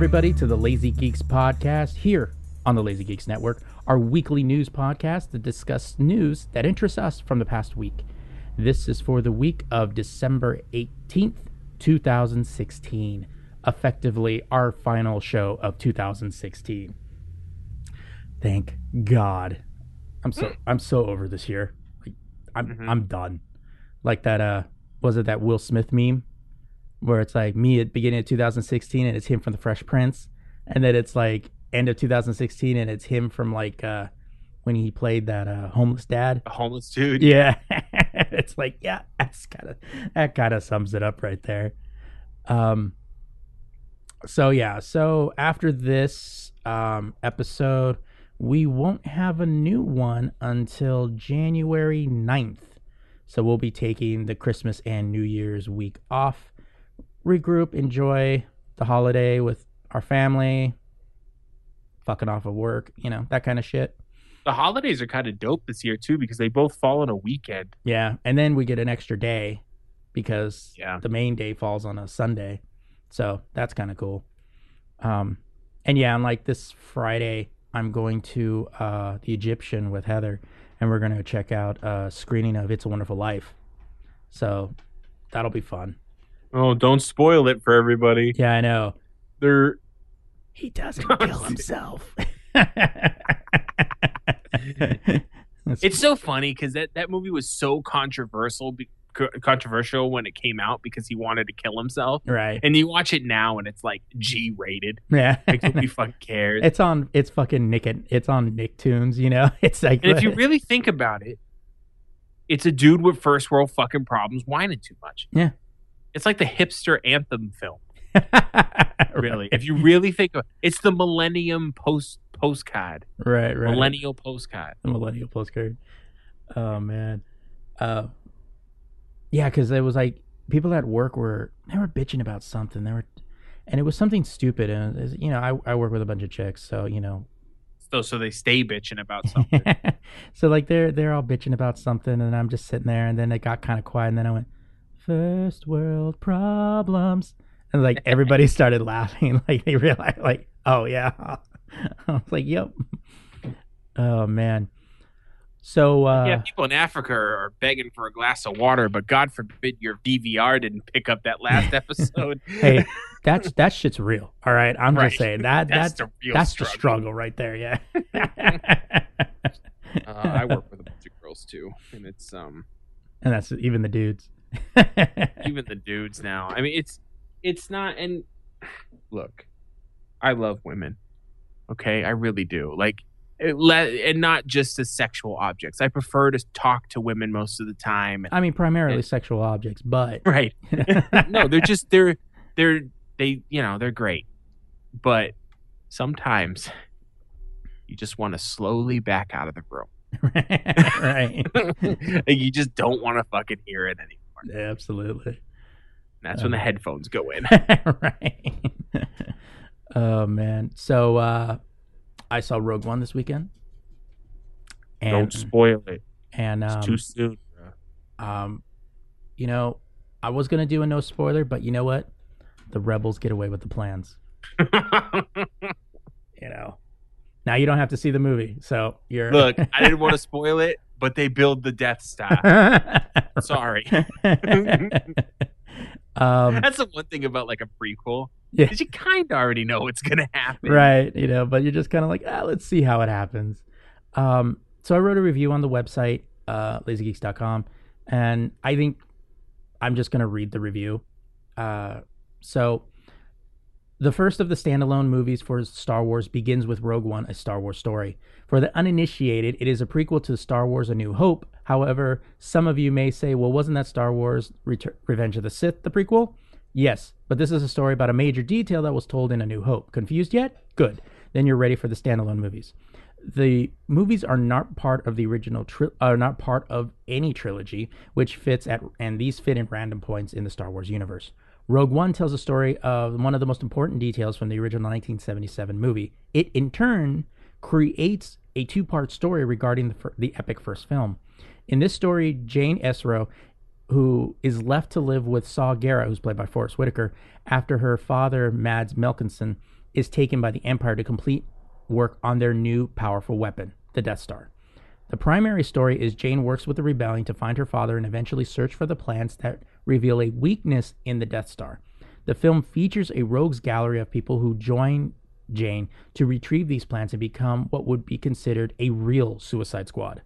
Everybody, to the Lazy Geeks podcast here on the Lazy Geeks Network, our weekly news podcast that discusses news that interests us from the past week. This is for the week of December 18th, 2016, effectively our final show of 2016. Thank God. I'm so I'm so over this year. Like I'm I'm done. Like that uh was it that Will Smith meme where it's like me at beginning of 2016 and it's him from the Fresh Prince, and then it's like end of 2016 and it's him from like uh when he played that uh homeless dad. A homeless dude. Yeah, it's like yeah, that's kind of that kind of sums it up right there. Um. So yeah, so after this um episode, we won't have a new one until January 9th. So we'll be taking the Christmas and New Year's week off regroup, enjoy the holiday with our family, fucking off of work, you know, that kind of shit. The holidays are kind of dope this year too because they both fall on a weekend. Yeah. And then we get an extra day because Yeah. the main day falls on a Sunday. So that's kind of cool. Um, and yeah, and like this Friday, I'm going to uh, the Egyptian with Heather, and we're going to check out a screening of It's a Wonderful Life. So that'll be fun. Oh, don't spoil it for everybody. Yeah, I know. They're He doesn't Don't kill himself. it's so funny because that, that movie was so controversial be, co- controversial when it came out because he wanted to kill himself. right. And you watch it now and it's like G rated. Yeah. Like who fucking cares? it's on it's fucking Nick it's on Nicktoons, you know? It's like and if you really think about it, it's a dude with first world fucking problems whining too much. Yeah. It's like the hipster anthem film. Really. If you really think of it's the millennium post postcard. right, right. Millennial postcard. the millennial postcard. Oh man, uh, yeah, because it was like people at work were they were bitching about something. They were, and it was something stupid. And was- you know, I I work with a bunch of chicks, so you know, So so they stay bitching about something. so like they're they're all bitching about something, and I'm just sitting there, and then it got kind of quiet, and then I went, first world problems, and like everybody started laughing, like they realized, like, oh yeah, I was like, yep. Oh man. So uh yeah, people in Africa are begging for a glass of water, but God forbid your DVR didn't pick up that last episode. hey, that's that shit's real. All right, I'm Right. just saying that That's that's the real that's the struggle. struggle right there. Yeah. Uh, I work with a bunch of girls too, and it's um and that's even the dudes. Even the dudes now. I mean, it's it's not. And look, I love women. Okay, I really do. Like, Uh, le- and not just as sexual objects. I prefer to talk to women most of the time. I mean, primarily And- sexual objects, but Right. no, they're just they're they're they you know they're great, but sometimes you just want to slowly back out of the room. right. You just don't want to fucking hear it anymore. Absolutely. That's when the Uh, headphones go in. right. oh man. So uh I saw Rogue One this weekend. And don't spoil it. and um, It's too soon. um you know, I was gonna do a no spoiler, but you know what? The rebels get away with the plans. You know. Now you don't have to see the movie, so you're Look, I didn't want to spoil it, but they build the Death Star. Sorry. um, That's the one thing about like a prequel. Yeah. Is you kind of already know what's gonna happen. right you know but you're just kind of like ah, let's see how it happens um so i wrote a review on the website uh lazygeeks.com and i think i'm just going to read the review uh so the first of the standalone movies for Star Wars begins with Rogue One, a Star Wars story. For the uninitiated, it is a prequel to Star Wars A New Hope. However, some of you may say, well, wasn't that Star Wars Revenge of the Sith the prequel? Yes, but this is a story about a major detail that was told in A New Hope. Confused yet? Good. Then you're ready for the standalone movies. The movies are not part of the original, tri- are not part of any trilogy, which fits at, and these fit in random points in the Star Wars universe. Rogue One tells a story of one of the most important details from the original 1977 movie. It, in turn, creates a two part story regarding the, the epic first film. In this story, Jane Esro, who is left to live with Saw Gerrera, who's played by Forest Whitaker, after her father, Mads Melkinson, is taken by the Empire to complete work on their new powerful weapon, the Death Star. The primary story is Jane works with the rebellion to find her father and eventually search for the plans that reveal a weakness in the Death Star. The film features a rogues gallery of people who join Jane to retrieve these plans and become what would be considered a real Suicide Squad.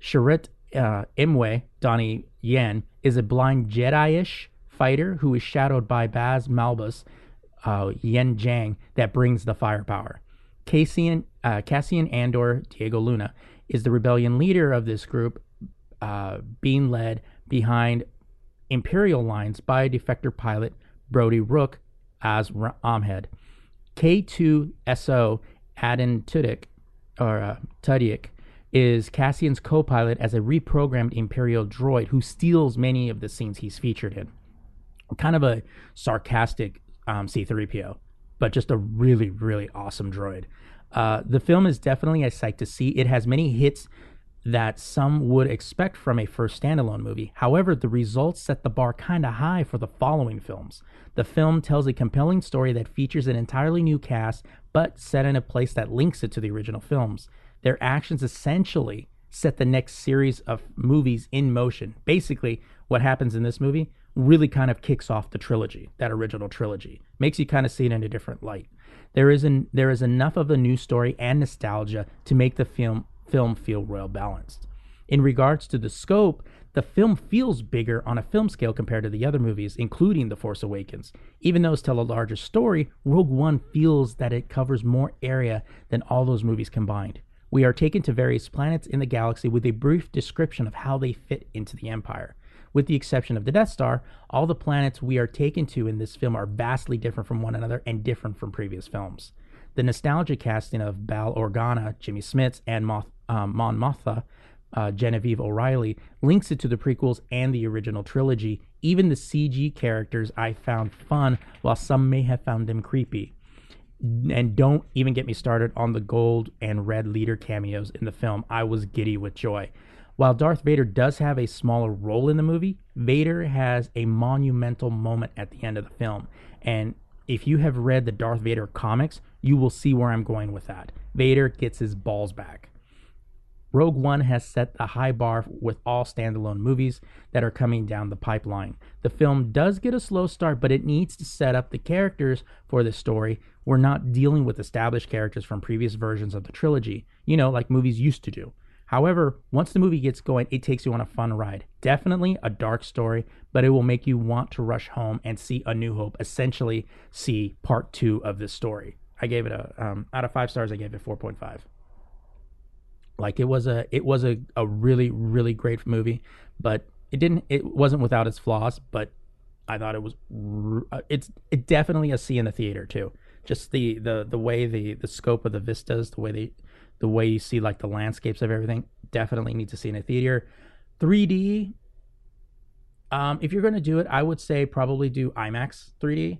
Chirrut uh, Imwe, Donnie Yen, is a blind Jedi-ish fighter who is shadowed by Baze Malbus, uh, Yen Jang, that brings the firepower. Cassian, uh, Cassian Andor, Diego Luna, is the rebellion leader of this group, uh, being led behind Imperial lines by defector pilot Brody Rook as Ahmed. K2SO Adin Tudyk, or uh, Tudyk, is Cassian's co-pilot as a reprogrammed Imperial droid who steals many of the scenes he's featured in. Kind of a sarcastic um, C-3PO, but just a really, really awesome droid. Uh, the film is definitely a sight to see. It has many hits that some would expect from a first standalone movie. However, the results set the bar kind of high for the following films. The film tells a compelling story that features an entirely new cast, but set in a place that links it to the original films. Their actions essentially set the next series of movies in motion. Basically, what happens in this movie really kind of kicks off the trilogy, that original trilogy. Makes you kind of see it in a different light. There is an, there is enough of a new story and nostalgia to make the film film feel well balanced. In regards to the scope, the film feels bigger on a film scale compared to the other movies, including The Force Awakens. Even though it's tell a larger story, Rogue One feels that it covers more area than all those movies combined. We are taken to various planets in the galaxy with a brief description of how they fit into the Empire. With the exception of the Death Star, all the planets we are taken to in this film are vastly different from one another and different from previous films. The nostalgia casting of Bail Organa, Jimmy Smits, and Moth, um, Mon Mothma, uh, Genevieve O'Reilly, links it to the prequels and the original trilogy. Even the CG characters I found fun, while some may have found them creepy. And don't even get me started on the gold and red leader cameos in the film. I was giddy with joy. While Darth Vader does have a smaller role in the movie, Vader has a monumental moment at the end of the film. And if you have read the Darth Vader comics, you will see where I'm going with that. Vader gets his balls back. Rogue One has set the high bar with all standalone movies that are coming down the pipeline. The film does get a slow start, but it needs to set up the characters for the story. We're not dealing with established characters from previous versions of the trilogy, you know, like movies used to do. However, once the movie gets going, it takes you on a fun ride. Definitely a dark story, but it will make you want to rush home and see A New Hope, essentially see part two of this story. I gave it a, um, out of five stars, I gave it 4.5. Like it was a it was a, a really really great movie, but it didn't it wasn't without its flaws. But I thought it was uh, it's it definitely a see in the theater too. Just the the the way the the scope of the vistas, the way they the way you see like the landscapes of everything, definitely need to see in a theater. 3D. Um, if you're gonna do it, I would say probably do IMAX 3D.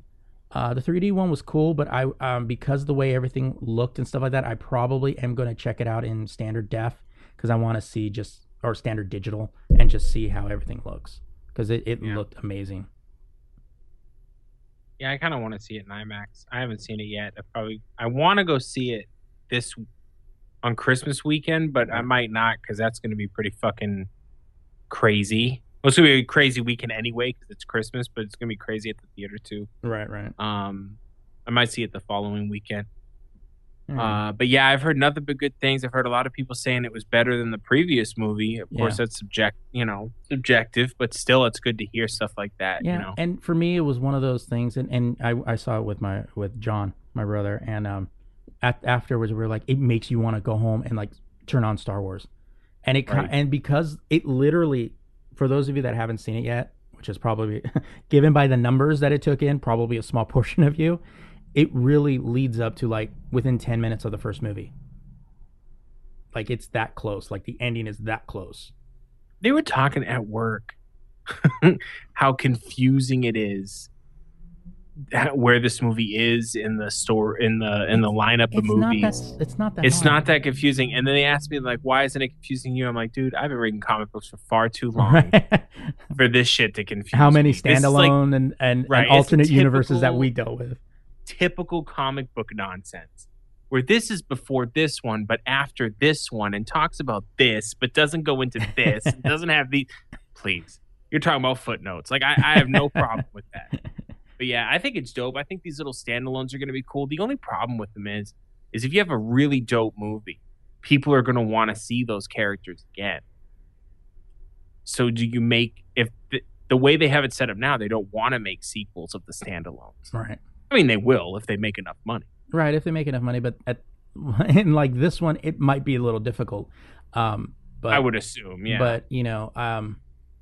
Uh, the 3D one was cool, but I um, because of the way everything looked and stuff like that, I probably am going to check it out in standard def because I want to see just or standard digital and just see how everything looks because it, it Yeah. looked amazing. Yeah, I kind of want to see it in IMAX. I haven't seen it yet. I probably I want to go see it this on Christmas weekend, but I might not because that's going to be pretty fucking crazy. Well, it's gonna be a crazy weekend anyway because it's Christmas, but it's gonna be crazy at the theater too. Right, right. Um, I might see it the following weekend. Hmm. Uh, but yeah, I've heard nothing but good things. I've heard a lot of people saying it was better than the previous movie. Of course, that's subject, you know, subjective, but still, it's good to hear stuff like that. yeah, You know, and for me, it was one of those things, and, and I, I saw it with my with John, my brother, and um, at, afterwards we were like, it makes you want to go home and like turn on Star Wars, and it Right. and because it literally, for those of you that haven't seen it yet, which is probably given by the numbers that it took in, probably a small portion of you, it really leads up to like within ten minutes of the first movie. Like it's that close. Like the ending is that close. they were talking at work how confusing it is where this movie is in the store in the in the lineup of It's not movies. that. It's not that. it's hard. not that confusing. And then they asked me like, "Why isn't it confusing you?" I'm like, "Dude, I've been reading comic books for far too long Right. for this shit to confuse." How many is, like, standalone and, and, Right, and alternate universes that we dealt with? typical comic book nonsense where this is before this one but after this one and talks about this but doesn't go into this doesn't have the please you're talking about footnotes like I, I have no problem with that but yeah i think it's dope i think these little standalones are going to be cool the only problem with them is is if you have a really dope movie people are going to want to see those characters again so do you make if the, the way they have it set up now they don't want to make sequels of the standalones Right. I mean, they will if they make enough money. Right. If they make enough money, but at in like this one, it might be a little difficult. Um, but I would assume, yeah. But you know, um,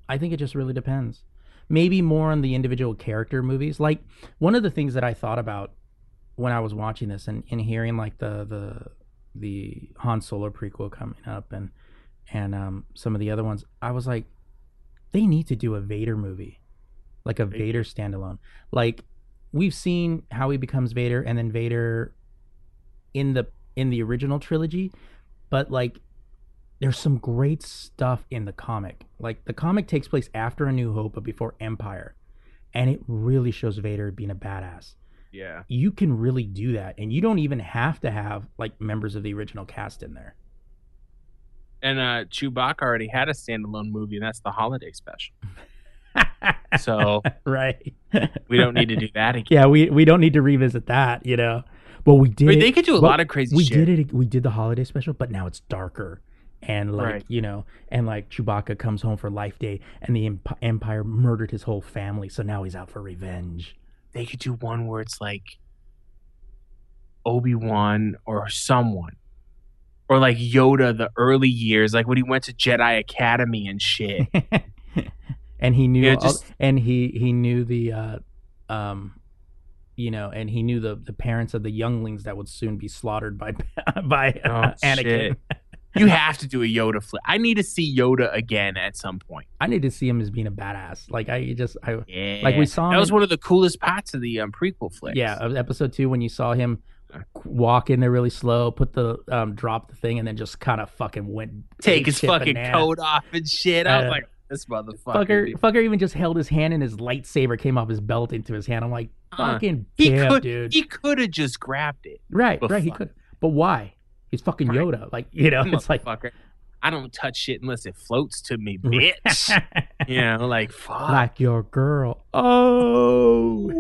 I think it just really depends. Maybe more on the individual character movies. Like one of the things that I thought about when I was watching this and, and hearing like the the the Han Solo prequel coming up and and um, some of the other ones, I was like, they need to do a Vader movie, like a Vader standalone. Like we've seen how he becomes Vader, and then Vader in the in the original trilogy, but like there's some great stuff in the comic. Like the comic takes place after A New Hope but before Empire, and it really shows Vader being a badass. Yeah. You can really do that, and you don't even have to have like members of the original cast in there. and uh, Chewbacca already had a standalone movie, and that's the holiday special. So right? we don't need to do that again. yeah, we we don't need to revisit that, you know. but we did. But it- they could do a lot of crazy we shit. did it. We did the holiday special, but now it's darker, and like Right. you know, and like Chewbacca comes home for Life Day, and the Emp- Empire murdered his whole family, so now he's out for revenge. They could do one where it's like Obi Wan or someone, or like Yoda, the early years, like when he went to Jedi Academy and shit. and he knew, Yeah, all- and he he knew the, uh, um, you know, and he knew the the parents of the younglings that would soon be slaughtered by by Oh, Anakin. you have to do a Yoda flip. I need to see Yoda again at some point. I need to see him as being a badass. Like I just I Yeah, Like we saw That was in- one of the coolest parts of the um, prequel flick. Yeah, of episode two when you saw him walk in there really slow, put the um, drop the thing, and then just kind of fucking went take his fucking bananas. coat off and shit. I was Uh, like, this motherfucker. Fucker, dude. fucker even just held his hand and his lightsaber came off his belt into his hand. I'm like, Uh, fucking He pimp, could, dude. he could have just grabbed it. right, right. He could, but why? He's fucking Right. Yoda. Like you know, it's like. I don't touch shit unless it floats to me, bitch. you know, like fuck. like your girl. Oh,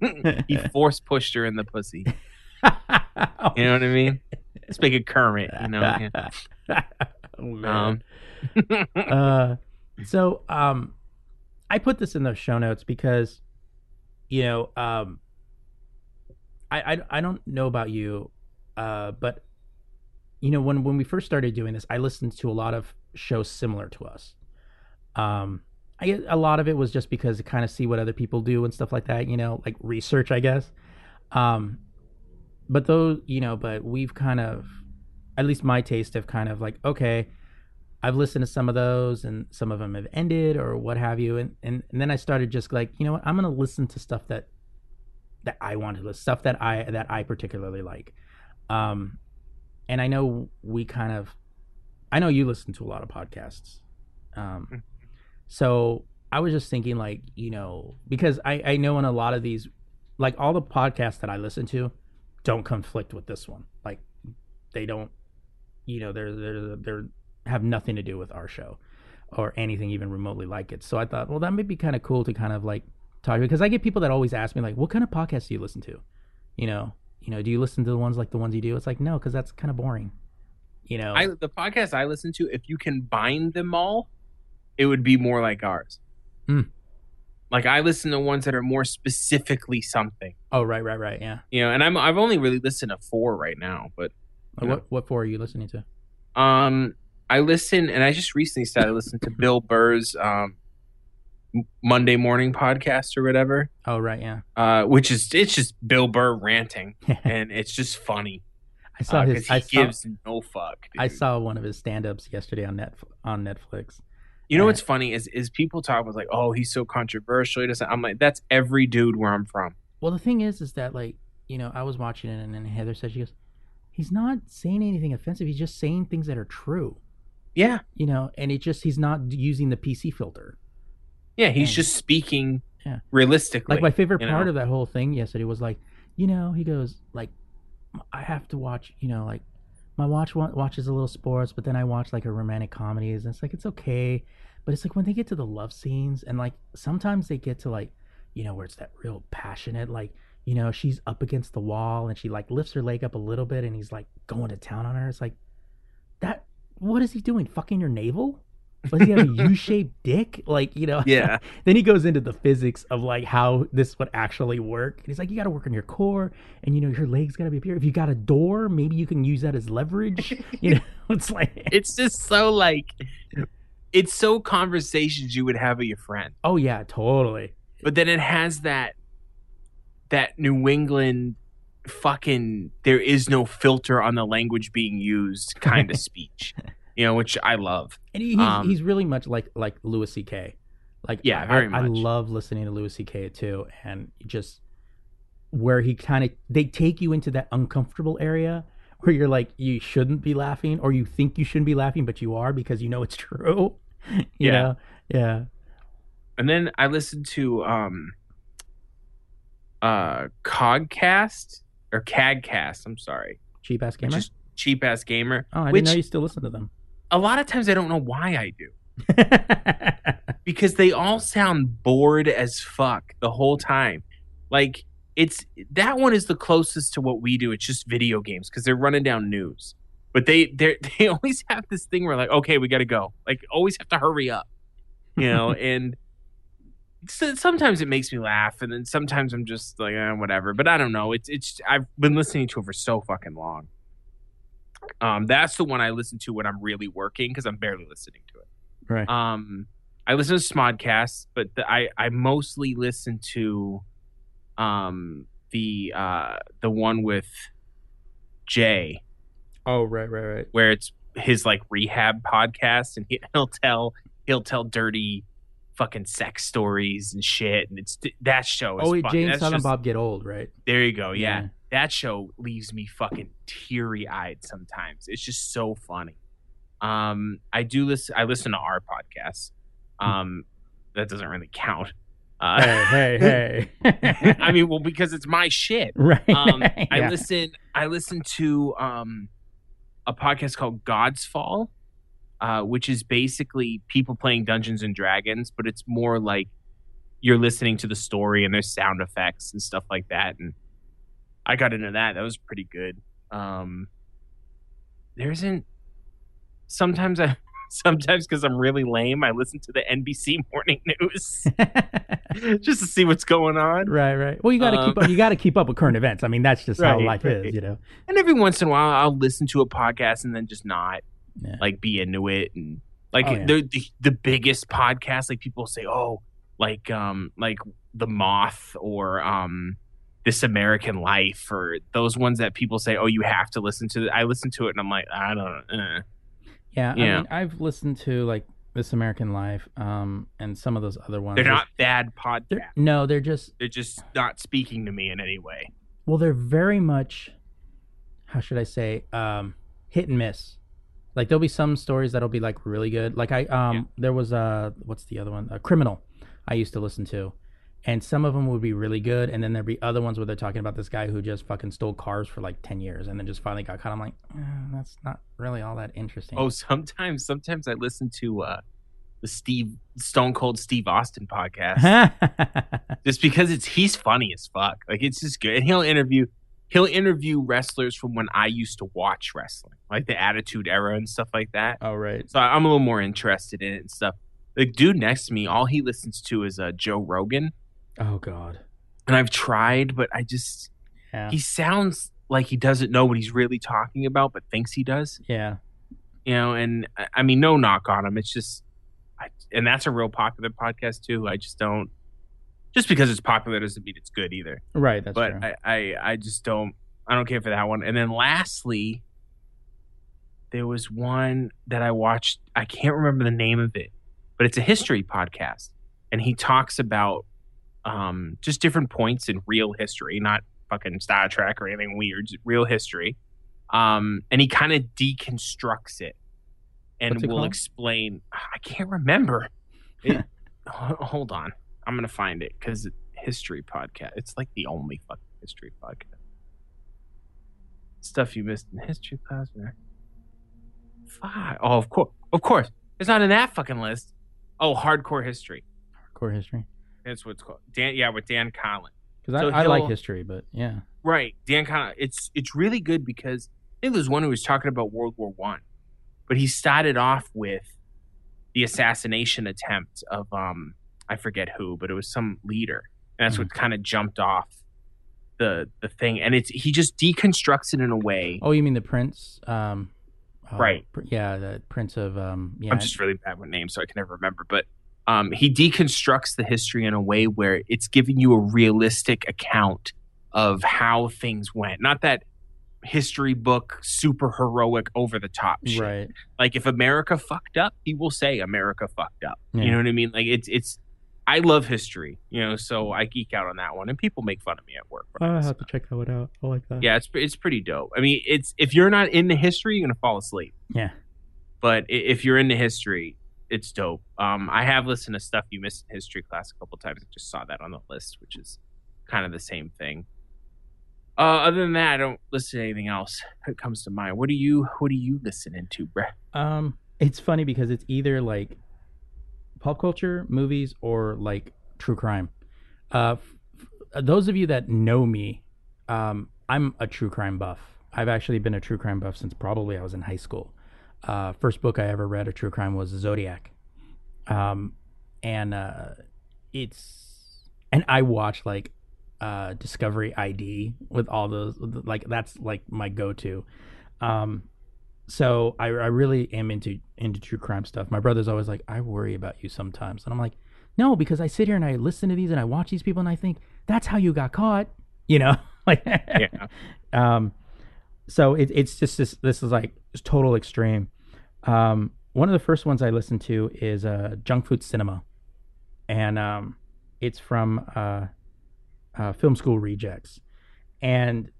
he force pushed her in the pussy. You know what I mean? Make it Kermit. You know. yeah. Oh. Um, uh, so um, I put this in the show notes because, you know, um, I I, I don't know about you, uh, but you know, when when we first started doing this, I listened to a lot of shows similar to us. Um, I a lot of it was just because to kind of see what other people do and stuff like that. You know, like research, I guess. Um, but those, you know, but we've kind of, at least my taste have kind of like, okay, I've listened to some of those and some of them have ended or what have you. And, and, and then I started just like, you know what, I'm going to listen to stuff that, that I want to listen, stuff that I, that I particularly like. Um, and I know we kind of, I know you listen to a lot of podcasts. Um, so I was just thinking like, you know, because I, I know in a lot of these, like all the podcasts that I listen to don't conflict with this one. Like they don't, you know, they're, they're, they're, have nothing to do with our show or anything even remotely like it. So I thought, well, that may be kind of cool to kind of like talk because I get people that always ask me like, what kind of podcasts do you listen to? You know, you know, do you listen to the ones like the ones you do? It's like no, because that's kind of boring. You know, I the podcast I listen to, if you combine them all, it would be more like ours. Hmm. Like I listen to ones that are more specifically something, oh right, right, right, yeah. you know. And I'm I've only really listened to four right now, but Uh, What what four are you listening to? um, I listen, and I just recently started listening to Bill Burr's um Monday morning podcast or whatever, Oh right, yeah. uh, which is it's just Bill Burr ranting, and it's just funny I saw because his. I he saw, gives no fuck. I saw one of his stand-ups yesterday on net on Netflix. You know Uh, what's funny is is people talk about like, oh, he's so controversial. He doesn't. I'm like, that's every dude where I'm from. Well, the thing is, is that like you know, I was watching it, and then Heather said she goes, "He's not saying anything offensive. He's just saying things that are true." Yeah, You know, and it just he's not using the PC filter. Yeah. He's Yeah. just speaking Yeah. realistically. Like my favorite part know? of that whole thing yesterday was like, you know, he goes like, I have to watch, you know, like my watch wa- watches a little sports, but then I watch like a romantic comedies, and it's like it's okay, but it's like when they get to the love scenes, and like sometimes they get to like, you know, where it's that real passionate, like you know, she's up against the wall and she like lifts her leg up a little bit, and he's like going to town on her. It's like that. What is he doing? Fucking your navel? Does he have a U-shaped dick? Like you know? Yeah. then he goes into the physics of like how this would actually work. And he's like, you got to work on your core, and you know your legs got to be up here. If you got a door, maybe you can use that as leverage. You know, it's like, it's just so like, it's so conversations you would have with your friend, oh yeah, totally. but then it has that that New England fucking there is no filter on the language being used kind of speech, you know, which I love. And he, he's, Um, he's really much like like Louis C.K. Like Yeah, I- very I, I love listening to Louis C.K. too, and just where he kind of they take you into that uncomfortable area where you're like you shouldn't be laughing or you think you shouldn't be laughing but you are because you know it's true. you Yeah. know? yeah. And then I listened to um uh Cogcast or CAGcast, I'm sorry. Cheap ass gamer. Cheap ass gamer. oh, I which didn't know you still listen to them. A lot of times I don't know why I do. because they all sound bored as fuck the whole time. Like it's that one is the closest to what we do. It's just video games because they're running down news. But they they they always have this thing where like, okay, we got to go. Like always have to hurry up, you know. and so, sometimes it makes me laugh, and then sometimes I'm just like, eh, whatever. But I don't know. It's it's I've been listening to it for so fucking long. Um, that's the one I listen to when I'm really working because I'm barely listening to it. right. Um, I listen to Smodcasts, but the, I I mostly listen to, um, the uh the one with Jay oh, right, right, right. where it's his like rehab podcast, and he, he'll tell he'll tell dirty fucking sex stories and shit, and it's that show is Oh, wait, fun. Jane That's Silent just- Bob get old, right? There you go, yeah. Yeah. That show leaves me fucking teary eyed sometimes. It's just so funny. Um, I do listen. I listen to our podcast. Um, that doesn't really count. Uh, hey, hey, hey. I mean, well, because it's my shit. right. Um, I listen. I listen to um, a podcast called God's Fall, uh, which is basically people playing Dungeons and Dragons, but it's more like you're listening to the story and there's sound effects and stuff like that. And I got into that. That was pretty good. Um, there isn't. Sometimes I sometimes because I'm really lame, I listen to the NBC morning news just to see what's going on. right, right. Well, you got to keep Um, up. You got to keep up with current events. I mean, that's just how life right. is, you know. And every once in a while, I'll listen to a podcast and then just not Yeah. like be into it. And like Oh, yeah. the, the the biggest podcast, like people say, oh, like um like the Moth or um This American Life or those ones that people say, oh, you have to listen to. I listen to it and I'm like, I don't. Uh. Yeah, I mean, I've listened to like This American Life, um, and some of those other ones. They're not bad podcasts. They're, no, they're just They're just not speaking to me in any way. well, they're very much. How should I say? Um, hit and miss. Like there'll be some stories that'll be like really good. Like I um, Yeah. there was a what's the other one? A criminal. I used to listen to, and some of them would be really good, and then there'd be other ones where they're talking about this guy who just fucking stole cars for like ten years, and then just finally got caught. I'm like, eh, that's not really all that interesting. Oh, sometimes sometimes I listen to uh the Steve Stone Cold Steve Austin podcast just because it's he's funny as fuck. Like it's just good. And he'll interview he'll interview wrestlers from when I used to watch wrestling, like the Attitude Era and stuff like that. oh right. So I'm a little more interested in it and stuff. The dude next to me, all he listens to is uh, Joe Rogan, Oh god. and I've tried, but I just Yeah. he sounds like he doesn't know what he's really talking about, but thinks he does. yeah. you know and I- mean no knock on him it's just I, and that's a real popular podcast too i just don't just because it's popular doesn't mean it's good either Right. That's but. I, I i just don't i don't care for that one and then lastly there was one that i watched i can't remember the name of it but it's a history podcast and he talks about um just different points in real history not fucking star trek or anything weird real history um and he kind of deconstructs it and will explain i can't remember it, hold on i'm gonna find it because history podcast it's like the only fucking history podcast stuff you missed in history class man. Fuck. oh of course of course it's not in that fucking list oh hardcore history Core history. That's what's called dan yeah with dan carlin Because So I, I like history, but yeah. Right, Dan Con. It's it's really good because I think there's one who was talking about World War One, but he started off with the assassination attempt of um I forget who, but it was some leader, and that's what kind of jumped off the the thing. And it's he just deconstructs it in a way. Oh, you mean the prince? Um, uh, Right. pr- yeah, the prince of um. Yeah. I'm just really bad with names, so I can never remember. But um, he deconstructs the history in a way where it's giving you a realistic account of how things went. Not that history book super heroic over the top shit. right. Like if America fucked up, he will say America fucked up. Yeah. You know what I mean? Like it's it's. I love history, you know, so I geek out on that one, and people make fun of me at work. I have to check that one out. I like that. yeah, it's it's pretty dope. I mean, it's if you're not into history, you're gonna fall asleep. Yeah. But if you're into history, it's dope. Um, I have listened to stuff you missed in history class a couple times. I just saw that on the list, which is kind of the same thing. Uh, other than that, I don't listen to anything else that comes to mind. What do you What do you listening to, bruh? Um, it's funny because it's either like pop culture, movies, or like true crime. Uh, f- those of you that know me, um, I'm a true crime buff. I've actually been a true crime buff since probably I was in high school. Uh, first book I ever read of true crime was Zodiac, um, and uh, it's and I watch like uh, Discovery ID with all those like that's like my go-to. Um, so I, I really am into into true crime stuff. My brother's always like, I worry about you sometimes, and I'm like, no, because I sit here and I listen to these and I watch these people and I think that's how you got caught, you know, like Yeah, um, so it, it's just this. This is like total extreme. Um, one of the first ones I listened to is uh, Junk Food Cinema, and um, it's from uh, uh, Film School Rejects, and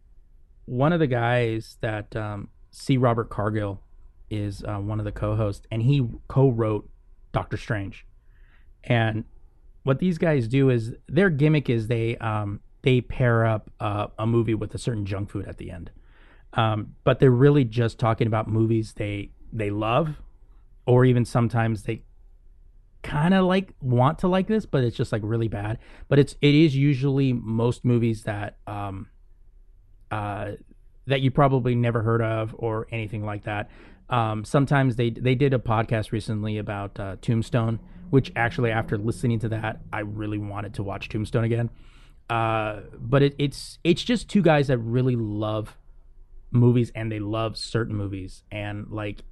one of the guys that um, C. Robert Cargill is uh, one of the co-hosts, and he co-wrote Doctor Strange. And what these guys do is their gimmick is they um, they pair up uh, a movie with a certain junk food at the end, um, but they're really just talking about movies they they love, or even sometimes they kind of like want to like this, but it's just like really bad. But it's it is usually most movies that um, uh, that you probably never heard of or anything like that. Um, sometimes they they did a podcast recently about uh, Tombstone, which actually after listening to that, I really wanted to watch Tombstone again. Uh, but it, it's it's just two guys that really love movies and they love certain movies. And like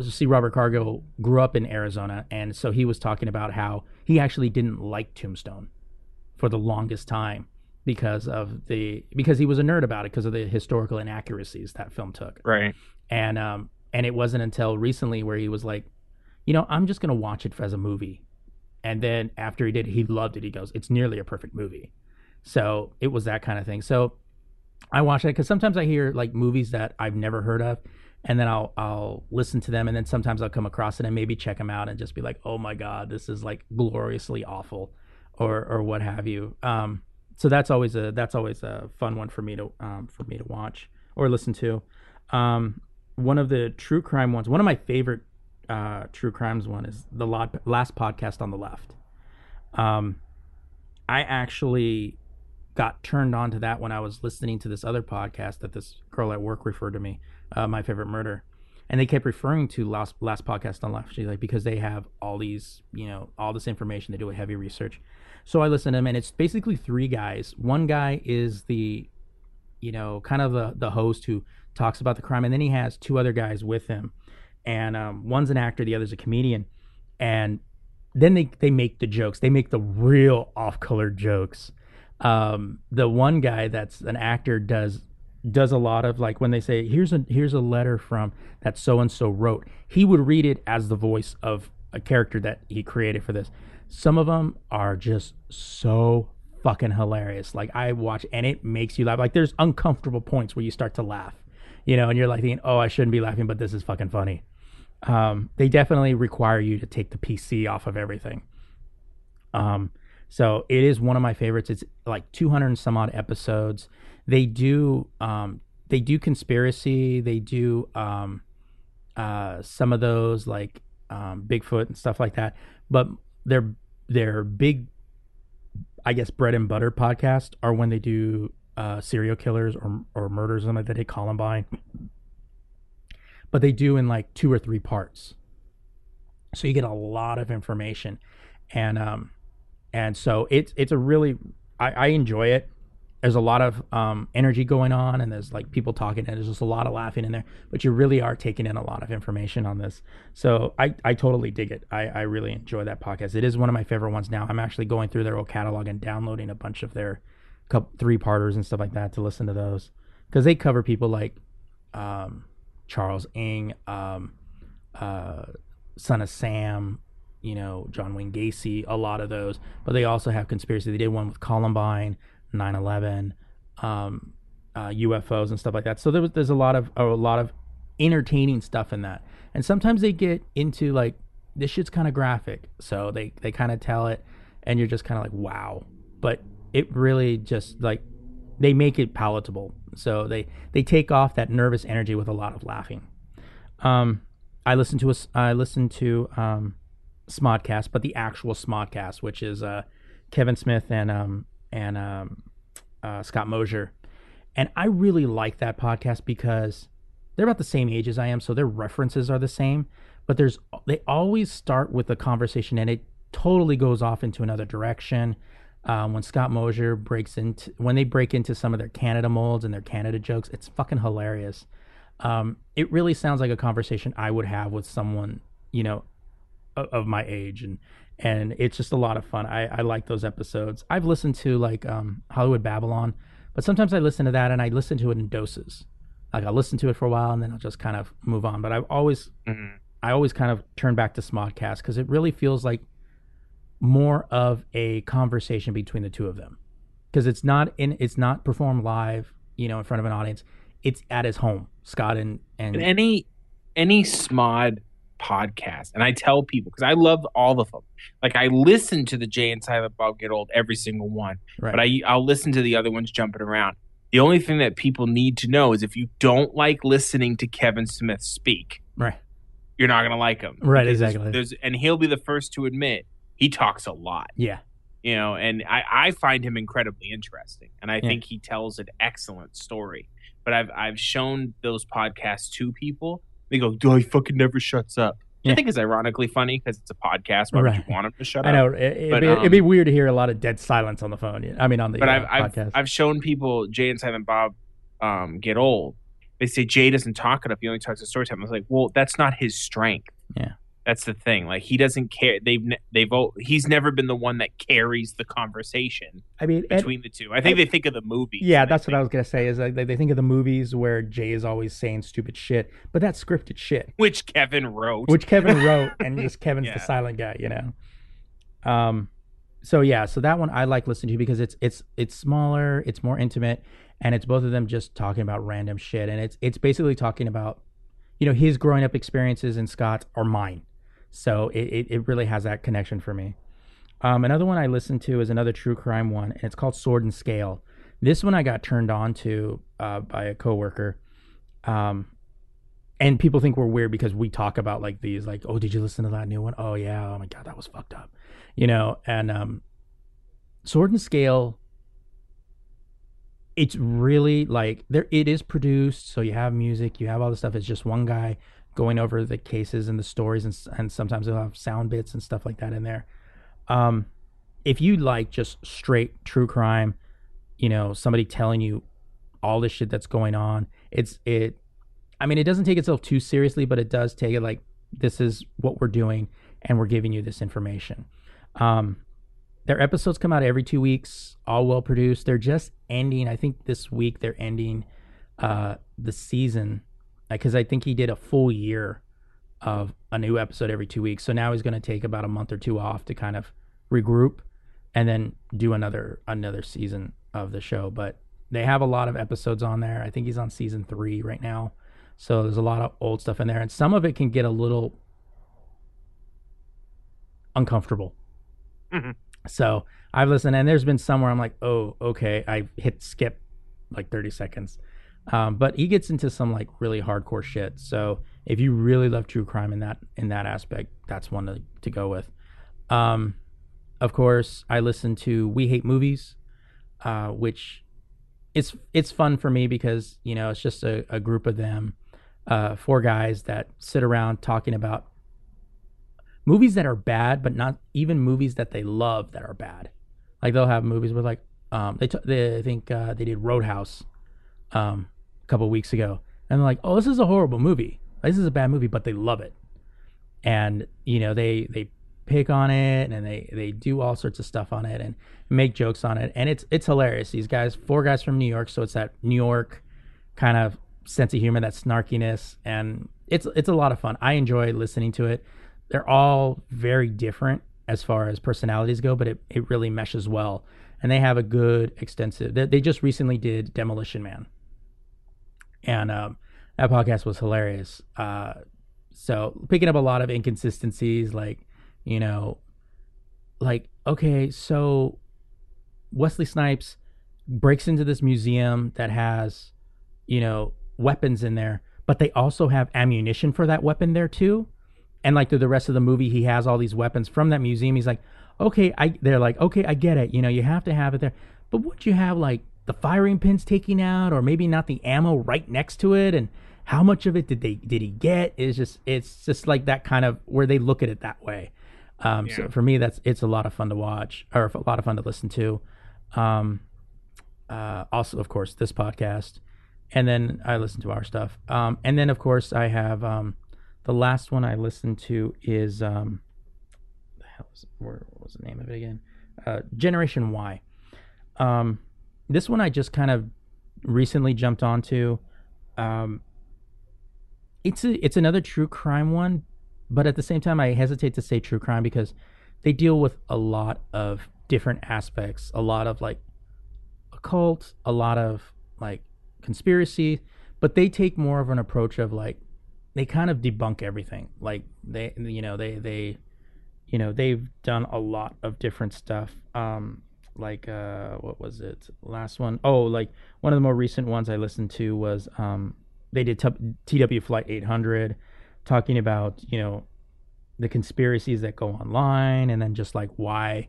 C. Robert Cargill grew up in Arizona and so he was talking about how he actually didn't like Tombstone for the longest time because of the because he was a nerd about it because of the historical inaccuracies that film took. Right. and um and it wasn't until recently where he was like you know i'm just gonna watch it as a movie. And then after he did he loved it. He goes it's nearly a perfect movie. So it was that kind of thing. So i watch it because sometimes i hear like movies that i've never heard of and then i'll i'll listen to them and then sometimes i'll come across it and maybe check them out and just be like oh my god this is like gloriously awful or or what have you. Um so that's always a that's always a fun one for me to um for me to watch or listen to. Um one of the true crime ones one of my favorite uh true crimes one is the last podcast on the left. Um i actually got turned on to that when i was listening to this other podcast that this girl at work referred to me uh, my favorite murder. And they kept referring to last last podcast on left she's like because they have all these you know all this information. They do a heavy research. So i listen to them and it's basically three guys. One guy is the you know kind of the the host who talks about the crime and then he has two other guys with him. And um, one's an actor the other's a comedian. And then they they make the jokes. They make the real off color jokes um, the one guy that's an actor does does a lot of like when they say here's a here's a letter from that so and so wrote he would read it as the voice of a character that he created for this. Some of them are just so fucking hilarious. Like i watch and it makes you laugh. Like there's uncomfortable points where you start to laugh you know and you're like thinking oh i shouldn't be laughing but this is fucking funny. Um, they definitely require you to take the pc off of everything. Um, so it is one of my favorites. It's like 200 and some odd episodes. They do um, they do conspiracy. They do um, uh, some of those like um, Bigfoot and stuff like that. But their their big, I guess, bread and butter podcast are when they do uh, serial killers or or murders. and like that. They Columbine. But they do in like two or three parts. So you get a lot of information, and um, and so it's it's a really I, I enjoy it. There's a lot of um, energy going on, and there's like people talking, and there's just a lot of laughing in there. But you really are taking in a lot of information on this, so I, I totally dig it. I, I really enjoy that podcast. It is one of my favorite ones now. I'm actually going through their old catalog and downloading a bunch of their couple, three parters and stuff like that to listen to those because they cover people like um, Charles Ng, um, uh, Son of Sam, you know, John Wayne Gacy, a lot of those. But they also have conspiracy. They did one with Columbine, 9/11, um, uh, UFOs and stuff like that. So there was there's a lot of a lot of entertaining stuff in that. And sometimes they get into like this shit's kind of graphic, so they they kind of tell it, and you're just kind of like wow. But it really just like they make it palatable. So they they take off that nervous energy with a lot of laughing. Um, I listen to a I listen to um, Smodcast, but the actual Smodcast, which is uh, Kevin Smith and um, and um, uh, Scott Mosier, and I really like that podcast because they're about the same age as I am, so their references are the same. But there's they always start with a conversation, and it totally goes off into another direction. Um, when Scott Mosier breaks into when they break into some of their Canada molds and their Canada jokes, it's fucking hilarious. Um, it really sounds like a conversation I would have with someone, you know, of, my age, and and it's just a lot of fun. I, I like those episodes. I've listened to like um, Hollywood Babylon, but sometimes I listen to that and I listen to it in doses. Like I'll listen to it for a while and then I'll just kind of move on. But I've always Mhm. I always kind of turn back to Smodcast because it really feels like more of a conversation between the two of them because it's not in it's not performed live you know in front of an audience it's at his home scott and and And any any smod podcast, and I tell people because I love all of them. Like I listen to the Jay and Silent Bob Get Old every single one, right but I I'll listen to the other ones jumping around. The only thing that people need to know is if you don't like listening to Kevin Smith speak, right you're not gonna like him. Right, there's- exactly. There's and he'll be the first to admit he talks a lot. yeah you know and i, I find him incredibly interesting and i Yeah. think he tells an excellent story but I've I've shown those podcasts to people. They go, "Duh, he fucking never shuts up." Yeah. I think is ironically funny because it's a podcast. Why would Right. you want him to shut I up? I know it, it'd, But, be, it'd be um, weird to hear a lot of dead silence on the phone. I mean, on the But uh, I've I've, podcast. I've shown people Jay and Silent Bob um, get old. They say Jay doesn't talk enough. He only talks to story time. I was like, well, that's not his strength. Yeah. That's the thing. Like he doesn't care. They've they've he's never been the one that carries the conversation I mean, and- between the two. I think they think of the movie. yeah, that's what I was gonna say. Is like they, think of the movies where Jay is always saying stupid shit, but that's scripted shit, which Kevin wrote. which Kevin wrote, and just Kevin's the silent guy, you know. Um, so yeah, so that one I like listening to because it's it's it's smaller, it's more intimate, and it's both of them just talking about random shit, and it's it's basically talking about, you know, his growing up experiences and Scott's or mine. So it, it, it really has that connection for me. Um, another one I listened to is another true crime one, and it's called Sword and Scale. This one I got turned on to uh, by a coworker. Um, and people think we're weird because we talk about like these, like, oh, did you listen to that new one? Oh yeah, oh my god, that was fucked up, you know. And um, Sword and Scale, it's really like there. It is produced, so you have music, you have all the stuff. It's just one guy going over the cases and the stories, and and sometimes they'll have sound bits and stuff like that in there. Um, if you like just straight true crime, you know, somebody telling you all the shit that's going on, it's it. I mean, it doesn't take itself too seriously, but it does take it like this is what we're doing, and we're giving you this information. Um, their episodes come out every two weeks, all well produced. They're just ending. I think this week they're ending uh, the season because I think he did a full year of a new episode every two weeks. So now he's going to take about a month or two off to kind of regroup and then do another another season of the show. But they have a lot of episodes on there. I think he's on season three right now. So there's a lot of old stuff in there, and some of it can get a little uncomfortable. Mhm. So I've listened, and there's been some where I'm like, oh, okay, I hit skip like 30 seconds. Um, but he gets into some like really hardcore shit. So if you really love true crime in that in that aspect, that's one to, to go with. Um, of course, I listen to We Hate Movies, uh, which it's it's fun for me because you know it's just a, a group of them, uh, four guys that sit around talking about movies that are bad, but not even movies that they love that are bad. Like they'll have movies with like um, they, t- they I think uh, they did Roadhouse um, couple weeks ago, and they're like, oh, this is a horrible movie. This is a bad movie, but they love it, and you know they they pick on it and they they do all sorts of stuff on it and make jokes on it, and it's it's hilarious. These guys, four guys from New York, so it's that New York kind of sense of humor, that snarkiness, and it's it's a lot of fun. I enjoy listening to it. They're all very different as far as personalities go, but it, it really meshes well. And they have a good extensive. They, they just recently did Demolition Man, and um, that podcast was hilarious. Uh, so picking up a lot of inconsistencies, like you know, like okay, so Wesley Snipes breaks into this museum that has, you know, weapons in there, but they also have ammunition for that weapon there too. And like through the rest of the movie, he has all these weapons from that museum. He's like, okay, I. They're like, okay, I get it. You know, you have to have it there, but would you have like the firing pins taking out, or maybe not the ammo right next to it? And how much of it did they did he get? Is just it's just like that kind of where they look at it that way. Um, So for me, that's it's a lot of fun to watch, or a lot of fun to listen to. Um, uh, also, of course, this podcast, and then I listen to our stuff. Um, and then, of course, I have um, the last one I listened to is um, the hell is where what was the name of it again? Uh, Generation Why. Um, this one I just kind of recently jumped onto. Um, it's a, it's another true crime one, but at the same time, I hesitate to say true crime because they deal with a lot of different aspects, a lot of like occult, a lot of like conspiracy, but they take more of an approach of like they kind of debunk everything. Like they, you know, they they, you know, they've done a lot of different stuff. Um, like uh, what was it? Last one? Oh, like one of the more recent ones I listened to was um, they did t- TW Flight 800, talking about you know the conspiracies that go online, and then just like why,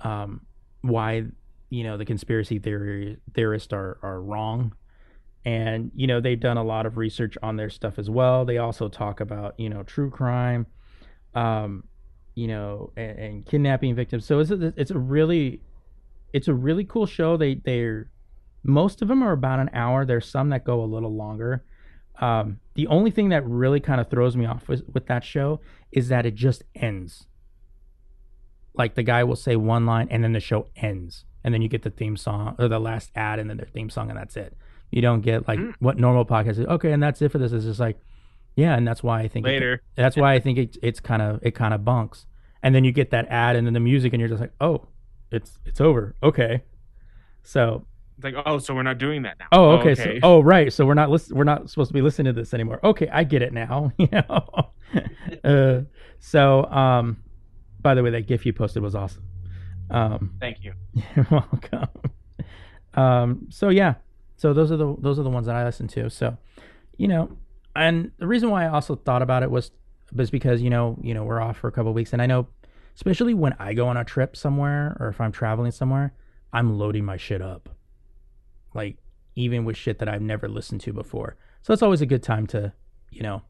um, why you know the conspiracy theory theorists are are wrong and you know they've done a lot of research on their stuff as well. They also talk about you know true crime, um, you know, and, and kidnapping victims. So it's a, it's a really it's a really cool show. They they're most of them are about an hour. There's some that go a little longer. Um, the only thing that really kind of throws me off with, with that show is that it just ends. Like the guy will say one line and then the show ends. And then you get the theme song or the last ad and then their theme song and that's it. You don't get like Mm. what normal podcast is. Okay, and that's it for this. It's just like, yeah, and that's why I think it- Later. that's why I think it, it's kind of it kind of bunks. And then you get that ad and then the music and you're just like, oh, it's it's over. Okay. So It's like, oh, so we're not doing that now. Oh, okay. So, oh, right. So we're not listen- We're not supposed to be listening to this anymore. Okay, I get it now. You know. uh, so, um, by the way, that GIF you posted was awesome. Um, thank you. you're welcome. Um, so yeah. So those are the those are the ones that I listen to. So, you know, and the reason why I also thought about it was was because you know you know we're off for a couple of weeks, and I know, especially when I go on a trip somewhere or if I'm traveling somewhere, I'm loading my shit up. Like even with shit that I've never listened to before. So it's always a good time to, you know,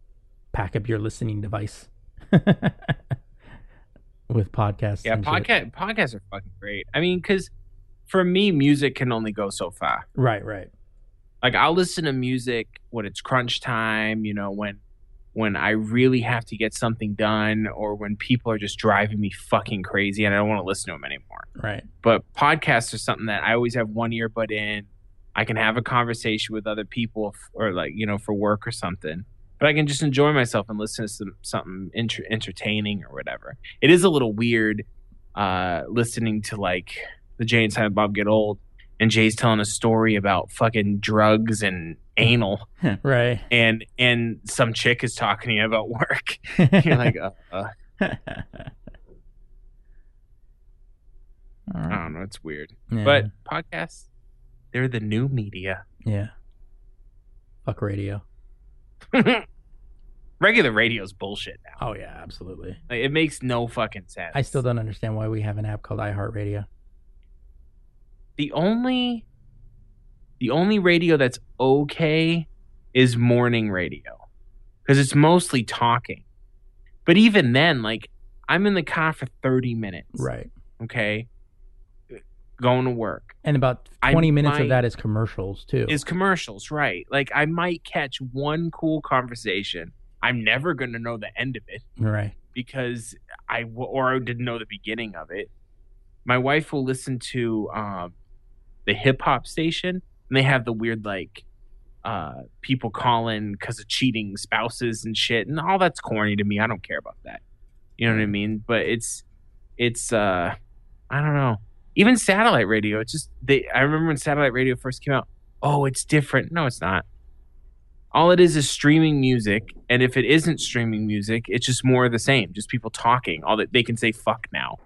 pack up your listening device with podcasts. Yeah, and shit. podcast podcasts are fucking great. I mean, because for me, music can only go so far. Right, right. Like I'll listen to music when it's crunch time. You know, when when I really have to get something done, or when people are just driving me fucking crazy and I don't want to listen to them anymore. Right. But podcasts are something that I always have one earbud in. I can have a conversation with other people, f- or like you know, for work or something. But I can just enjoy myself and listen to some, something inter- entertaining or whatever. It is a little weird uh, listening to like the Jay and Silent Bob Get Old, and Jay's telling a story about fucking drugs and anal, right. and and some chick is talking to you about work. You're like, uh, uh, I don't know, it's weird. Yeah. But podcasts, they're the new media. yeah. Fuck radio. Regular radio's bullshit now. Oh yeah, absolutely. Like, it makes no fucking sense. I still don't understand why we have an app called iHeartRadio. The only the only radio that's okay is morning radio because it's mostly talking. But even then, like I'm in the car for 30 minutes, Right. okay, going to work. And about I 20 minutes of that is commercials too. Is commercials, right? Like I might catch one cool conversation. I'm never going to know the end of it. right. because I w- or I didn't know the beginning of it. My wife will listen to um, the hip hop station, and they have the weird like uh, people calling because of cheating spouses and shit, and all that's corny to me. I don't care about that. You know what I mean? But it's it's uh, I don't know. Even satellite radio, it's just they. I remember when satellite radio first came out. Oh, it's different. No, it's not all it is is streaming music and if it isn't streaming music it's just more of the same just people talking all that they can say fuck now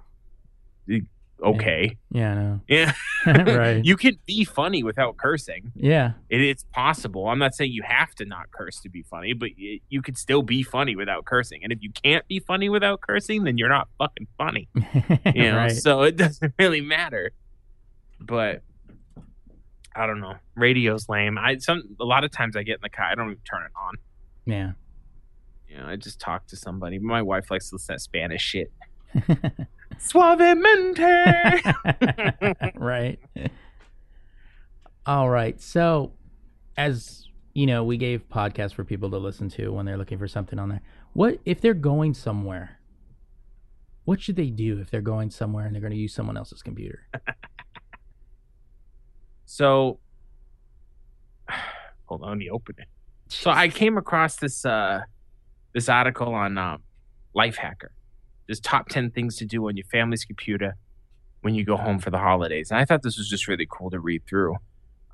okay. Yeah, I know. yeah, Right. you can be funny without cursing. Yeah. it, it's possible. I'm not saying you have to not curse to be funny but y- you could still be funny without cursing. And if you can't be funny without cursing then you're not fucking funny. You know right. so it doesn't really matter. But i don't know. Radio's lame. I some a lot of times i get in the car i don't even turn it on. Yeah. you know i just talk to somebody. My wife likes to listen to spanish shit suavemente right. All right. So, as you know, we gave podcasts for people to listen to when they're looking for something on there. What if they're going somewhere? What should they do if they're going somewhere and they're going to use someone else's computer? so hold on let me open it so i came across this uh this article on um lifehacker there's top 10 things to do on your family's computer when you go home for the holidays. And i thought this was just really cool to read through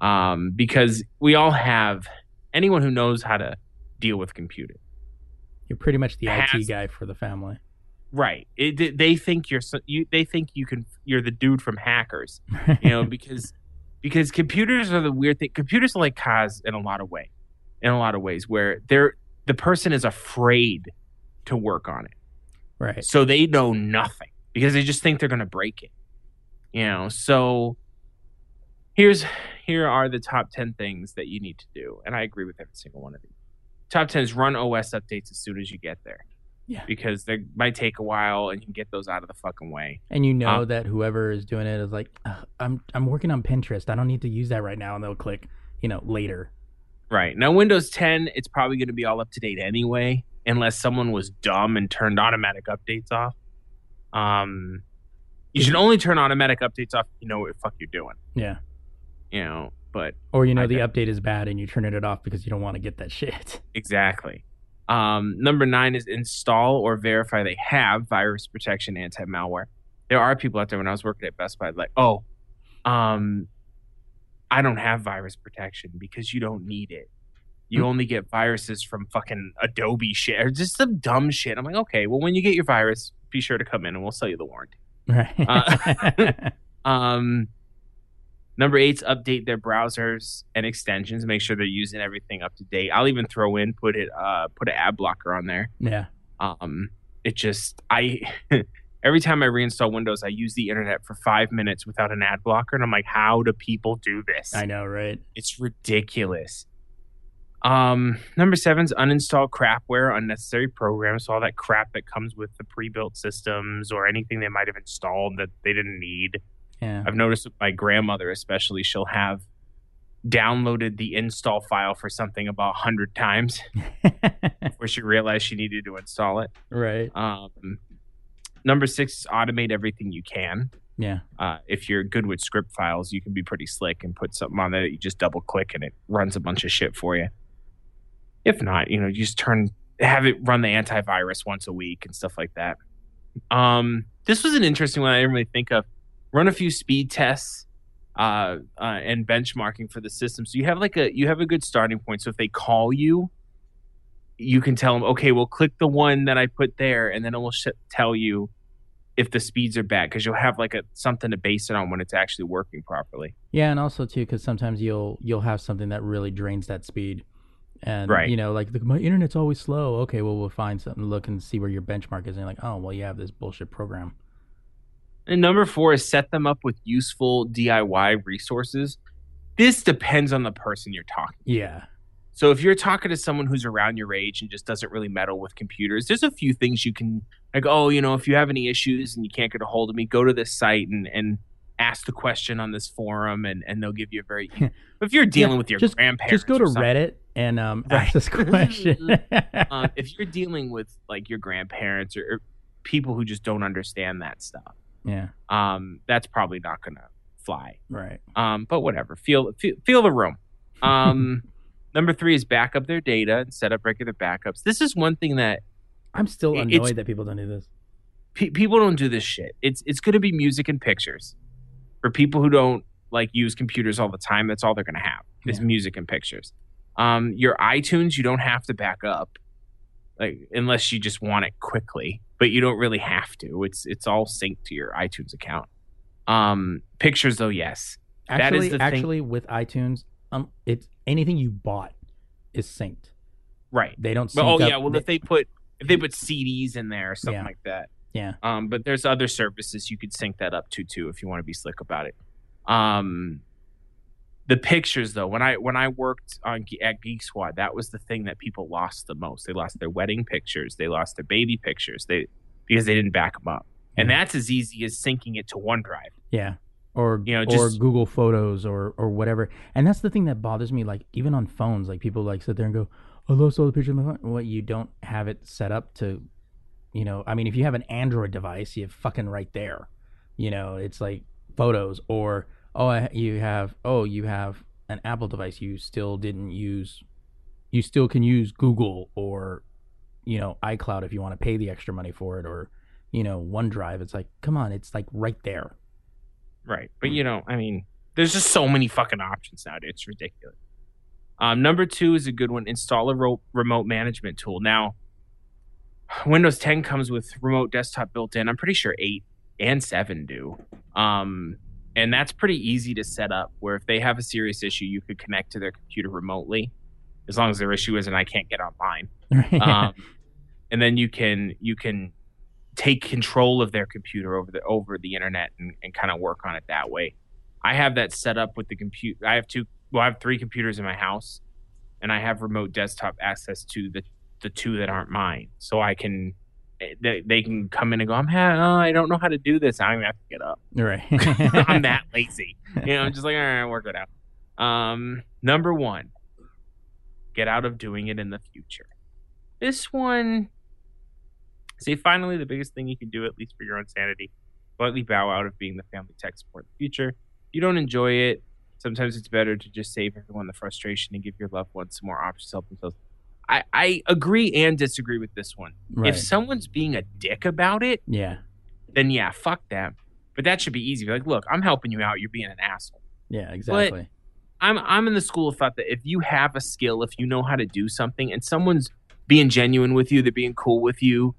um because we all have anyone who knows how to deal with computer You're pretty much the IT guy for the family. right. It, they- they think you're so- you they think you can you're the dude from hackers you know because because computers are the weird thing. Computers are like cars in a lot of way in a lot of ways where they're the person is afraid to work on it right. so they know nothing because they just think they're going to break it you know so here's here are the top 10 things that you need to do and i agree with every single one of these top 10 is run os updates as soon as you get there Yeah. because they might take a while and you can get those out of the fucking way And you know Uh, that whoever is doing it is like, I'm I'm working on Pinterest. I don't need to use that right now, and they'll click, you know, later. right now windows 10 it's probably going to be all up to date anyway unless someone was dumb and turned automatic updates off um you should only turn automatic updates off if you know what the fuck you're doing Yeah. you know but Or you know I the get- update is bad and you turn it off because you don't want to get that shit. Exactly. Um, number nine is install or verify they have virus protection anti malware. There are people out there when I was working at Best Buy, like, oh, um, I don't have virus protection because you don't need it. You Hmm. only get viruses from fucking Adobe shit or just some dumb shit. I'm like, okay, well, when you get your virus, be sure to come in and we'll sell you the warranty. Right. Uh, Um, number eight's update their browsers and extensions. Make sure they're using everything up to date. I'll even throw in put it uh put an ad blocker on there. yeah. Um, it just I every time I reinstall Windows, I use the internet for five minutes without an ad blocker, and I'm like, how do people do this? I know, right? It's ridiculous. Um, number is uninstall crapware, unnecessary programs, so all that crap that comes with the pre-built systems or anything they might have installed that they didn't need. Yeah. I've noticed with my grandmother, especially, she'll have downloaded the install file for something about hundred times before she realized she needed to install it. right. Um, number six automate everything you can. Yeah. Uh, if you're good with script files, you can be pretty slick and put something on there that you just double click and it runs a bunch of shit for you. If not, you know, you just turn have it run the antivirus once a week and stuff like that. Um, this was an interesting one I didn't really think of. Run a few speed tests uh, uh, and benchmarking for the system. So you have like a you have a good starting point. So if they call you, you can tell them, okay, well, click the one that I put there, and then it will sh- tell you if the speeds are bad because you'll have like a something to base it on when it's actually working properly. Yeah, and also too, because sometimes you'll you'll have something that really drains that speed, and Right. you know, like the, my internet's always slow. Okay, well we'll find something, look and see where your benchmark is, and you're like, oh well, you have this bullshit program. And number four is set them up with useful DIY resources. This depends on the person you're talking. Yeah, So if you're talking to someone who's around your age and just doesn't really meddle with computers, there's a few things you can like. Oh, you know, if you have any issues and you can't get a hold of me, go to this site and and ask the question on this forum, and and they'll give you a very. if you're dealing Yeah, with your just- grandparents, just go to Reddit and um, Right. ask this question. um, if you're dealing with like your grandparents or, or people who just don't understand that stuff, yeah, um, that's probably not gonna fly. right. Um, but whatever, feel feel, feel the room. Um, number three is back up their data and set up regular backups. This is one thing that I'm still annoyed that people don't do this. pe- people don't do. This shit. It's it's gonna be music and pictures for people who don't like use computers all the time. That's all they're gonna have is music and pictures. Um, your iTunes, you don't have to back up, like unless you just want it quickly. But you don't really have to. It's it's all synced to your iTunes account. Um, pictures though, yes. That is Actually, thing- actually, with iTunes, um, it's anything you bought is synced. Right. They don't. But oh yeah, well if they put if they put CDs in there or something Yeah. like that. Yeah, Um, but there's other services you could sync that up to too if you want to be slick about it. Um, the pictures though, when I when I worked on at Geek Squad, that was the thing that people lost the most. They lost their wedding pictures, they lost their baby pictures, they because they didn't back them up. And that's as easy as syncing it to OneDrive. yeah, or You know, or Google Photos or or whatever. And that's the thing that bothers me. Like even on phones, like people like sit there and go, "I lost all the pictures on my phone." What you don't have it set up to, you know. I mean, if you have an Android device, you have fucking right there. You know, it's like photos or oh, you have oh, you have an Apple device. You still didn't use. You still can use Google or, you know, iCloud if you want to pay the extra money for it or, you know, OneDrive. It's like, come on, it's like right there. Right. But you know, I mean, there's just so many fucking options nowadays. It's ridiculous. Um, number two is a good one. Install a remote management tool. Now, Windows 10 comes with remote desktop built in. I'm pretty sure 8 and 7 do. Um, and that's pretty easy to set up where if they have a serious issue, you could connect to their computer remotely as long as their issue isn't I can't get online. Um, and then you can you can take control of their computer over the over the internet and, and kind of work on it that way. I have that set up with the computer. I have two. Well, I have three computers in my house, and I have remote desktop access to the the two that aren't mine, so I can. They, they can come in and go. I'm. Ha- oh, I don't know how to do this. I don't even have to get up. Right. I'm that lazy. You know, I'm just like, all right, work it out. Um, number one, get out of doing it in the future. This one, see, finally, the biggest thing you can do, at least for your own sanity, slightly bow out of being the family tech support in the future. If you don't enjoy it, sometimes it's better to just save everyone the frustration and give your loved ones some more options to help themselves. I, I agree and disagree with this one. Right. If someone's being a dick about it, yeah. then yeah, fuck them. But that should be easy. Be like, look, I'm helping you out. You're being an asshole. Yeah. Exactly. I'm I'm in the school of thought that if you have a skill, if you know how to do something, and someone's being genuine with you, they're being cool with you,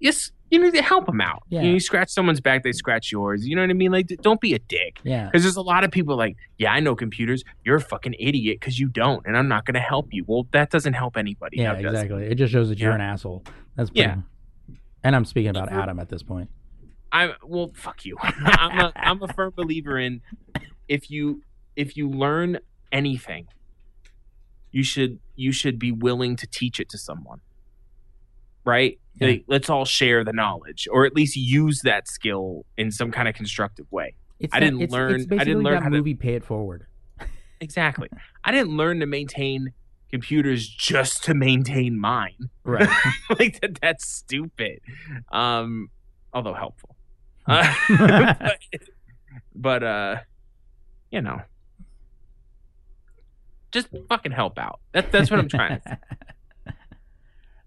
yes, you need to help them out. Yeah. You, know, you scratch someone's back, they scratch yours. You know what I mean? Like, don't be a dick. yeah. Because there's a lot of people like, yeah, I know computers. You're a fucking idiot because you don't, and I'm not going to help you. Well, that doesn't help anybody. Yeah. does it? Exactly. It just shows that you're an asshole. That's pretty, Yeah. And I'm speaking about Adam at this point. I well, fuck you. I'm a I'm a firm believer in if you if you learn anything, you should you should be willing to teach it to someone. Right? Yeah. Like, let's all share the knowledge, or at least use that skill in some kind of constructive way. It's I that- didn't it's, learn- I It's didn't learn how to- movie Pay It Forward. Exactly. I didn't learn to maintain computers just to maintain mine. Right. like that, that's stupid. Um, although helpful. Uh, but, but uh, you know, just fucking help out. That, that's what I'm trying. to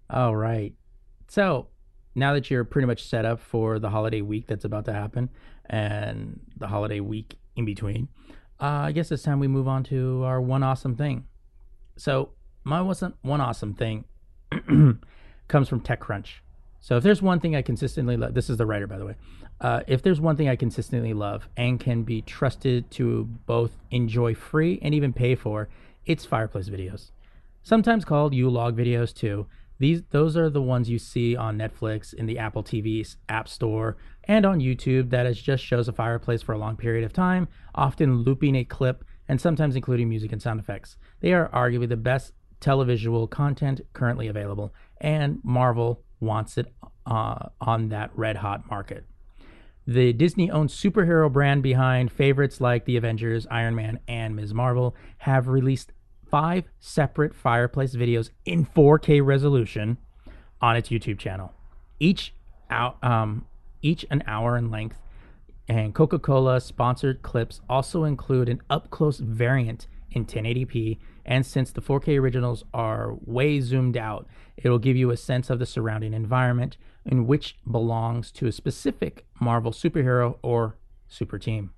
All right. So now that you're pretty much set up for the holiday week that's about to happen and the holiday week in between, uh, I guess it's time we move on to our one awesome thing. So my wasn't one awesome thing comes from TechCrunch. So if there's one thing I consistently love, this is the writer by the way. Uh, if there's one thing I consistently love and can be trusted to both enjoy free and even pay for, it's fireplace videos sometimes called Yule log videos too. These those are the ones you see on Netflix, in the Apple TV App Store, and on YouTube that is just shows a fireplace for a long period of time, often looping a clip and sometimes including music and sound effects. They are arguably the best televisual content currently available, and Marvel wants it uh, on that red hot market. The Disney owned superhero brand behind favorites like The Avengers, Iron Man, and Ms. Marvel have released five separate fireplace videos in 4K resolution on its YouTube channel. Each out, um, each an hour in length. And Coca-Cola sponsored clips also include an up-close variant in 1080p. And since the 4K originals are way zoomed out, it'll give you a sense of the surrounding environment in which belongs to a specific Marvel superhero or super team.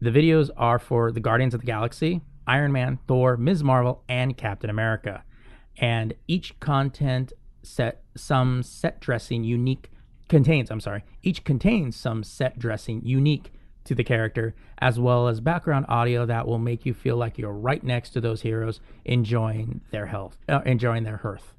The videos are for the Guardians of the Galaxy, Iron Man, Thor, Ms. Marvel, and Captain America. And each content set some set dressing unique contains, I'm sorry, each contains some set dressing unique to the character as well as background audio that will make you feel like you're right next to those heroes enjoying their health, uh, enjoying their hearth.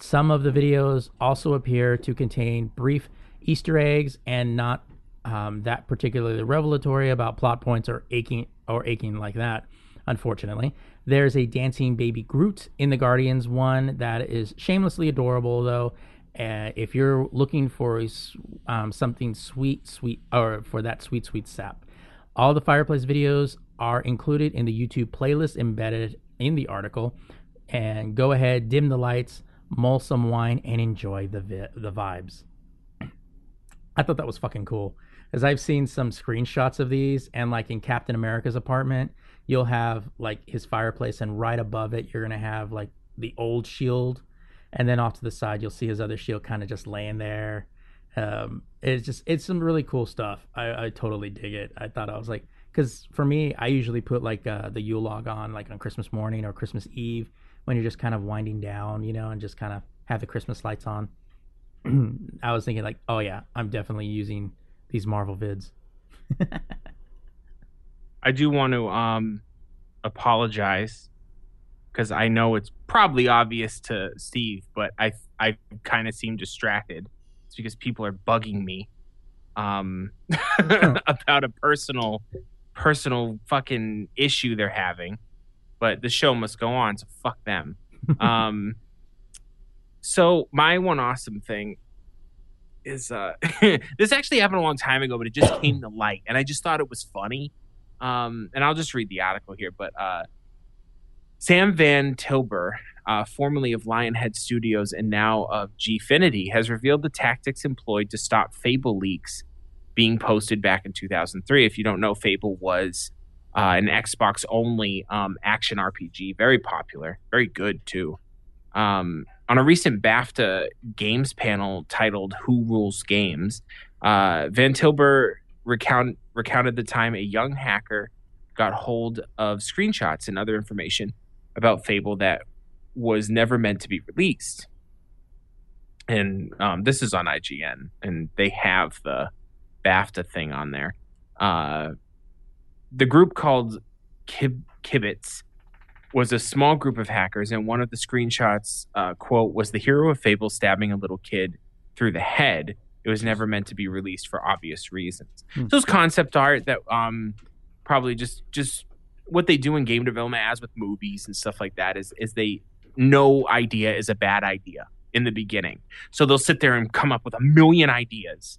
Some of the videos also appear to contain brief Easter eggs and not um, that particularly revelatory about plot points or aching or aching like that. Unfortunately, there's a dancing baby Groot in the Guardians one that is shamelessly adorable, though. Uh, if you're looking for a um, something sweet, sweet, or for that sweet, sweet sap, all the fireplace videos are included in the YouTube playlist embedded in the article. And go ahead, dim the lights, mull some wine, and enjoy the vi- the vibes. I thought that was fucking cool. As I've seen some screenshots of these, and like in Captain America's apartment, you'll have like his fireplace, and right above it, you're gonna have like the old shield, and then off to the side, you'll see his other shield kind of just laying there. Um, it's just it's some really cool stuff. I, I totally dig it. I thought I was like, because for me, I usually put like uh, the Yule log on like on Christmas morning or Christmas Eve when you're just kind of winding down, you know, and just kind of have the Christmas lights on. I was thinking like, oh yeah, I'm definitely using these Marvel vids. I do want to um apologize because I know it's probably obvious to Steve, but I I kind of seem distracted. It's because people are bugging me um about a personal personal fucking issue they're having, but the show must go on, so fuck them. um, so my one awesome thing is uh, this actually happened a long time ago, but it just came to light, and I just thought it was funny. Um, and I'll just read the article here, but uh, Sam Van Tilburgh, uh, formerly of Lionhead Studios and now of Gfinity, has revealed the tactics employed to stop Fable leaks being posted back in 2003. If you don't know, Fable was uh, an Xbox only um, action RPG, very popular, very good too. Um, on a recent BAFTA Games panel titled "Who Rules Games," uh, Van Tilburgh recount, recounted the time a young hacker got hold of screenshots and other information about Fable that was never meant to be released. And um, this is on IGN, and they have the BAFTA thing on there. Uh, the group called Kib- Kibitz was a small group of hackers, and one of the screenshots, uh, quote, was the hero of Fable stabbing a little kid through the head. It was never meant to be released for obvious reasons. Hmm. So it's concept art that um, probably just just what they do in game development, as with movies and stuff like that, is is they no idea is a bad idea in the beginning. So they'll sit there and come up with a million ideas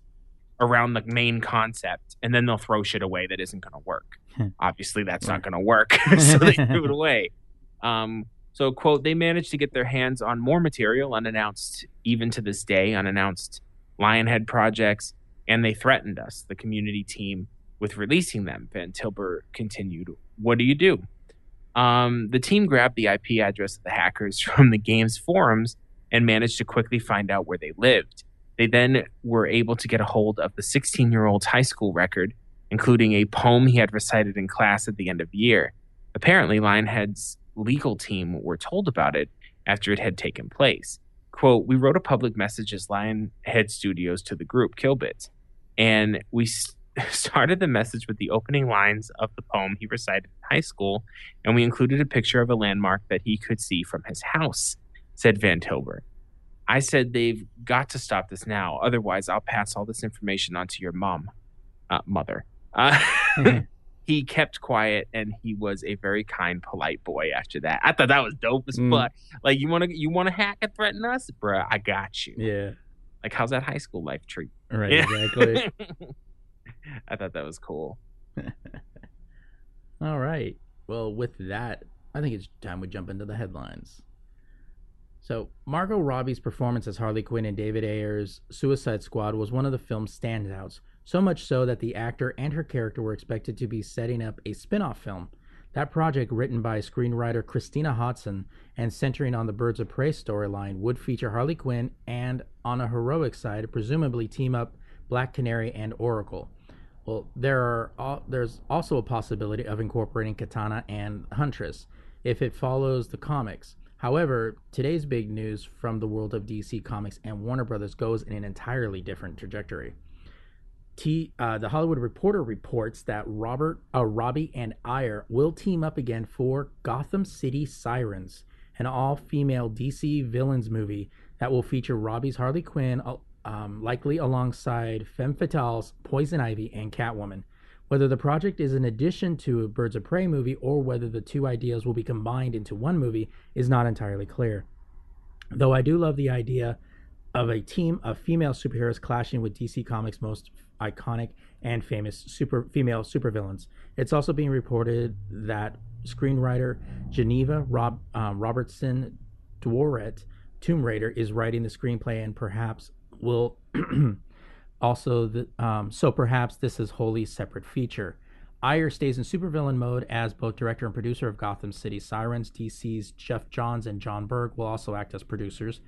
around the main concept, and then they'll throw shit away that isn't going to work. Hmm. Obviously, that's not going to work, so they threw it away. Um, so, quote, they managed to get their hands on more material unannounced, even to this day, unannounced Lionhead projects, and they threatened us, the community team, with releasing them. Van Tilburgh continued, What do you do? Um, the team grabbed the IP address of the hackers from the game's forums and managed to quickly find out where they lived. They then were able to get a hold of the 16 year old's high school record, including a poem he had recited in class at the end of the year. Apparently, Lionhead's legal team were told about it after it had taken place. Quote, We wrote a public message as Lionhead Studios to the group, Killbits, and we started the message with the opening lines of the poem he recited in high school, and we included a picture of a landmark that he could see from his house, said Van Tilburgh. I said they've got to stop this now, otherwise I'll pass all this information on to your mom, uh, mother. Uh, he kept quiet, and he was a very kind, polite boy. After that, I thought that was dope as Mm. fuck. Like you want to, you want to hack and threaten us, bruh? I got you. Yeah. Like how's that high school life treat? Right. Yeah. Exactly. I thought that was cool. All right. Well, with that, I think it's time we jump into the headlines. So, Margot Robbie's performance as Harley Quinn in David Ayer's Suicide Squad was one of the film's standouts, so much so that the actor and her character were expected to be setting up a spin off film. That project, written by screenwriter Christina Hodson and centering on the Birds of Prey storyline, would feature Harley Quinn and, on a heroic side, presumably team up Black Canary and Oracle. Well, there are al- there's also a possibility of incorporating Katana and Huntress if it follows the comics. However, today's big news from the world of DC Comics and Warner Brothers goes in an entirely different trajectory. T, uh, the Hollywood Reporter reports that Robert, uh, Robbie, and Ayer will team up again for Gotham City Sirens, an all-female DC villains movie that will feature Robbie's Harley Quinn, um, likely alongside Femme Fatale's Poison Ivy and Catwoman. Whether the project is an addition to a Birds of Prey movie or whether the two ideas will be combined into one movie is not entirely clear. Though I do love the idea of a team of female superheroes clashing with DC Comics' most iconic and famous super female supervillains. It's also being reported that screenwriter Geneva Rob, um, Robertson Dworet, Tomb Raider, is writing the screenplay and perhaps will also the um, so perhaps this is wholly separate feature. Ayer stays in supervillain mode as both director and producer of Gotham City Sirens. DC's Geoff Johns and Jon Berg will also act as producers.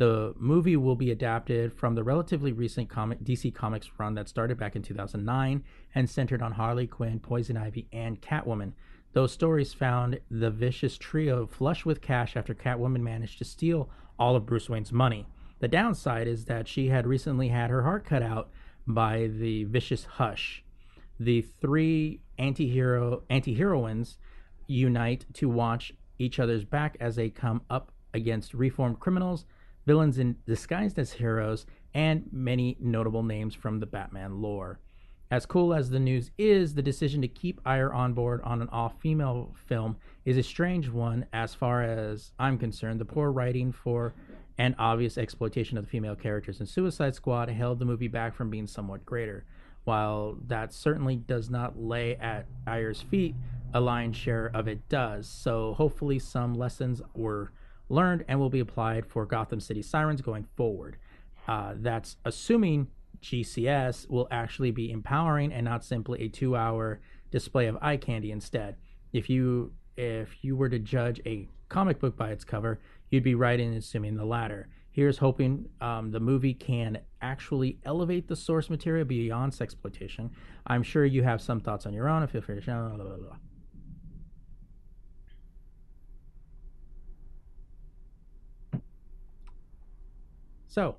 The movie will be adapted from the relatively recent comic DC Comics run that started back in 2009 and centered on Harley Quinn, Poison Ivy, and Catwoman. Those stories found the vicious trio flush with cash after Catwoman managed to steal all of Bruce Wayne's money. The downside is that she had recently had her heart cut out by the vicious Hush. The three anti-hero anti-heroines unite to watch each other's back as they come up against reformed criminals, villains in disguised as heroes, and many notable names from the Batman lore. As cool as the news is, the decision to keep Ayer on board on an all female film is a strange one as far as I'm concerned. The poor writing for and obvious exploitation of the female characters in Suicide Squad held the movie back from being somewhat greater. While that certainly does not lay at Ayer's feet, a lion's share of it does. So hopefully, some lessons were learned and will be applied for Gotham City Sirens going forward. Uh, that's assuming GCS will actually be empowering and not simply a two-hour display of eye candy instead. If you if you were to judge a comic book by its cover, you'd be right in assuming the latter. Here's hoping um, the movie can actually elevate the source material beyond sexploitation. I'm sure you have some thoughts on your own. Feel free to share. Blah, blah, blah. So,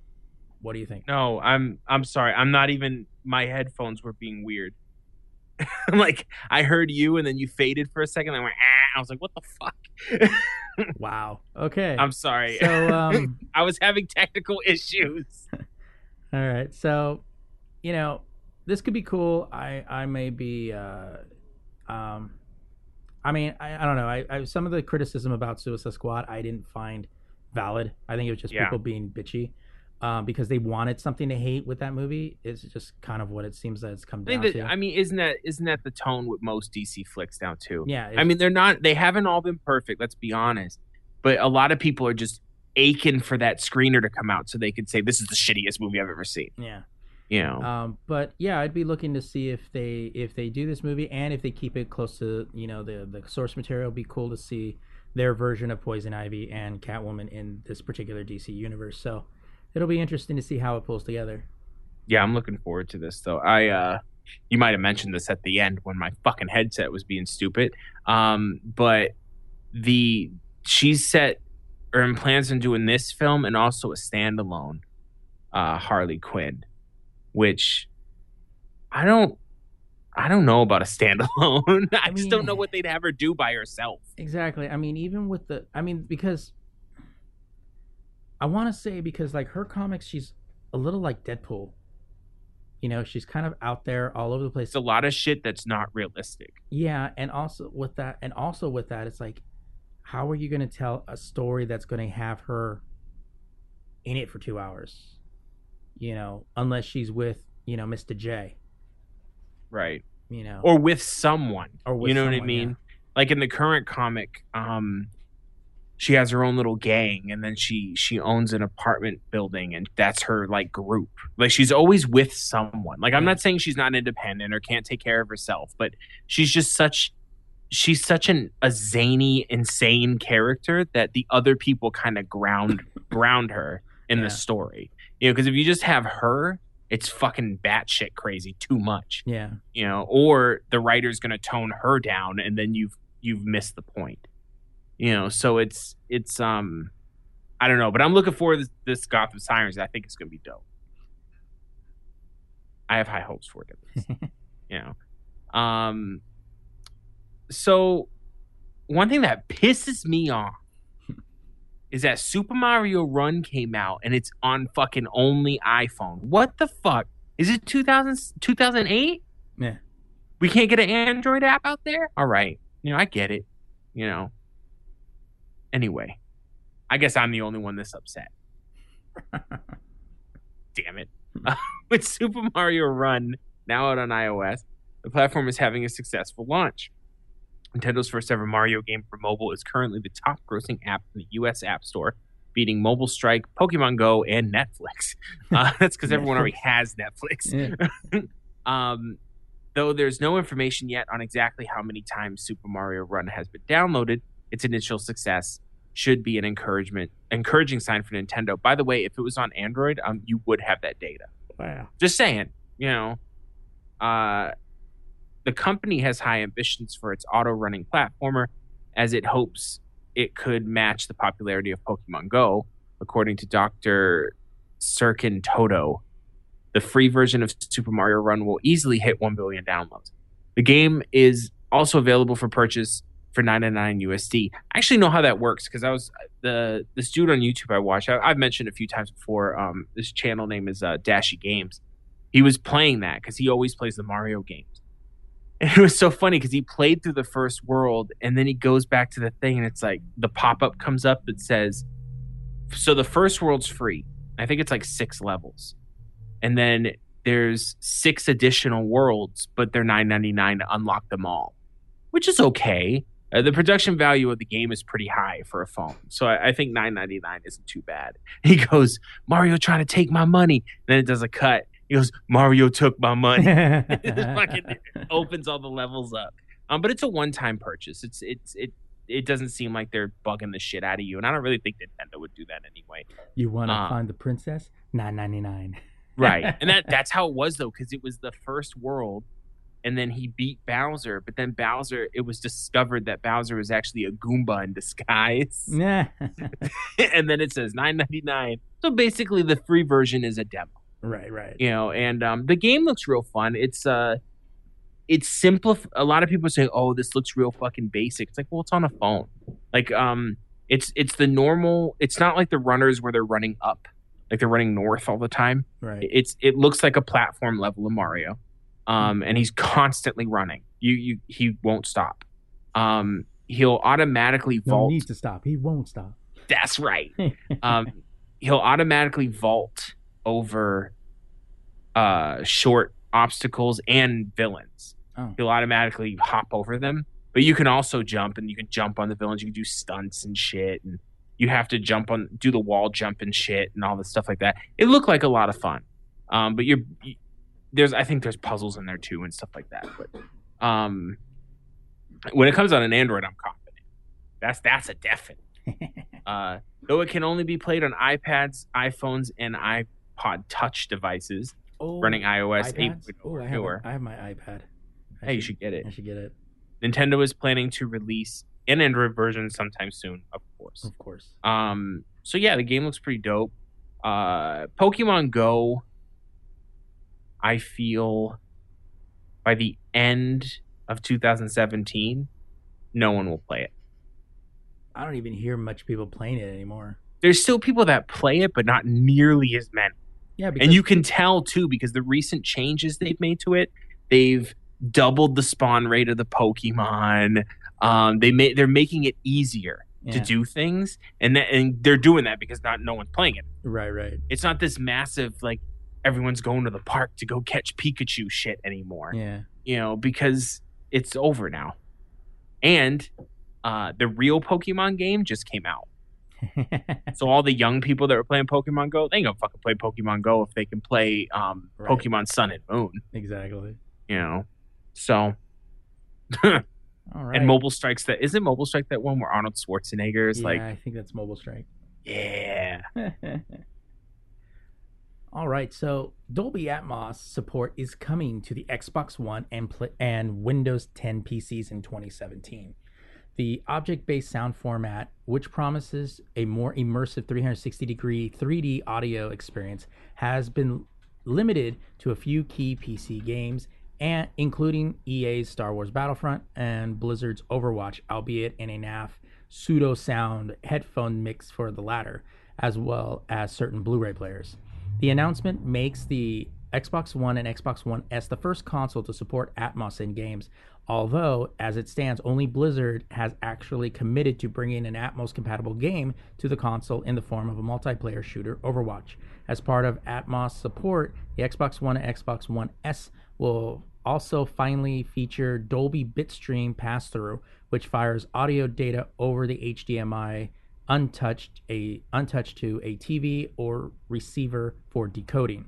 what do you think? No, I'm I'm sorry. I'm not even my headphones were being weird. I'm like I heard you and then you faded for a second. I went ah. I was like, what the fuck? Wow. Okay. I'm sorry. So, um, I was having technical issues. All right. So, you know, this could be cool. I I may be uh um I mean, I, I don't know. I, I some of the criticism about Suicide Squad I didn't find valid. I think it was just Yeah. people being bitchy. Um, because they wanted something to hate with that movie. It's just kind of what it seems that it's come down that to. I mean, isn't that isn't that the tone with most DC flicks now too? yeah. I mean, they're not. They haven't all been perfect. Let's be honest. But a lot of people are just aching for that screener to come out so they can say this is the shittiest movie I've ever seen. yeah. You know, Um, but yeah, I'd be looking to see if they if they do this movie and if they keep it close to you know the the source material. It'd be cool to see their version of Poison Ivy and Catwoman in this particular DC universe. So it'll be interesting to see how it pulls together. yeah, I'm looking forward to this though. I uh you might have mentioned this at the end when my fucking headset was being stupid. Um, but the she's set or in plans on doing this film and also a standalone uh Harley Quinn, which I don't I don't know about a standalone. I, I just don't know what they'd have her do by herself. Exactly. I mean, even with the, I mean, because I want to say because like her comics, she's a little like Deadpool. You know, she's kind of out there all over the place. It's a lot of shit that's not realistic. Yeah, and also with that, and also with that, it's like, how are you going to tell a story that's going to have her in it for two hours? You know, unless she's with you know Mr. J. Right. You know, Or with someone. Or with you know what I mean? yeah. Like in the current comic, um she has her own little gang and then she she owns an apartment building and that's her like group. Like she's always with someone. Like I'm Yeah. not saying she's not independent or can't take care of herself, but she's just such she's such an a zany, insane character that the other people kind of ground ground her in Yeah. the story. You know, because if you just have her, it's fucking batshit crazy too much yeah, you know, or the writer's going to tone her down, and then you've you've missed the point, you know. So it's it's um, I don't know, but I'm looking forward to this, this Gotham Sirens. I think it's going to be dope. I have high hopes for it, at least, you know. Um, so one thing that pisses me off is that Super Mario Run came out and it's on fucking only iPhone. What the fuck? Is it 2000, 2008? yeah. We can't get an Android app out there? All right. You know, I get it. You know. Anyway, I guess I'm the only one that's upset. Damn it. With Super Mario Run now out on iOS, the platform is having a successful launch. Nintendo's first ever Mario game for mobile is currently the top grossing app in the US App Store, beating Mobile Strike, Pokemon Go, and Netflix. Uh, that's because everyone already has Netflix. Yeah. Um, though there's no information yet on exactly how many times Super Mario Run has been downloaded, its initial success should be an encouragement, encouraging sign for Nintendo. By the way, if it was on Android, um, you would have that data. Wow. Just saying, you know. Uh, the company has high ambitions for its auto running platformer, as it hopes it could match the popularity of Pokemon Go, according to Dr. Serkan Toto. The free version of Super Mario Run will easily hit 1 billion downloads. The game is also available for purchase for 99 USD. I actually know how that works because I was the this dude on YouTube I watch. I, I've mentioned a few times before. Um, this channel name is uh, Dashie Games. he was playing that because he always plays the Mario games. And it was so funny because he played through the first world and then he goes back to the thing and it's like the pop up comes up that says, so the first world's free. I think it's like six levels. And then there's six additional worlds, but they're nine ninety nine to unlock them all, which is okay. Uh, the production value of the game is pretty high for a phone, so I, I think nine ninety nine isn't too bad. He goes, Mario trying to take my money. Then it does a cut. He goes, Mario took my money. it fucking opens all the levels up. Um, but it's a one time purchase. It's it's it it doesn't seem like they're bugging the shit out of you, and I don't really think Nintendo would do that anyway. you want to Uh, find the princess? Nine ninety nine. Right. and that that's how it was though, because it was the first world, and then he beat Bowser. But then Bowser, it was discovered that Bowser was actually a Goomba in disguise, Nah. and then it says nine ninety nine. So basically, the free version is a demo, right, right. you know. And um, the game looks real fun. It's uh, it's simple. A lot of people say, "Oh, this looks real fucking basic." It's like, well, it's on a phone. Like um, it's it's the normal. It's not like the runners where they're running up, like they're running north all the time Right. it's it looks like a platform level of Mario, um, and he's constantly running. You you he won't stop. Um, he'll automatically No vault. need to stop. He won't stop. That's right. Um, he'll automatically vault over uh short obstacles and villains. Oh. He'll automatically hop over them, but you can also jump and you can jump on the villains. You can do stunts and shit, and you have to jump on, do the wall jump and shit, and all this stuff like that. It looked like a lot of fun, um, but you're you, there's I think there's puzzles in there too and stuff like that. But um, when it comes on an Android, I'm confident. That's that's a definite. Uh, though it can only be played on iPads, iPhones, and iPod Touch devices oh, running iOS iPads? 8 Oh, or I have, newer. a- I have my iPad. I Hey, you should get it. I should get it. Nintendo is planning to release an Android version sometime soon, of course. Of course. Um, so yeah, the game looks pretty dope. Uh, Pokemon Go, I feel by the end of 2017, no one will play it. I don't even hear much people playing it anymore. There's still people that play it, but not nearly as many. Yeah, because and you can tell too because the recent changes they've made to it they've doubled the spawn rate of the pokemon. Um, they made they're making it easier to do things and that, and they're doing that because not no one's playing it. Right, right. it's not this massive like everyone's going to the park to go catch pikachu shit anymore. Yeah. you know because it's over now. And uh, the real pokemon game just came out so all the young people that were playing Pokemon Go, they ain't gonna fucking play Pokemon Go if they can play um, Right. Pokemon Sun and Moon, exactly. you know. So All right. and Mobile Strikes that isn't Mobile Strike that one where Arnold Schwarzenegger is yeah, like, I think that's Mobile Strike. yeah, All right, so Dolby Atmos support is coming to the Xbox One and and Windows 10 PCs in 2017. The object-based sound format, which promises a more immersive 360-degree 3D audio experience, has been limited to a few key PC games, and including EA's Star Wars Battlefront and Blizzard's Overwatch, albeit in a NAF pseudo sound headphone mix for the latter, as well as certain Blu-ray players. The announcement makes the Xbox One and Xbox One S the first console to support Atmos in games, although, as it stands, only Blizzard has actually committed to bringing an Atmos compatible game to the console in the form of a multiplayer shooter, Overwatch. As part of Atmos support, the Xbox One and Xbox One S will also finally feature Dolby Bitstream pass through, which fires audio data over the HDMI untouched a untouched to a TV or receiver for decoding.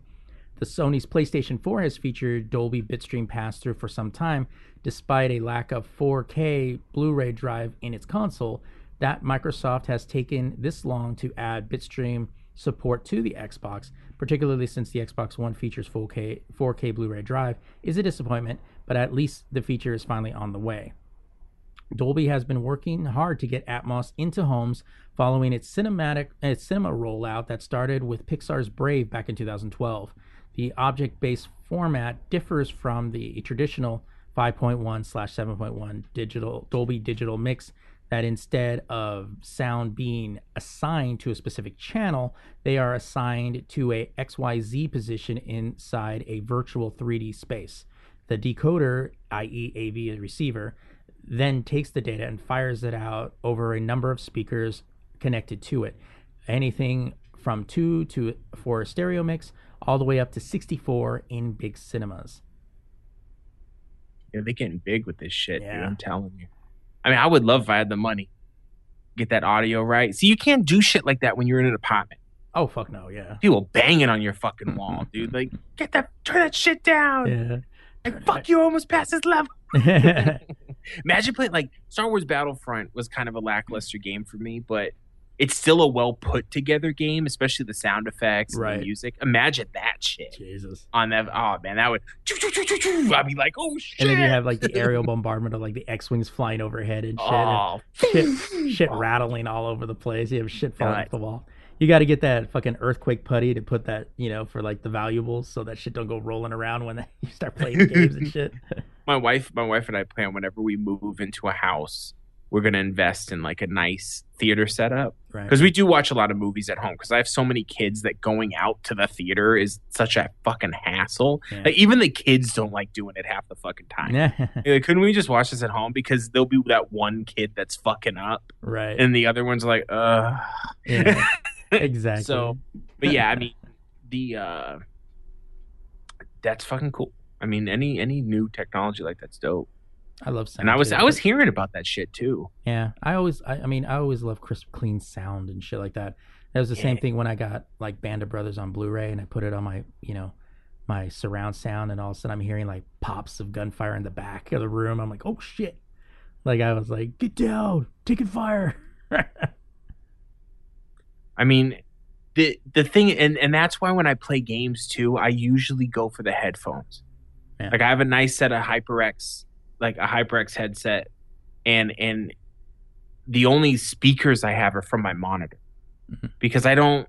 The Sony's PlayStation 4 has featured Dolby Bitstream pass-through for some time, despite a lack of 4K Blu-ray drive in its console. That Microsoft has taken this long to add Bitstream support to the Xbox, particularly since the Xbox One features 4K 4K Blu-ray drive, is a disappointment. But at least the feature is finally on the way. Dolby has been working hard to get Atmos into homes following its cinematic its cinema rollout that started with Pixar's Brave back in 2012. The object-based format differs from the traditional 5.1 slash 7.1 digital Dolby digital mix that instead of sound being assigned to a specific channel, they are assigned to a XYZ position inside a virtual 3D space. The decoder, i.e., AV receiver, then takes the data and fires it out over a number of speakers connected to it. Anything from two to four stereo mix, all the way up to 64 in big cinemas. Yeah, they're getting big with this shit, dude. I'm telling you. I mean, I would love if I had the money. Get that audio right. See, you can't do shit like that when you're in an apartment. Oh fuck no, yeah. People banging on your fucking wall, dude. Like, get that, turn that shit down. Yeah. Like, fuck you, almost past this level. Imagine playing like Star Wars Battlefront was kind of a lackluster game for me, but it's still a well put together game, especially the sound effects and the music. Imagine that shit Jesus. on that. Oh man, that would. I'd be like, oh shit. And then you have like the aerial bombardment of like the X-wings flying overhead and shit. and oh, shit, shit oh. rattling all over the place. You have shit falling God. off the wall. You got to get that fucking earthquake putty to put that, you know, for like the valuables, so that shit don't go rolling around when you start playing games and shit. my wife, my wife and I plan whenever we move into a house, we're gonna invest in like a nice theater setup Right. because we do watch a lot of movies at home. Because I have so many kids that going out to the theater is such a fucking hassle. Yeah. Like even the kids don't like doing it half the fucking time. Yeah. Like, couldn't we just watch this at home? Because there'll be that one kid that's fucking up, right. and the other one's like, uh. yeah. Exactly. So, but yeah, I mean, the uh, that's fucking cool. I mean, any any new technology like that's dope. I love sound. And I was too. I was hearing about that shit too. Yeah, I always, I, I mean, I always love crisp, clean sound and shit like that. That was the same thing when I got like Band of Brothers on Blu-ray and I put it on my, you know, my surround sound, and all of a sudden I'm hearing like pops of gunfire in the back of the room. I'm like, oh shit! Like I was like, get down, taking fire. I mean, the the thing, and and that's why when I play games too, I usually go for the headphones. Yeah. Like I have a nice set of HyperX, like a HyperX headset, and and the only speakers I have are from my monitor Mhm. because I don't.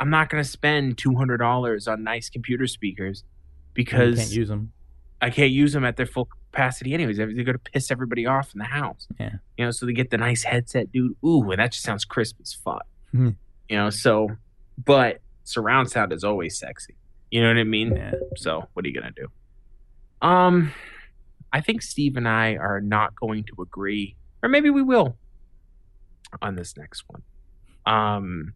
I'm not going to spend two hundred dollars on nice computer speakers you because can't use them. I can't use them at their full capacity anyways. They're going to piss everybody off in the house. Yeah. You know, so they get the nice headset, dude. Ooh, and that just sounds crisp as fuck. Mhm. You know, so but surround sound is always sexy. You know what I mean? Yeah. So what are you gonna do? Um, I think Steve and I are not going to agree, or maybe we will on this next one. Um,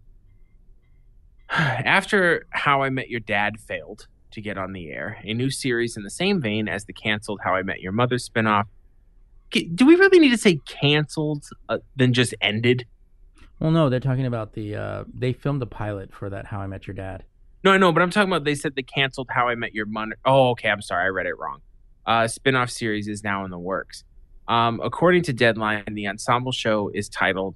after How I Met Your Dad failed to get on the air, a new series in the same vein as the canceled How I Met Your Mother spinoff. Do we really need to say canceled uh, than just ended? Well, no, they're talking about the. uh They filmed the pilot for that How I Met Your Dad. No, I know, but I'm talking about they said they canceled How I Met Your Mother. Oh, okay. I'm sorry. I read it wrong. Uh, spin-off series is now in the works. Um, according to Deadline, the ensemble show is titled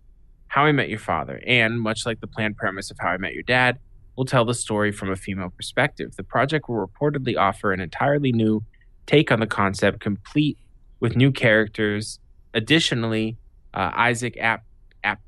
How I Met Your Father, and much like the planned premise of How I Met Your Dad, will tell the story from a female perspective. The project will reportedly offer an entirely new take on the concept, complete with new characters. Additionally, uh, Isaac Ap- Ap-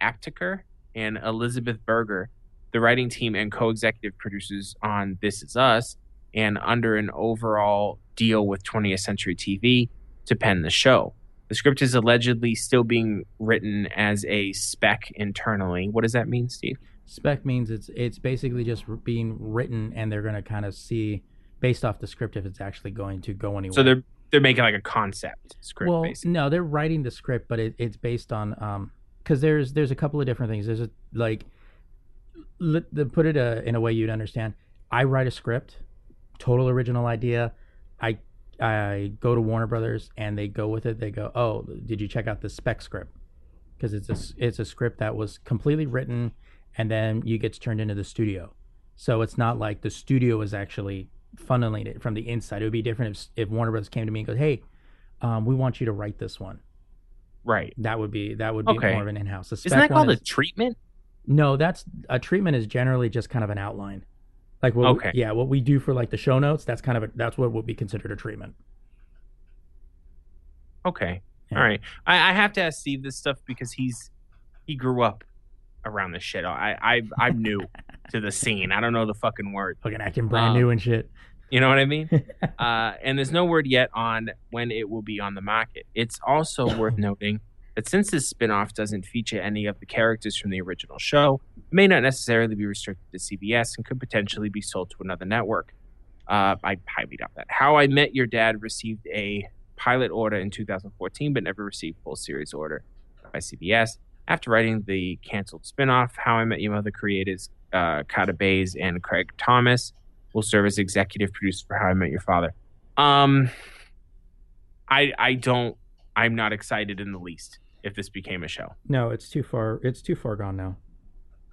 Aptaker and Elizabeth Berger the writing team and co-executive producers on This Is Us, and under an overall deal with 20th Century TV to pen the show. The script is allegedly still being written as a spec internally. What does that mean, Steve? Spec means it's it's basically just being written, and they're gonna kind of see based off the script if it's actually going to go anywhere. So they're they're making like a concept script, well, basically. no, they're writing the script, but it, it's based on um because there's there's a couple of different things. There's a like let, to put it uh, in a way you'd understand. I write a script, total original idea. I I go to Warner Brothers and they go with it. They go, oh, did you check out the spec script? Because it's a it's a script that was completely written, and then you gets turned into the studio. So it's not like the studio is actually funneling it from the inside. It would be different if if Warner Brothers came to me and goes, hey, um, we want you to write this one. Right. That would be that would be Okay. more of an in-house. Isn't that called one a treatment? no? That's a treatment is generally just kind of an outline. Like what we- Okay. yeah, what we do for like the show notes, that's kind of a, that's what would be considered a treatment. Okay. Yeah. All right. I, I have to ask Steve this stuff because he's he grew up around this shit. I I I'm new to the scene. I don't know the fucking word. Fucking acting brand Um, new and shit. You know what I mean? uh, and there's no word yet on when it will be on the market. It's also worth noting that since this spin-off doesn't feature any of the characters from the original show, it may not necessarily be restricted to CBS and could potentially be sold to another network. Uh, I highly doubt that. How I Met Your Dad received a pilot order in 2014, but never received full series order by CBS. After writing the canceled spinoff, How I Met Your Mother creators uh, Carter Bays and Craig Thomas will serve as executive producer for How I Met Your Father. Um, I I don't. I'm not excited in the least if this became a show. No, it's too far. It's too far gone now.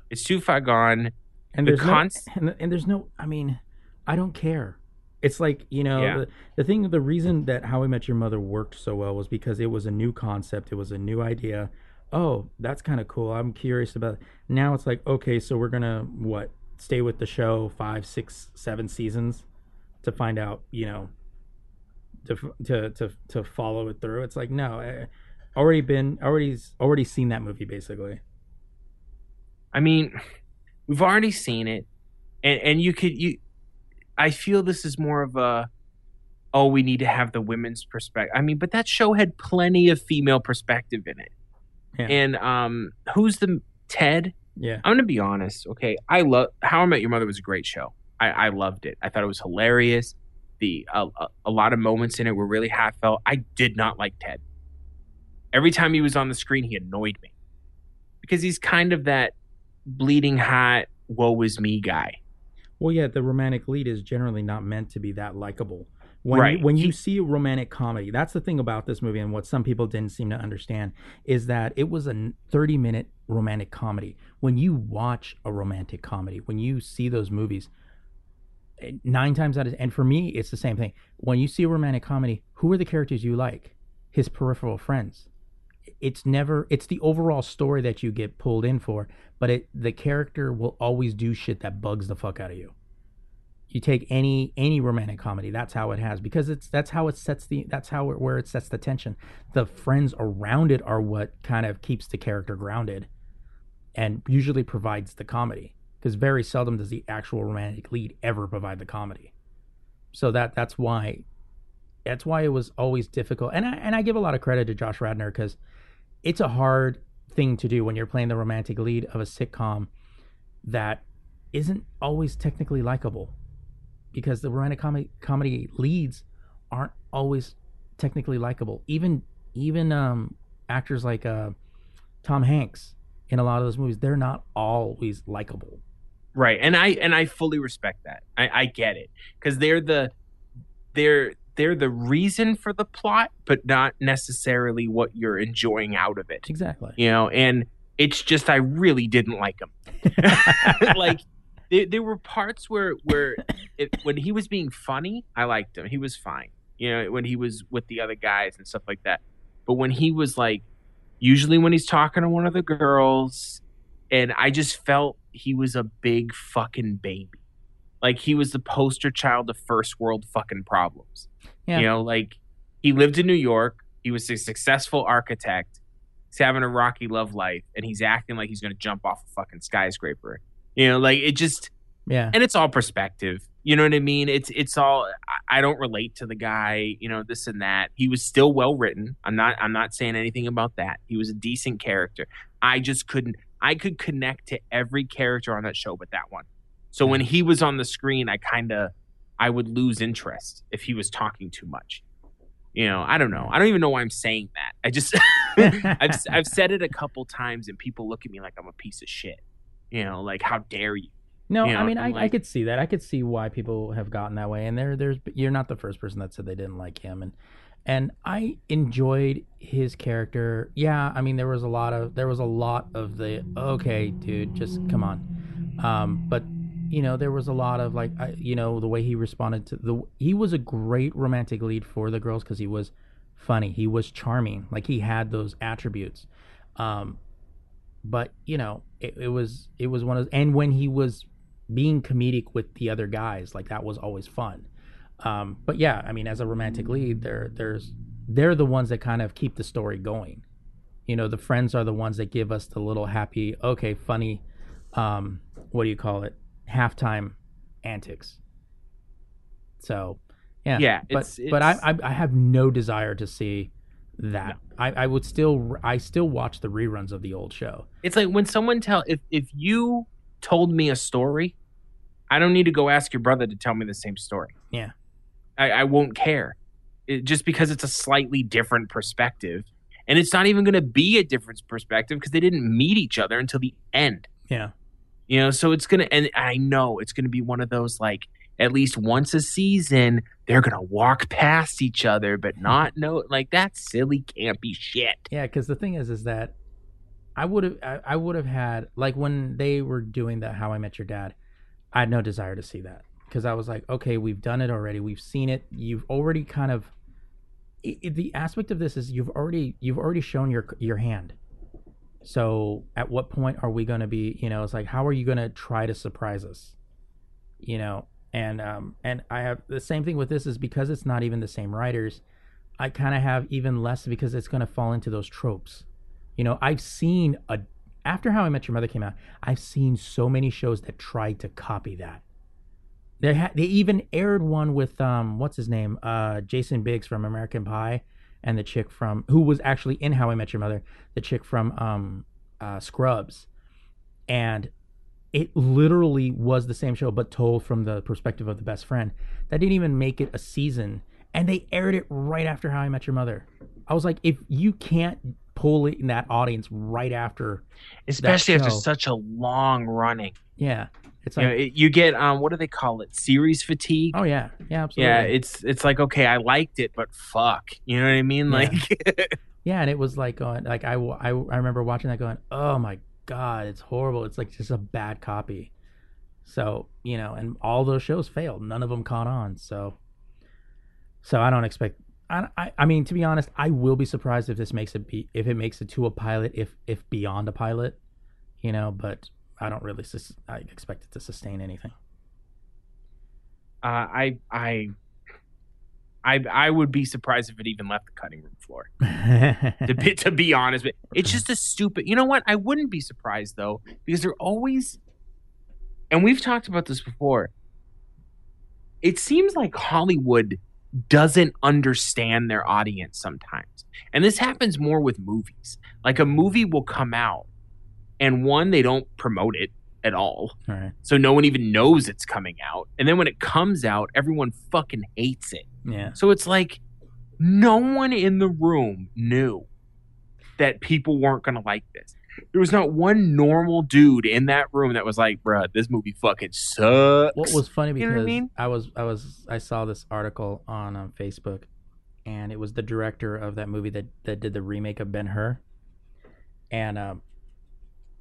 It's too far gone. And The there's no, and, and there's no. I mean, I don't care. It's like you know Yeah. the, the thing. The reason that How I Met Your Mother worked so well was because it was a new concept. It was a new idea. Oh, that's kind of cool. I'm curious about. Now it's like okay, so we're gonna what stay with the show five, six, seven seasons to find out. You know, to to to to follow it through. It's like no, I, already been already already seen that movie basically. I mean, we've already seen it, and and you could you. I feel this is more of a, oh, we need to have the women's perspective. I mean, but that show had plenty of female perspective in it. Yeah. And um, who's the Ted? Yeah. I'm gonna be honest, okay. I love How I Met Your Mother was a great show. I, I loved it. I thought it was hilarious. The a a a lot of moments in it were really heartfelt. I did not like Ted. Every time he was on the screen, he annoyed me because he's kind of that bleeding heart, woe is me guy. Well, yeah, the romantic lead is generally not meant to be that likable. When Right. you, when you see a romantic comedy, that's the thing about this movie, and what some people didn't seem to understand is that it was a 30 minute romantic comedy. When you watch a romantic comedy, when you see those movies, eh, nine times out of and for me, it's the same thing. When you see a romantic comedy, who are the characters you like? His peripheral friends. It's never. It's the overall story that you get pulled in for, but it the character will always do shit that bugs the fuck out of you. You take any any romantic comedy that's how it has because it's that's how it sets the that's how it where it sets the tension. The friends around it are what kind of keeps the character grounded and usually provides the comedy because very seldom does the actual romantic lead ever provide the comedy. So that that's why that's why it was always difficult. And I, and I give a lot of credit to Josh Radnor because it's a hard thing to do when you're playing the romantic lead of a sitcom that isn't always technically likable because the romantic comedy comedy leads aren't always technically likable. Even even um, actors like uh, Tom Hanks in a lot of those movies, they're not always likable. Right. And I and I fully respect that. I, I get it. Because they're the they're they're the reason for the plot, but not necessarily what you're enjoying out of it. Exactly. You know, and it's just I really didn't like him. like there, there were parts where where it, when he was being funny, I liked him. He was fine. You know, when he was with the other guys and stuff like that. But when he was like, usually when he's talking to one of the girls, and I just felt he was a big fucking baby. Like he was the poster child of first world fucking problems. Yeah. You know, like he lived in New York. He was a successful architect. He's having a rocky love life, and he's acting like he's going to jump off a fucking skyscraper. You know, like it just, Yeah. and it's all perspective. You know what I mean? It's it's all. I don't relate to the guy. You know, this and that. He was still well written. I'm not. I'm not saying anything about that. He was a decent character. I just couldn't. I could connect to every character on that show, but that one. So when he was on the screen, I kind of, I would lose interest if he was talking too much. You know, I don't know. I don't even know why I'm saying that. I just, I've I've said it a couple times, and people look at me like I'm a piece of shit. You know, like how dare you? No, You I mean, I, and I could see that. I could see why people have gotten that way. And there, there's you're not the first person that said they didn't like him. And and I enjoyed his character. Yeah, I mean, there was a lot of there was a lot of the okay, dude, just come on. Um, but you know, there was a lot of like, I, you know, the way he responded to the. He was a great romantic lead for the girls because he was funny. He was charming. Like he had those attributes. Um, but you know, it, it was it was one of and when he was being comedic with the other guys, like that was always fun. Um, but yeah, I mean, as a romantic lead, they're there's they're the ones that kind of keep the story going. You know, the friends are the ones that give us the little happy, okay, funny, um, what do you call it, halftime antics. So, yeah, Yeah, but it's- but I, I I have no desire to see that. I, I would still I still watch the reruns of the old show. It's like when someone tell if if you told me a story, I don't need to go ask your brother to tell me the same story. Yeah. I, I won't care. It, just because it's a slightly different perspective. And it's not even going to be a different perspective because they didn't meet each other until the end. Yeah. You know, so it's going to, and I know it's going to be one of those like, at least once a season, they're going to walk past each other, but hmm. not know, like, that silly, campy shit. Yeah, because the thing is, is that I would have, I, I would have had like when they were doing that How I Met Your Dad, I had no desire to see that because I was like, okay, we've done it already, we've seen it, you've already kind of. i i- the aspect of this is you've already you've already shown your your hand. So at what point are we going to be? You know, it's like how are you going to try to surprise us? You know, and um and I have the same thing with this is because it's not even the same writers. I kind of have even less because it's going to fall into those tropes. You know, I've seen a after How I Met Your Mother came out, I've seen so many shows that tried to copy that. They ha- they even aired one with um what's his name uh Jason Biggs from American Pie and the chick from who was actually in How I Met Your Mother, the chick from um uh Scrubs, and it literally was the same show but told from the perspective of the best friend. That didn't even make it a season, and they aired it right after How I Met Your Mother. I was like, if you can't pull it in that audience right after, Especially after such a long running. yeah, it's You, like, know, it, you get, um, what do they call it? Series fatigue. oh yeah, yeah, absolutely. yeah, it's it's like okay, I liked it, but fuck, you know what I mean? Yeah. Like, Yeah, and it was like going like I, I, I remember watching that going, oh my god, it's horrible. It's like just a bad copy. So you know, and all those shows failed. None of them caught on. So, so I don't expect. I, I, I mean, to be honest, I will be surprised if this makes it be if it makes it to a pilot, if if beyond a pilot, you know. But I don't really. Sus- I expect it to sustain anything. uh, I I I I would be surprised if it even left the cutting room floor. To be, to be honest, but it's just a stupid. You know what? I wouldn't be surprised though because they're always, and we've talked about this before. It seems like Hollywood doesn't understand their audience sometimes, and this happens more with movies. Like a movie will come out, and one they don't promote it at all. right. so no one even knows it's coming out. And then when it comes out, everyone fucking hates it. Yeah. So it's like no one in the room knew that people weren't going to like this. There was not one normal dude in that room that was like, bruh, this movie fucking sucks. what was funny You because know what I mean? I was I was I saw this article on um, Facebook, and it was the director of that movie that that did the remake of Ben Hur, and um,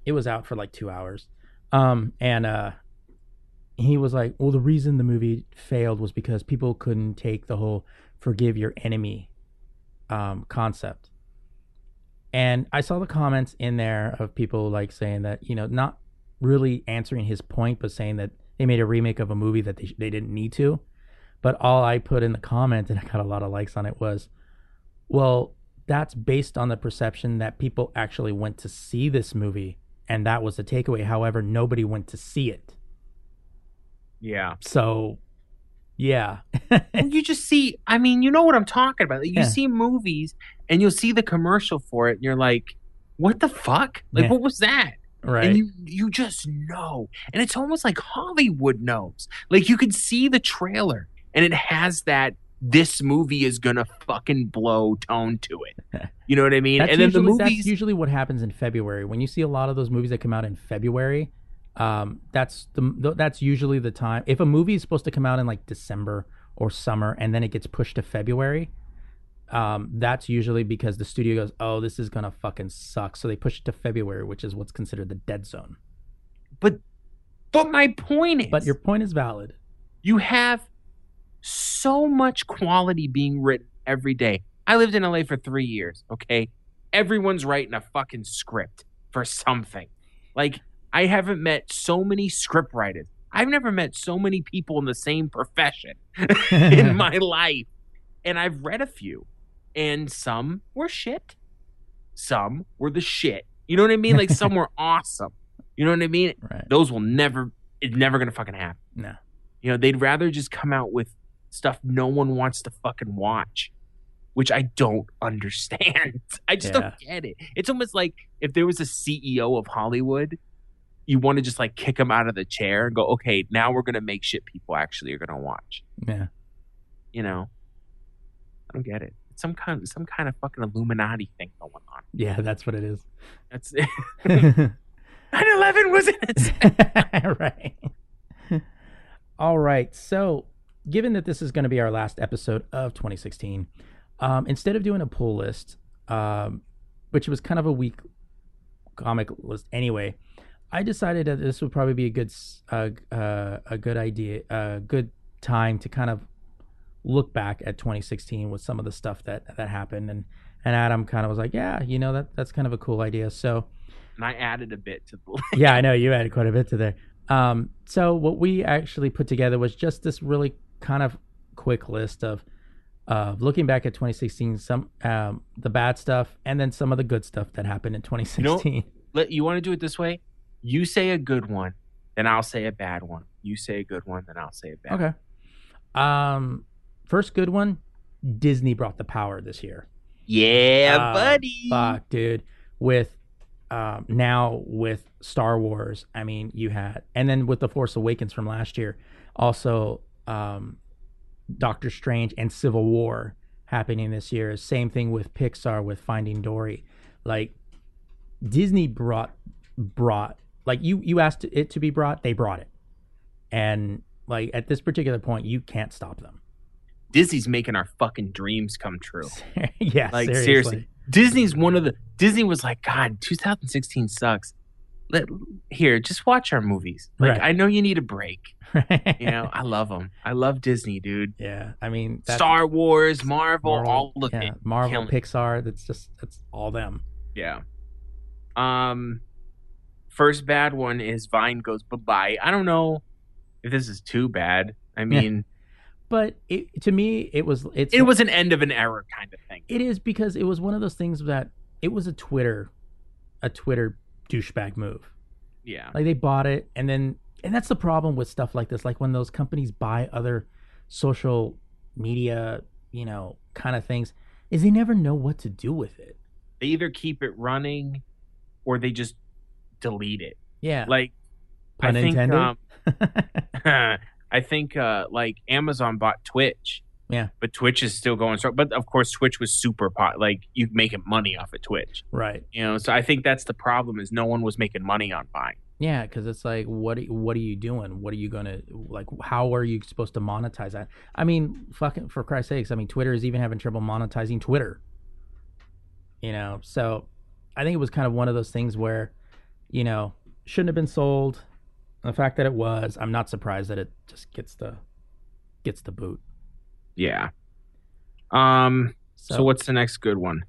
it was out for like two hours, um, and uh, he was like, well, the reason the movie failed was because people couldn't take the whole forgive your enemy um, concept. And I saw the comments in there of people like saying that, you know, not really answering his point, but saying that they made a remake of a movie that they, they didn't need to. But all I put in the comment, and I got a lot of likes on it, was, well, that's based on the perception that people actually went to see this movie. And that was the takeaway. However, nobody went to see it. yeah. So, yeah. Well, you just see, I mean, you know what I'm talking about. You Yeah. see movies and you'll see the commercial for it and you're like, what the fuck? Like, Yeah. what was that? right. and you you just know and it's almost like hollywood knows like you can see the trailer and it has that this movie is gonna fucking blow tone to it you know what i mean and then the usually, that's usually what happens in February. When you see a lot of those movies that come out in February, um, that's the th- that's usually the time. If a movie is supposed to come out in like December or summer, and then it gets pushed to February, um, that's usually because the studio goes, "Oh, this is gonna fucking suck," so they push it to February, which is what's considered the dead zone. but but my point is But your point is valid. you have so much quality being written every day. I lived in LA for three years, okay? Everyone's writing a fucking script for something. Like, I haven't met so many script writers. I've never met so many people in the same profession in my life. And I've read a few, and some were shit. Some were the shit. You know what I mean? Like, some were awesome. You know what I mean? Right? Those will never, it's never gonna fucking happen. No. You know, they'd rather just come out with stuff no one wants to fucking watch. which I don't understand. I just Yeah. don't get it. It's almost like if there was a CEO of Hollywood, you want to just like kick him out of the chair and go, okay, now we're gonna make shit people actually are gonna watch. Yeah. You know, I don't get it. It's some kind, some kind of fucking Illuminati thing going on. Yeah, that's what it is. That's 9/11 was innocent. right. All right. So, given that this is going to be our last episode of 2016, um, instead of doing a pull list, um, which was kind of a weak comic list anyway, I decided that this would probably be a good, uh, uh, a good idea, a good time to kind of look back at 2016 with some of the stuff that that happened, and and Adam kind of was like, yeah, you know that that's kind of a cool idea. So and I added a bit to the. yeah, I know you added quite a bit to there. Um, so what we actually put together was just this really kind of quick list of of looking back at 2016, some um, the bad stuff, and then some of the good stuff that happened in 2016. Let you want to do it this way. You say a good one, then I'll say a bad one. You say a good one, then I'll say a bad. one. okay. Um, first good one. Disney brought the power this year. Yeah, Uh, buddy. Fuck, dude. With um, now with Star Wars, I mean, you had, and then with the Force Awakens from last year, also um, Doctor Strange and Civil War happening this year. Same thing with Pixar with Finding Dory. Like Disney brought brought like you you asked it to be brought, they brought it, and like at this particular point, you can't stop them. Disney's making our fucking dreams come true. yeah, Like seriously. seriously. Disney's one of the Disney was like, God, 2016 sucks. Let here, just watch our movies. Like Right. I know you need a break. You know, I love them. I love Disney, dude. yeah, I mean Star Wars, Marvel, Marvel, all of yeah, it. Marvel. Pixar. That's just that's all them. Yeah. Um, first bad one is Vine goes bye bye. I don't know if this is too bad. I mean, But it, to me, it was it's it was an end of an era kind of thing. it is because it was one of those things that it was a Twitter, a Twitter douchebag move. Yeah. Like they bought it, and then and that's the problem with stuff like this. Like when those companies buy other social media, you know, kind of things, is they never know what to do with it. They either keep it running or they just delete it. Yeah, Like pun I think intended. um, I think uh like Amazon bought Twitch. Yeah. But Twitch is still going strong. But of course Twitch was super pot like you making money off of Twitch. right. You know, so I think that's the problem is no one was making money on Vine. Yeah, because it's like, what are- what are you doing? What are you gonna like? How are you supposed to monetize that? I mean, fucking for Christ's sakes! I mean, Twitter is even having trouble monetizing Twitter. You know, so I think it was kind of one of those things where, you know, shouldn't have been sold. The fact that it was, I'm not surprised that it just gets the gets the boot. Yeah. Um So, so what's the next good one?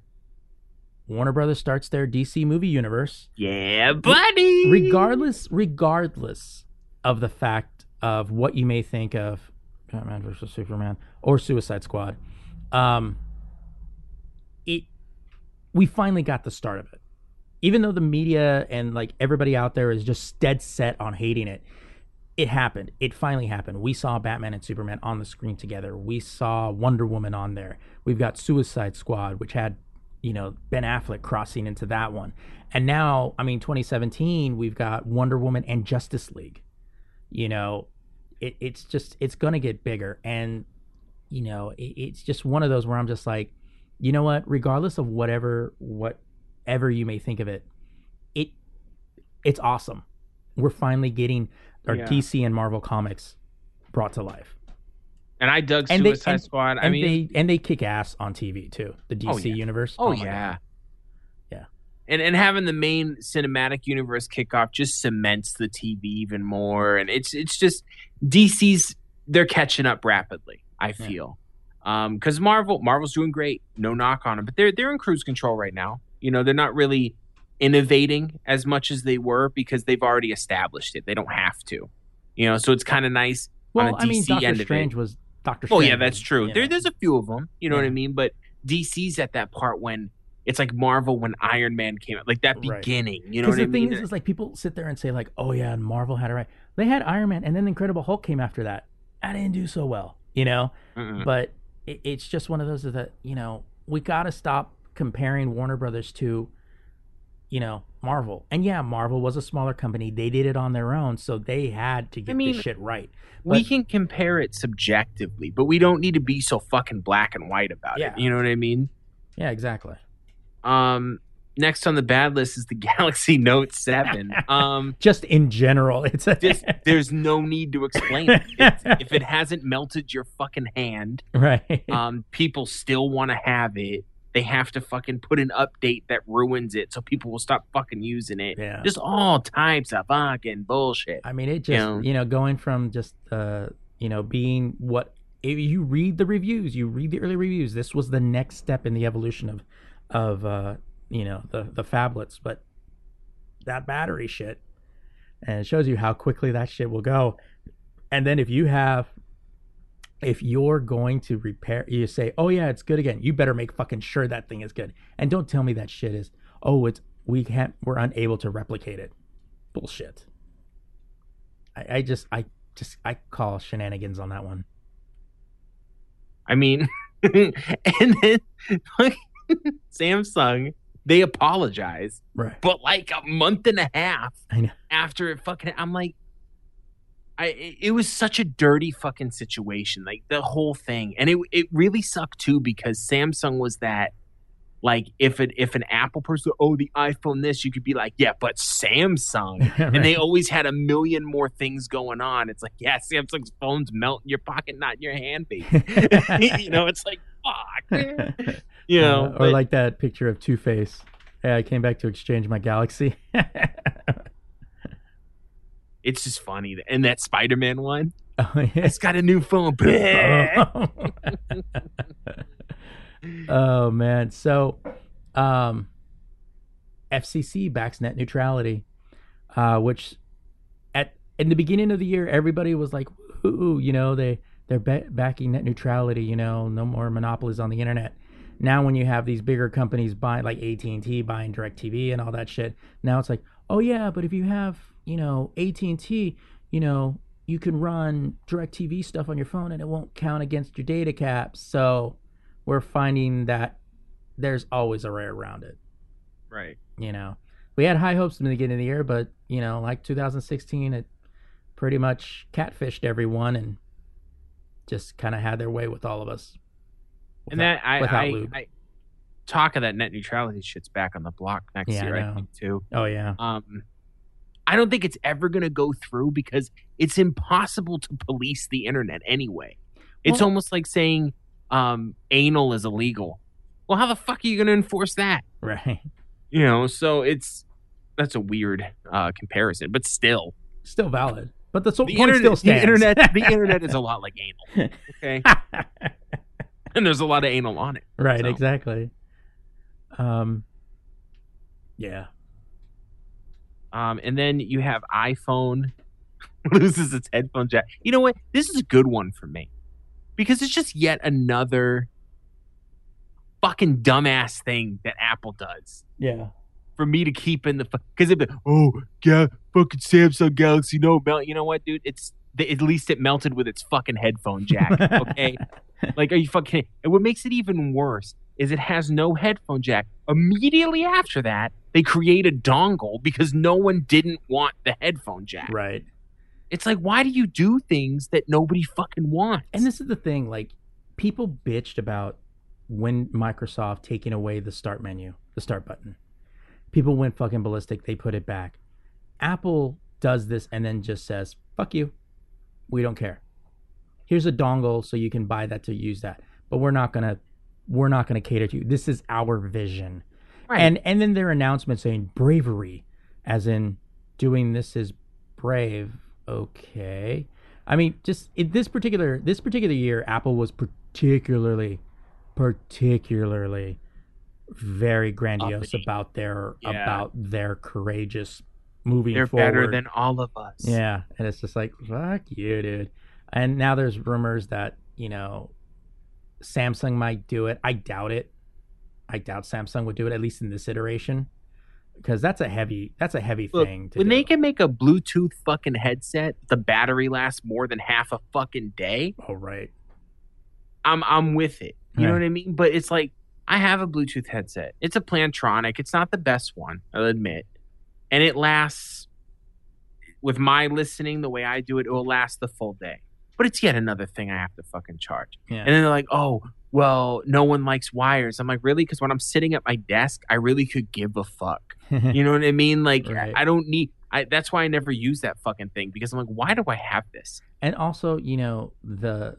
Warner Brothers starts their DC movie universe. Yeah, buddy. regardless regardless of the fact of what you may think of Batman versus Superman or Suicide Squad, um, it we finally got the start of it. Even though the media and like everybody out there is just dead set on hating it, it happened. It finally happened. We saw Batman and Superman on the screen together. We saw Wonder Woman on there. We've got Suicide Squad, which had, you know, Ben Affleck crossing into that one. And now, I mean, 2017, we've got Wonder Woman and Justice League. You know, it, it's just, it's going to get bigger. And, you know, it, it's just one of those where I'm just like, you know what? Regardless of whatever, whatever you may think of it, it, it's awesome. We're finally getting our Yeah. DC and Marvel comics brought to life. And I dug And they- Suicide and- Squad. I and mean, they and they kick ass on TV too. The DC Oh, yeah. universe. oh, my yeah. Yeah. And and having the main cinematic universe kick off just cements the TV even more. And it's it's just DC's they're catching up rapidly. I feel. Um, because Marvel Marvel's doing great, no knock on them, but they're they're in cruise control right now. You know, they're not really innovating as much as they were because they've already established it. They don't have to. You know, so it's kind of nice on Well, I mean, Doctor. Strange was Doctor. Oh yeah, that's true. There, know. there's a few of them. You know what I mean? But DC's at that part when it's like Marvel when Iron Man came out, like that Right. beginning. You know what I the thing is, is like people sit there and say like, "Oh yeah, and Marvel had it right." They had Iron Man, and then Incredible Hulk came after that. I didn't do so well, you know. Mm-mm. But it, it's just one of those that you know we got to stop comparing Warner Brothers to, you know, Marvel. And yeah, Marvel was a smaller company. They did it on their own, so they had to get mean, this shit right. we can compare it subjectively, but we don't need to be so fucking black and white about Yeah. it. You know what I mean? Yeah, exactly. Um, next on the bad list is the Galaxy Note Seven. Um, Just in general, it's a just there's no need to explain it. It's- if it hasn't melted your fucking hand, right. um, people still want to have it. They have to fucking put an update that ruins it, so people will stop fucking using it. yeah. Just all types of fucking bullshit. I mean, it just Yeah. you know going from just uh you know being what if you read the reviews, you read the early reviews. This was the next step in the evolution of of uh you know the the phablets, but that battery shit, and it shows you how quickly that shit will go. And then if you have if you're going to repair you say oh yeah it's good again. You better make fucking sure that thing is good. And don't tell me that shit is oh it's we can't we're unable to replicate it. Bullshit. I, I just I just I call shenanigans on that one. I mean, and then like, Samsung, they apologize, Right. but like a month and a half after it fucking, I'm like, I it- it was such a dirty fucking situation, like the whole thing, and it it really sucked too because Samsung was that. Like if it if an Apple person, oh the iPhone this, you could be like, yeah, but Samsung, and they always had a million more things going on. It's like, yeah, Samsung's phones melt in your pocket, not in your hand, baby. you know, it's like, fuck. You know, Uh, or but like that picture of Two Face. Hey, I came back to exchange my Galaxy. It's just funny. And that Spider Man one, oh, yeah. it's got a new phone. oh man. So, um, FCC backs net neutrality, uh, which at in the beginning of the year everybody was like, "Ooh, you know they they're ba- backing net neutrality. You know, no more monopolies on the internet." Now, when you have these bigger companies buying, like AT and T buying Directv and all that shit, now it's like, oh yeah, but if you have, you know, AT and T, you know, you can run Directv stuff on your phone and it won't count against your data caps. So we're finding that there's always a way around it. right. You know, we had high hopes in the beginning of the year, but you know, like 2016, it pretty much catfished everyone and just kind of had their way with all of us. And that I, without I, lube. I talk of that net neutrality shit's back on the block next Yeah, year, I, know. think too. Oh yeah, Um, I don't think it's ever going to go through because it's impossible to police the internet anyway. It's Well- almost like saying um, anal is illegal. Well, how the fuck are you going to enforce that? right. You know, so it's that's a weird uh, comparison, but still, Still valid, but the, so- the internet, still the internet, the internet is a lot like anal. Okay, and there's a lot of anal on it. right, So. exactly. Um, yeah, Um, and then you have iPhone loses its headphone jack. You know what? This is a good one for me because it's just yet another fucking dumbass thing that Apple does yeah. for me to keep in the because it oh yeah fucking Samsung Galaxy no melt. You know what, dude? It's at least it melted with its fucking headphone jack. Okay, like are you fucking? And what makes it even worse is it has no headphone jack. Immediately after that, they create a dongle because no one didn't want the headphone jack. right. It's like, why do you do things that nobody fucking wants? And this is the thing, like people bitched about when Microsoft taking away the start menu, the start button. People went fucking ballistic. They put it back. Apple does this and then just says, "Fuck you. We don't care. Here's a dongle so you can buy that to use that. But we're not going to we're not going to cater to you. This is our vision." Right. And and then their announcement saying bravery as in doing this is brave. Okay. I mean, just in this particular this particular year, Apple was particularly, particularly, very grandiose Uppity. about their Yeah. about their courageous moving They're forward. better than all of us. yeah, and it's just like fuck you, dude. And now there's rumors that you know, Samsung might do it. I doubt it. I doubt Samsung would do it at least in this iteration, because that's a heavy that's a heavy Look, thing. To when do. they can make a Bluetooth fucking headset, the battery lasts more than half a fucking day. oh right, I'm I'm with it. You know what I mean? But it's like I have a Bluetooth headset. It's a Plantronic. It's not the best one, I'll admit. And it lasts with my listening the way I do it, it will last the full day. But it's yet another thing I have to fucking charge. Yeah. And then they're like, oh, well, no one likes wires. I'm like, really? Because when I'm sitting at my desk, I really could give a fuck. You know what I mean? Like, Right. I, don't need. I, that's why I never use that fucking thing because I'm like, why do I have this? and also, you know, the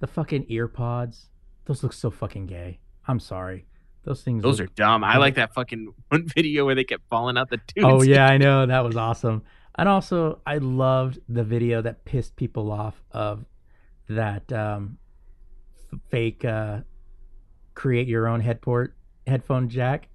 the fucking ear pods, those look so fucking gay. I'm sorry. Those things Those are look- dumb. I like that fucking one video where they kept falling out the tubes. Oh yeah, I know. That was awesome. And also I loved the video that pissed people off of that um fake uh create your own headport headphone jack.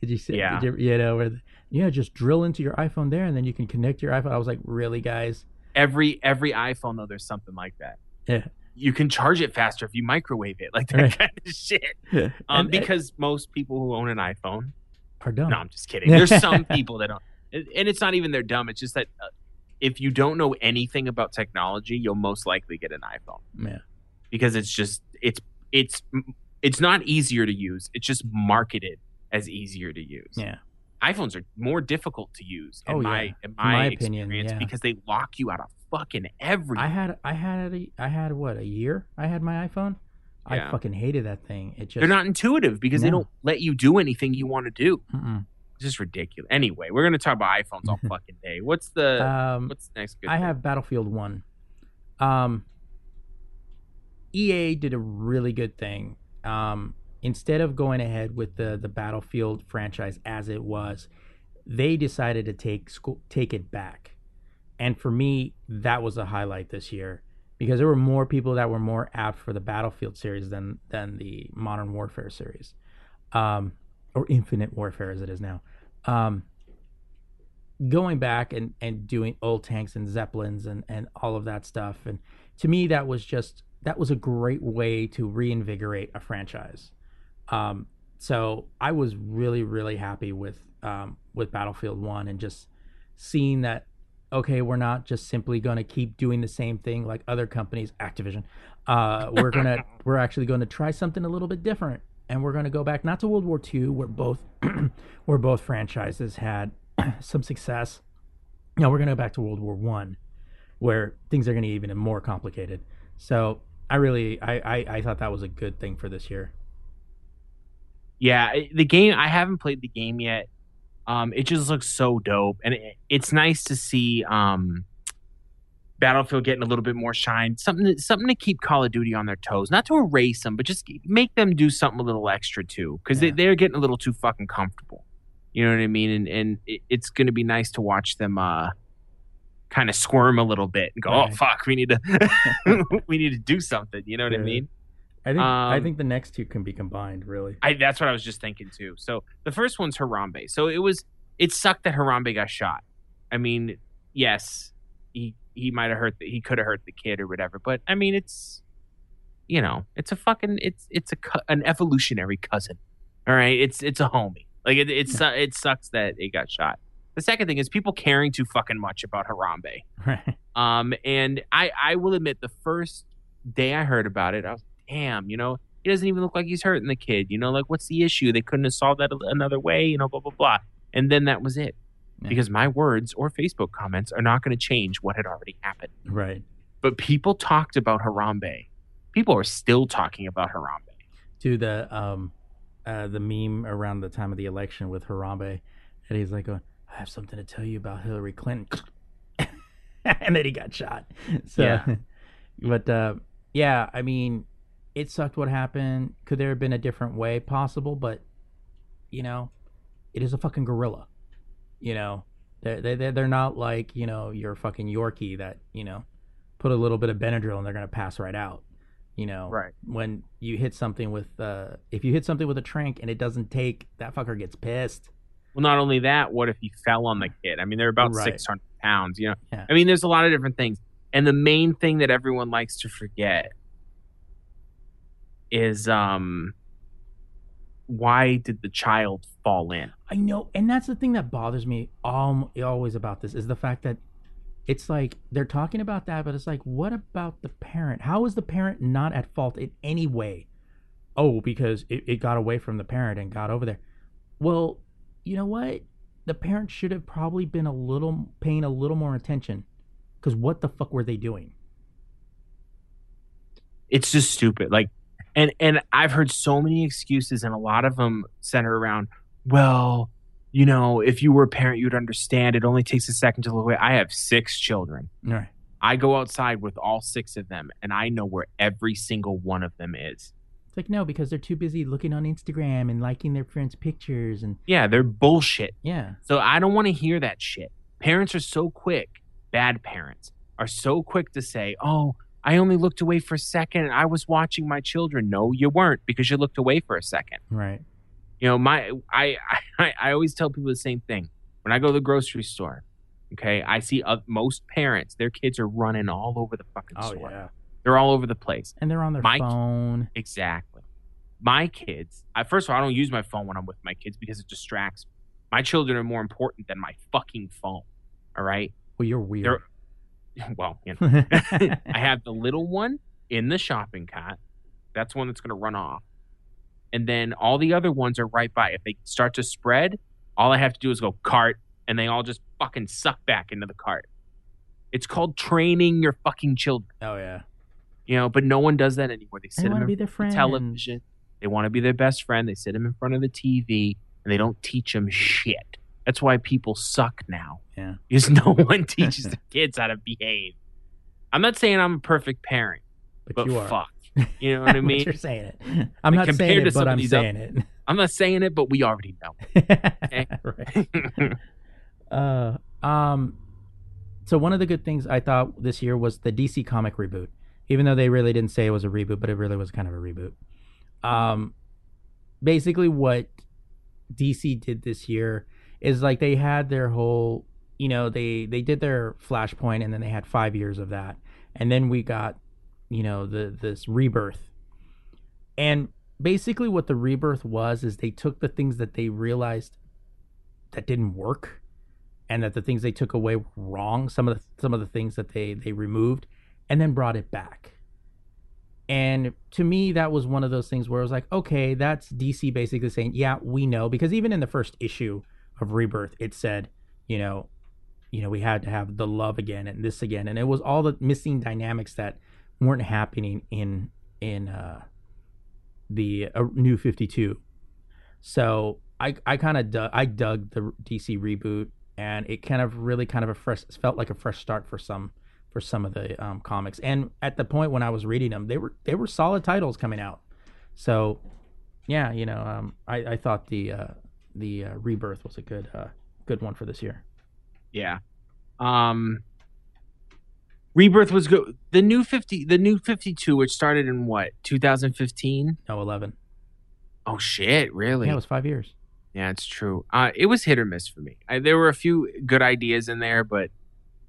Did you see Yeah. did you, you know where the, yeah, just drill into your iPhone there and then you can connect your iPhone. I was like, "Really, guys?" Every every iPhone though, there's something like that. Yeah. You can charge it faster if you microwave it, like that Right. kind of shit. Um, and- because most people who own an iPhone, pardon. no, I'm just kidding. There's some people that don't, and it's not even they're dumb. It's just that uh, if you don't know anything about technology, you'll most likely get an iPhone Yeah. because it's just it's it's it's not easier to use. It's just marketed as easier to use. Yeah. iPhones are more difficult to use in Oh, my yeah. in my, my opinion, yeah. because they lock you out of fucking everything. I had I had a, I had what, a year? I had my iPhone. I fucking hated that thing. It just They're not intuitive because they don't let you do anything you want to do. Mm-mm. Just ridiculous. Anyway, we're gonna talk about iPhones all fucking day. What's the Um what's the next good? I thing? have Battlefield 1. Um EA did a really good thing. Um instead of going ahead with the the Battlefield franchise as it was, they decided to take school, take it back. And for me, that was a highlight this year because there were more people that were more apt for the Battlefield series than than the Modern Warfare series. Um or Infinite Warfare as it is now. Um going back and, and doing old tanks and zeppelins and, and all of that stuff and to me that was just that was a great way to reinvigorate a franchise. Um, so i was really really happy with um, with battlefield 1 and just seeing that okay we're not just simply going to keep doing the same thing like other companies activision. Uh, we're gonna we're actually going to try something a little bit different and we're going to go back not to world war ii where both where both franchises had some success. Now we're going to go back to World War One, where things are going to get even more complicated. So I really, I, I, I thought that was a good thing for this year. Yeah, the game. I haven't played the game yet. Um, it just looks so dope, and it, it's nice to see um, Battlefield getting a little bit more shine. Something, to, something to keep Call of Duty on their toes, not to erase them, but just make them do something a little extra too, because Yeah. they, they're getting a little too fucking comfortable. You know what I mean? And and it, it's going to be nice to watch them uh, kind of squirm a little bit and go, Right. "Oh fuck, we need to, we need to do something." You know what I mean? I think, I Um, think the next two can be combined. Really, I that's what I was just thinking too. So the first one's Harambe. So it was it sucked that Harambe got shot. I mean, yes, he might have hurt the, he could have hurt the kid or whatever, but I mean it's you know, it's a fucking it's it's a an evolutionary cousin. All right, it's it's a homie. Like it it's it sucks that it got shot. The second thing is people caring too fucking much about Harambe. right? Um, and I, I will admit, the first day I heard about it, I was, damn, you know, he doesn't even look like he's hurting the kid. You know, like what's the issue? They couldn't have solved that another way. You know, blah blah blah. And then that was it, Yeah. because my words or Facebook comments are not going to change what had already happened. Right. But people talked about Harambe. People are still talking about Harambe. To the um, uh, the meme around the time of the election with Harambe, and he's like, going, "I have something to tell you about Hillary Clinton," and then he got shot. So, Yeah. but uh, yeah, I mean, it sucked what happened. Could there have been a different way possible? But you know, it is a fucking gorilla. You know, they they they- they're not like you know your fucking Yorkie that you know put a little bit of Benadryl and they're gonna pass right out. You know, Right. when you hit something with uh if you hit something with a trank and it doesn't take that fucker gets pissed Well, not only that, what if he fell on the kid? I mean, they're about Right. 600 pounds, you know? Yeah. I mean, there's a lot of different things. And the main thing that everyone likes to forget is um why did the child fall in? i know and that's the thing that bothers me um, always about this is the fact that it's like they're talking about that but it's like what about the parent how is the parent not at fault in any way oh, because it, it got away from the parent and got over there. Well, you know what? The parent should have probably been a little paying a little more attention. Because what the fuck were they doing? it's just stupid. Like, and and I've heard so many excuses, and a lot of them center around, well, you know, if you were a parent, you'd understand. It only takes a second to look away. I have six children. Right. I go outside with all six of them, and I know where every single one of them is. It's like no, because they're too busy looking on Instagram and liking their friends' pictures and Yeah, they're bullshit. yeah. So I don't want to hear that shit. Parents are so quick, bad parents are so quick to say, oh, I only looked away for a second. I was watching my children. No, you weren't because you looked away for a second. Right. You know, my I I, I always tell people the same thing. When I go to the grocery store, okay, I see uh, most parents, their kids are running all over the fucking Oh store. yeah. They're all over the place. And they're on their My- phone. Exactly. My kids, I, first of all, I don't use my phone when I'm with my kids because it distracts me. My children are more important than my fucking phone. All right. Well, you're weird. They're- Well, you know, I have the little one in the shopping cart. That's one that's going to run off. And then all the other ones are right by. If they start to spread, all I have to do is go cart, and they all just fucking suck back into the cart. It's called training your fucking children, oh yeah. you know. But no one does that anymore. They They sit them in front of television. They want to be their best friend. They sit them in front of the TV, and they don't teach them shit. That's why people suck now. Yeah. Because no one teaches the kids how to behave. I'm not saying I'm a perfect parent, But, but you are. fuck. You know what I mean? you're saying it. I'm Like, not saying it, but I'm saying it. I'm not saying it, but we already know. right. Uh, um, so one of the good things I thought this year was the DC comic reboot. Even though they really didn't say it was a reboot, but it really was kind of a reboot. Um, basically, what DC did this year is like they had their whole, you know, they they did their Flashpoint, and then they had five years of that, and then we got, you know, the this rebirth, and basically what the rebirth was is they took the things that they realized that didn't work and that the things they took away were wrong some of the some of the things that they they removed and then brought it back. And to me that was one of those things where I was like okay that's DC basically saying yeah we know because even in the first issue of rebirth it said you know you know we had to have the love again and this again. And it was all the missing dynamics that weren't happening in in uh the uh, new 52 so i i kind of dug i dug the dc reboot and it kind of really kind of a fresh felt like a fresh start for some for some of the um, comics. And at the point when i was reading them they were they were solid titles coming out. So yeah you know um i i thought the uh the uh, rebirth was a good uh good one for this year Yeah. Um Rebirth was good. The new 50 the new 52 which started in what? 2015? no 11 Oh shit, really? yeah it was five years Yeah, it's true. Uh, it was hit or miss for me. I, there were a few good ideas in there, but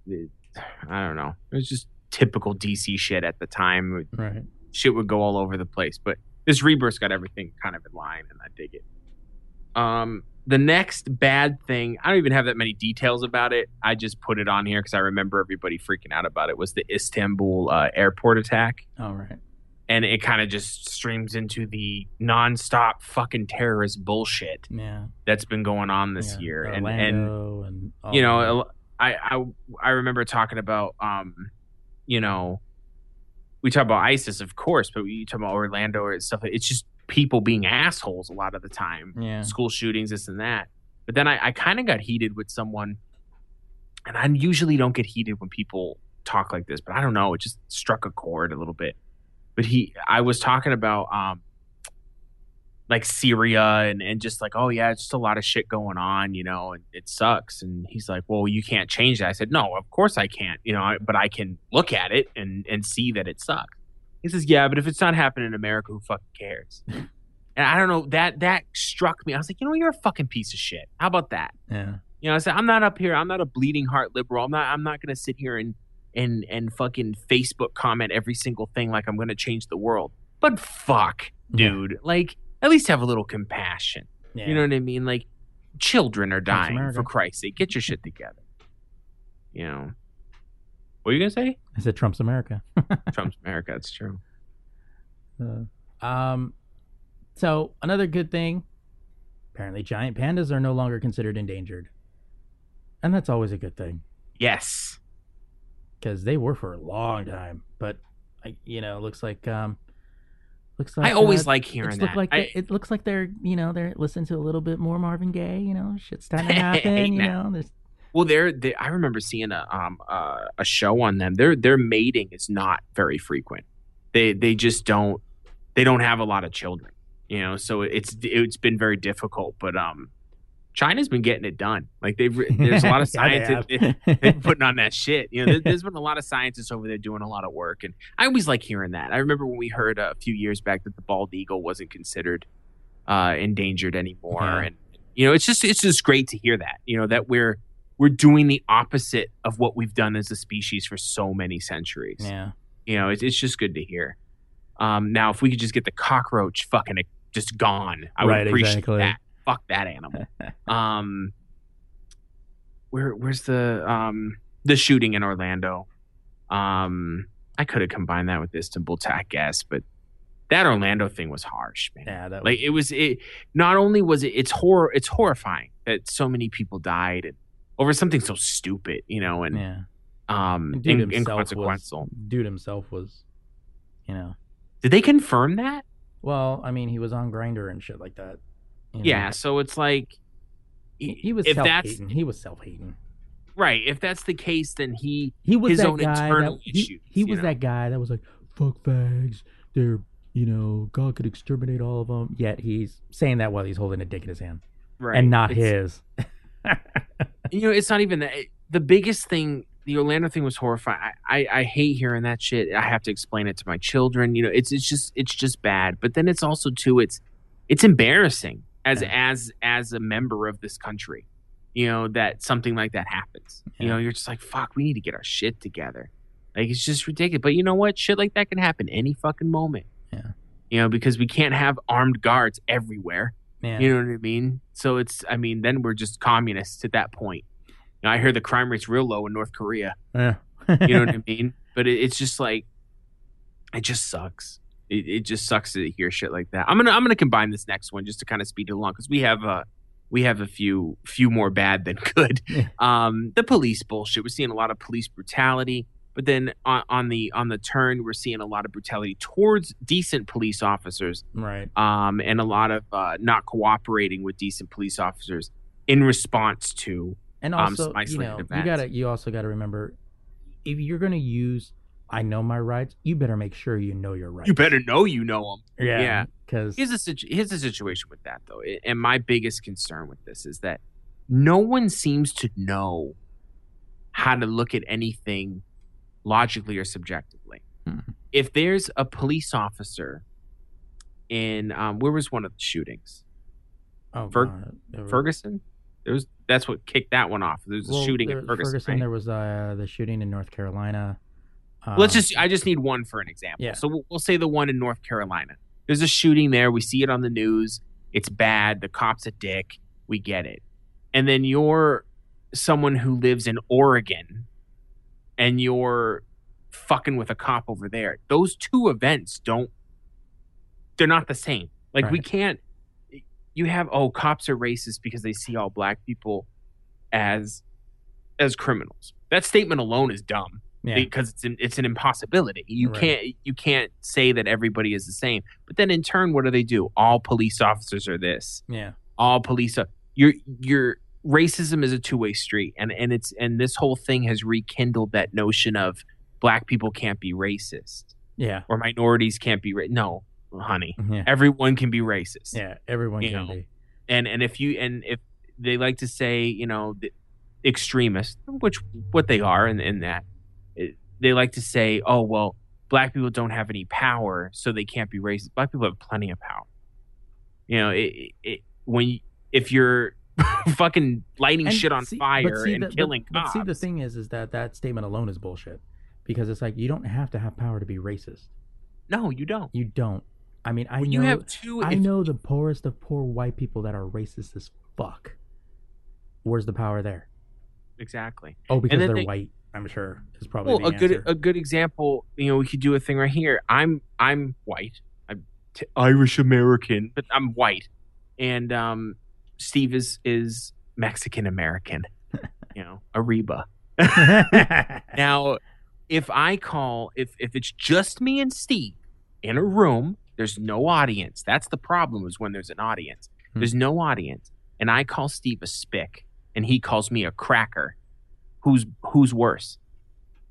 it, I don't know. It was just typical DC shit at the time. right Shit would go all over the place, but this rebirth's got everything kind of in line, and I dig it. Um, the next bad thing, I don't even have that many details about it. I just put it on here because I remember everybody freaking out about it. Was the Istanbul uh, airport attack? all right and it kind of just streams into the nonstop fucking terrorist bullshit yeah that's been going on this Yeah, year and and Orlando and, you know I, I i remember talking about um you know we talk about isis of course but we talk about orlando or stuff it's just people being assholes a lot of the time. Yeah. School shootings this and that. But then i, I kind of got heated with someone and i usually don't get heated when people talk like this but i don't know it just struck a chord a little bit. But he i was talking about um like syria and, and just like oh yeah it's just a lot of shit going on you know and it sucks. And he's like well you can't change that. I said no of course i can't you know I- but i can look at it and and see that it sucks he says yeah but if it's not happening in america who fucking cares and i don't know that that struck me i was like you know you're a fucking piece of shit how about that yeah you know, I said I'm not up here. I'm not a bleeding heart liberal. I'm not. I'm not going to sit here and and and fucking Facebook comment every single thing like I'm going to change the world. But fuck, Yeah. dude. Like, at least have a little compassion. yeah You know what I mean? Like, children are dying for Christ's sake. Get your shit together. You know. What are you gonna say? I said Trump's America. Trump's America. That's true. Uh, um, So another good thing, apparently giant pandas are no longer considered endangered. And that's always a good thing Yes. because they were for a long time. But I, you know, it looks like um, looks like I always uh, like hearing it's that. like I- they- it looks like they're you know they're listening to a little bit more Marvin Gaye. You know, shit's starting to happen. You now. know, there's Well, they're they, I remember seeing a um uh, a show on them. Their their mating is not very frequent. They they just don't they don't have a lot of children. You know, so it's it's been very difficult. But um, China's been getting it done. Like they've there's a lot of they scientists they're putting on that shit. You know, there, there's been a lot of scientists over there doing a lot of work, and I always like hearing that. I remember when we heard a few years back that the bald eagle wasn't considered uh, endangered anymore, Yeah. and you know, it's just it's just great to hear that. You know, that we're we're doing the opposite of what we've done as a species for so many centuries. yeah. You know, it's it's just good to hear. Um, now, if we could just get the cockroach fucking just gone, I would Right, appreciate exactly. that. Fuck that animal. um, where where's the um the shooting in Orlando? Um, I could have combined that with Istanbul, to I guess, but that Orlando thing was harsh, man. Yeah, that Like it was it. Not only was it, it's horror. It's horrifying that so many people died and over something so stupid, you know, and yeah. um, dude in, himself was inconsequential. dude himself was, you know. Did they confirm that? Well, I mean, he was on Grindr and shit like that. you know. Yeah. So it's like, He, he was if self that's hating. He was self hating. right, if that's the case, then he He was his that own guy internal that he, issues, he you was know? that guy that was like, "Fuck fags, they're you know God could exterminate all of them." Yet he's saying that while he's holding a dick in his hand right, and not it's- his. you know, it's not even that. The biggest thing, the Orlando thing was horrifying. I, I, I hate hearing that shit. I have to explain it to my children. You know, it's it's just it's just bad. But then it's also too it's it's embarrassing as Yeah. as as a member of this country. You know that something like that happens. You know, you're just like fuck. We need to get our shit together. Like it's just ridiculous. But you know what? Shit like that can happen any fucking moment. Yeah. You know, because we can't have armed guards everywhere. Yeah. You know what I mean? So it's, I mean, then we're just communists at that point. You know, I hear the crime rate's real low in North Korea. yeah. You know what I mean? But it, it's just like, it just sucks. It, it just sucks to hear shit like that. I'm gonna, I'm gonna combine this next one just to kind of speed it along because we have a, we have a few, few more bad than good. Yeah. Um, the police bullshit. We're seeing a lot of police brutality. But then on, on the on the turn, we're seeing a lot of brutality towards decent police officers right. um, and a lot of uh, not cooperating with decent police officers in response to And um, also, some you know, you gotta, you also gotta remember, if you're gonna use, I know my rights. You better make sure you know your rights. you better know you know them. Yeah. yeah. Because Here's a situ- here's the situation with that though, and my biggest concern with this is that no one seems to know how to look at anything logically or subjectively. Mhm. If there's a police officer in um, where was one of the shootings? oh, Fer- Ferguson. There was that's what kicked that one off. There was a well, shooting there- in Ferguson. right? There was uh, the shooting in North Carolina. Let's Um, just, I just need one for an example. Yeah. So we'll, we'll say the one in North Carolina. There's a shooting there. We see it on the news. It's bad. The cop's a dick. We get it. And then you're someone who lives in Oregon and you're fucking with a cop over there. Those two events don't, they're not the same. Like, we can't, you have, oh, cops are racist because they see all black people as, as criminals. That statement alone is dumb yeah. because it's an, it's an impossibility. You Right. can't you can't say that everybody is the same. But then in turn, what do they do? All police officers are this. yeah. All police you're your your racism is a two way street, and and it's and this whole thing has rekindled that notion of black people can't be racist Yeah. or minorities can't be ra- no, honey, mm-hmm. Yeah. everyone can be racist Yeah. Everyone You can know, be. and and if you and if they like to say you know the extremists which what they are in, in that it, they like to say oh well black people don't have any power so they can't be racist black people have plenty of power you know it, it, it when you, if you're fucking lighting And shit on see- but fire see and the- killing but, cops see, the thing is, is that that statement alone is bullshit, because it's like you don't have to have power to be racist. no you don't You don't. I mean, I when know. you have two I if- know the poorest of poor white people that are racist as fuck. Where's the power there? exactly Oh, because they're they- white. I'm sure is probably well the a good a good example you know we could do a thing right here i'm i'm white i'm t- Irish American, but I'm white, and um, Steve is is Mexican American. you know, Ariba. Now, if I call, if if it's just me and Steve in a room, there's no audience. That's the problem. Is when there's an audience. Hmm. There's no audience, and I call Steve a spick, and he calls me a cracker. Who's who's worse?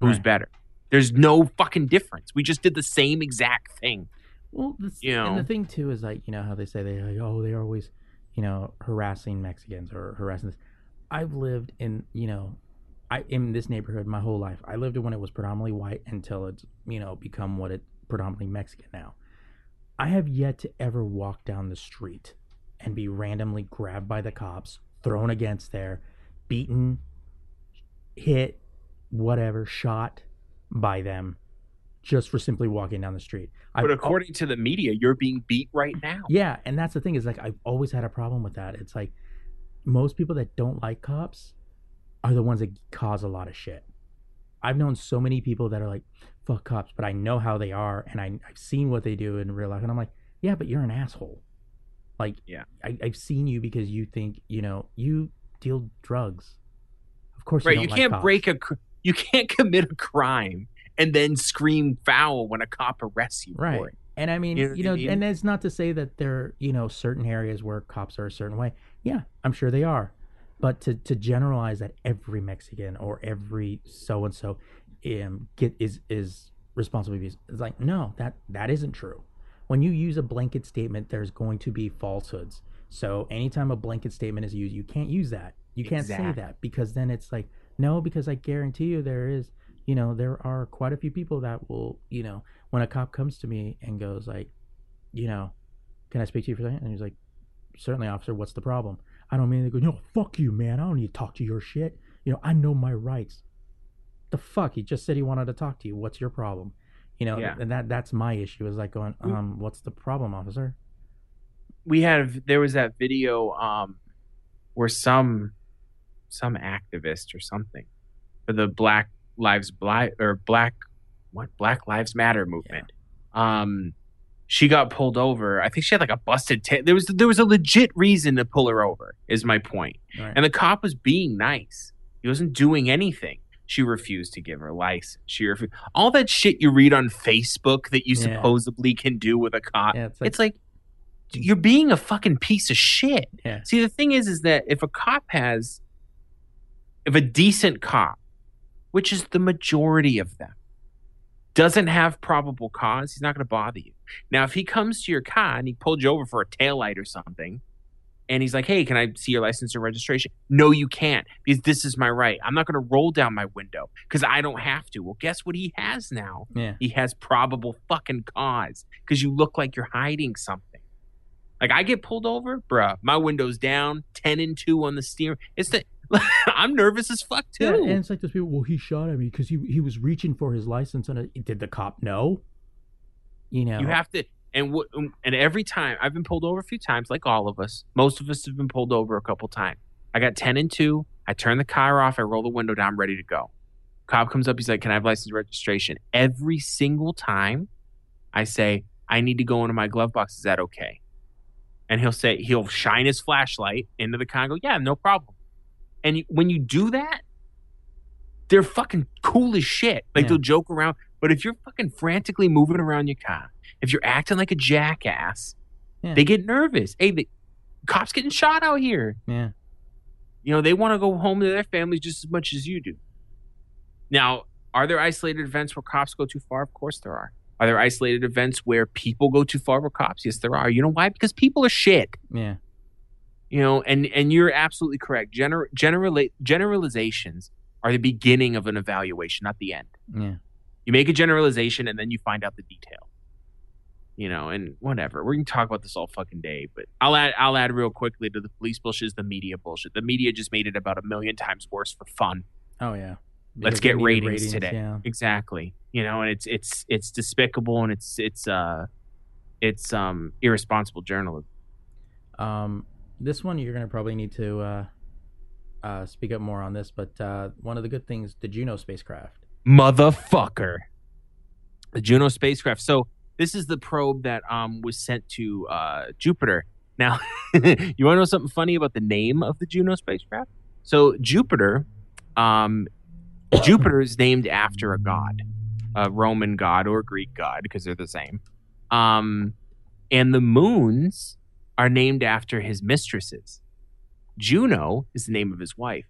Who's Right. better? There's no fucking difference. We just did the same exact thing. Well, this, You and the thing too is like you know how they say they like oh they're always you know harassing Mexicans or harassing this. I've lived in you know, I in this neighborhood my whole life. I lived when it was predominantly white until it's you know become what it predominantly Mexican now. I have yet to ever walk down the street and be randomly grabbed by the cops, thrown against there, beaten, hit, whatever, shot by them, just for simply walking down the street. But I've- according to the media, you're being beat right now. yeah, and that's the thing is like I've always had a problem with that. It's like most people that don't like cops are the ones that cause a lot of shit. I've known so many people that are like, fuck cops, but I know how they are and I, I've seen what they do in real life. And I'm like, yeah, but you're an asshole. Like, Yeah. I, I've seen you because you think, you know, you deal drugs. Of course, Right. you, You don't can't cops. break a. You can't commit a crime and then scream foul when a cop arrests you right. for it. and i mean You you know know, I mean? and it's not to say that there are, you know certain areas where cops are a certain way. Yeah i'm sure they are. But to to generalize that every mexican or every so and so get is is responsible abuse it's like no that that isn't true. When you use a blanket statement there's going to be falsehoods. So anytime a blanket statement is used you can't use that. You can't say that because then it's like no because i guarantee you there is you know there are quite a few people that will you know when a cop comes to me and goes like you know can i speak to you for a second? And he's like certainly officer what's the problem? I don't mean to go no fuck you man. I don't need to talk to your shit. You know i know my rights. The fuck? He just said he wanted to talk to you. What's your problem? You know Yeah. and that that's my issue is like going um what's the problem officer? We had there was that video um where some some activist or something for the Black Lives Black or Black what Black Lives Matter movement. Um she got pulled over. I think she had like a busted tail. There was there was a legit reason to pull her over. Is my point. Right. And the cop was being nice. He wasn't doing anything. She refused to give her license. She refused all that shit you read on Facebook that you Yeah. supposedly can do with a cop. yeah it's like, It's like you're being a fucking piece of shit. Yeah. See, the thing is, is that if a cop has, if a decent cop, which is the majority of them, doesn't have probable cause, he's not going to bother you. Now, if he comes to your car and he pulled you over for a taillight or something, and he's like, "Hey, can I see your license or registration?" No, you can't because this is my right. I'm not going to roll down my window because I don't have to. Well, guess what he has now? yeah he has probable fucking cause because you look like you're hiding something. Like I get pulled over, bruh. My window's down, ten and two on the steering. It's the I'm nervous as fuck too. Yeah, and it's like those people. Well, he shot at me because he he was reaching for his license, and it, did the cop know? You know, You have to, and what, um, and every time I've been pulled over a few times, like all of us. Most of us have been pulled over a couple times. I got ten and two. I turn the car off. I roll the window down, I'm ready to go. Cop comes up. He's like, "Can I have license registration?" Every single time, I say, "I need to go into my glove box. Is that okay?" And he'll say he'll shine his flashlight into the car. and go, "Yeah, no problem." And when you do that, they're fucking cool as shit. Like Yeah. they'll joke around. But if you're fucking frantically moving around your car, if you're acting like a jackass, Yeah. they get nervous. Hey, the cops getting shot out here. yeah, You know, they want to go home to their families just as much as you do. Now, are there isolated events where cops go too far? Of course there are. Are there isolated events where people go too far with cops? Yes, there are. You know why? Because people are shit. yeah, You know, and and you're absolutely correct. Gener- generala- generalizations are the beginning of an evaluation, not the end. yeah. You make a generalization and then you find out the detail. You know, and whatever. We can talk about this all fucking day, but I'll add I'll add real quickly to the police bullshit is the media bullshit. The media just made it about a million times worse for fun. Oh yeah. Let's get needed ratings, today. Yeah. Exactly. You know, and it's it's it's despicable and it's it's uh it's um irresponsible journalism. Um, this one you're gonna probably need to uh, uh, speak up more on this, but uh, one of the good things, the Juno spacecraft. Motherfucker. The Juno spacecraft. So This is the probe that um was sent to uh Jupiter. Now, you want to know something funny about the name of the Juno spacecraft? So Jupiter, um, Jupiter is named after a god, a Roman god or Greek god because they're the same. Um, and the moons are named after his mistresses. Juno is the name of his wife.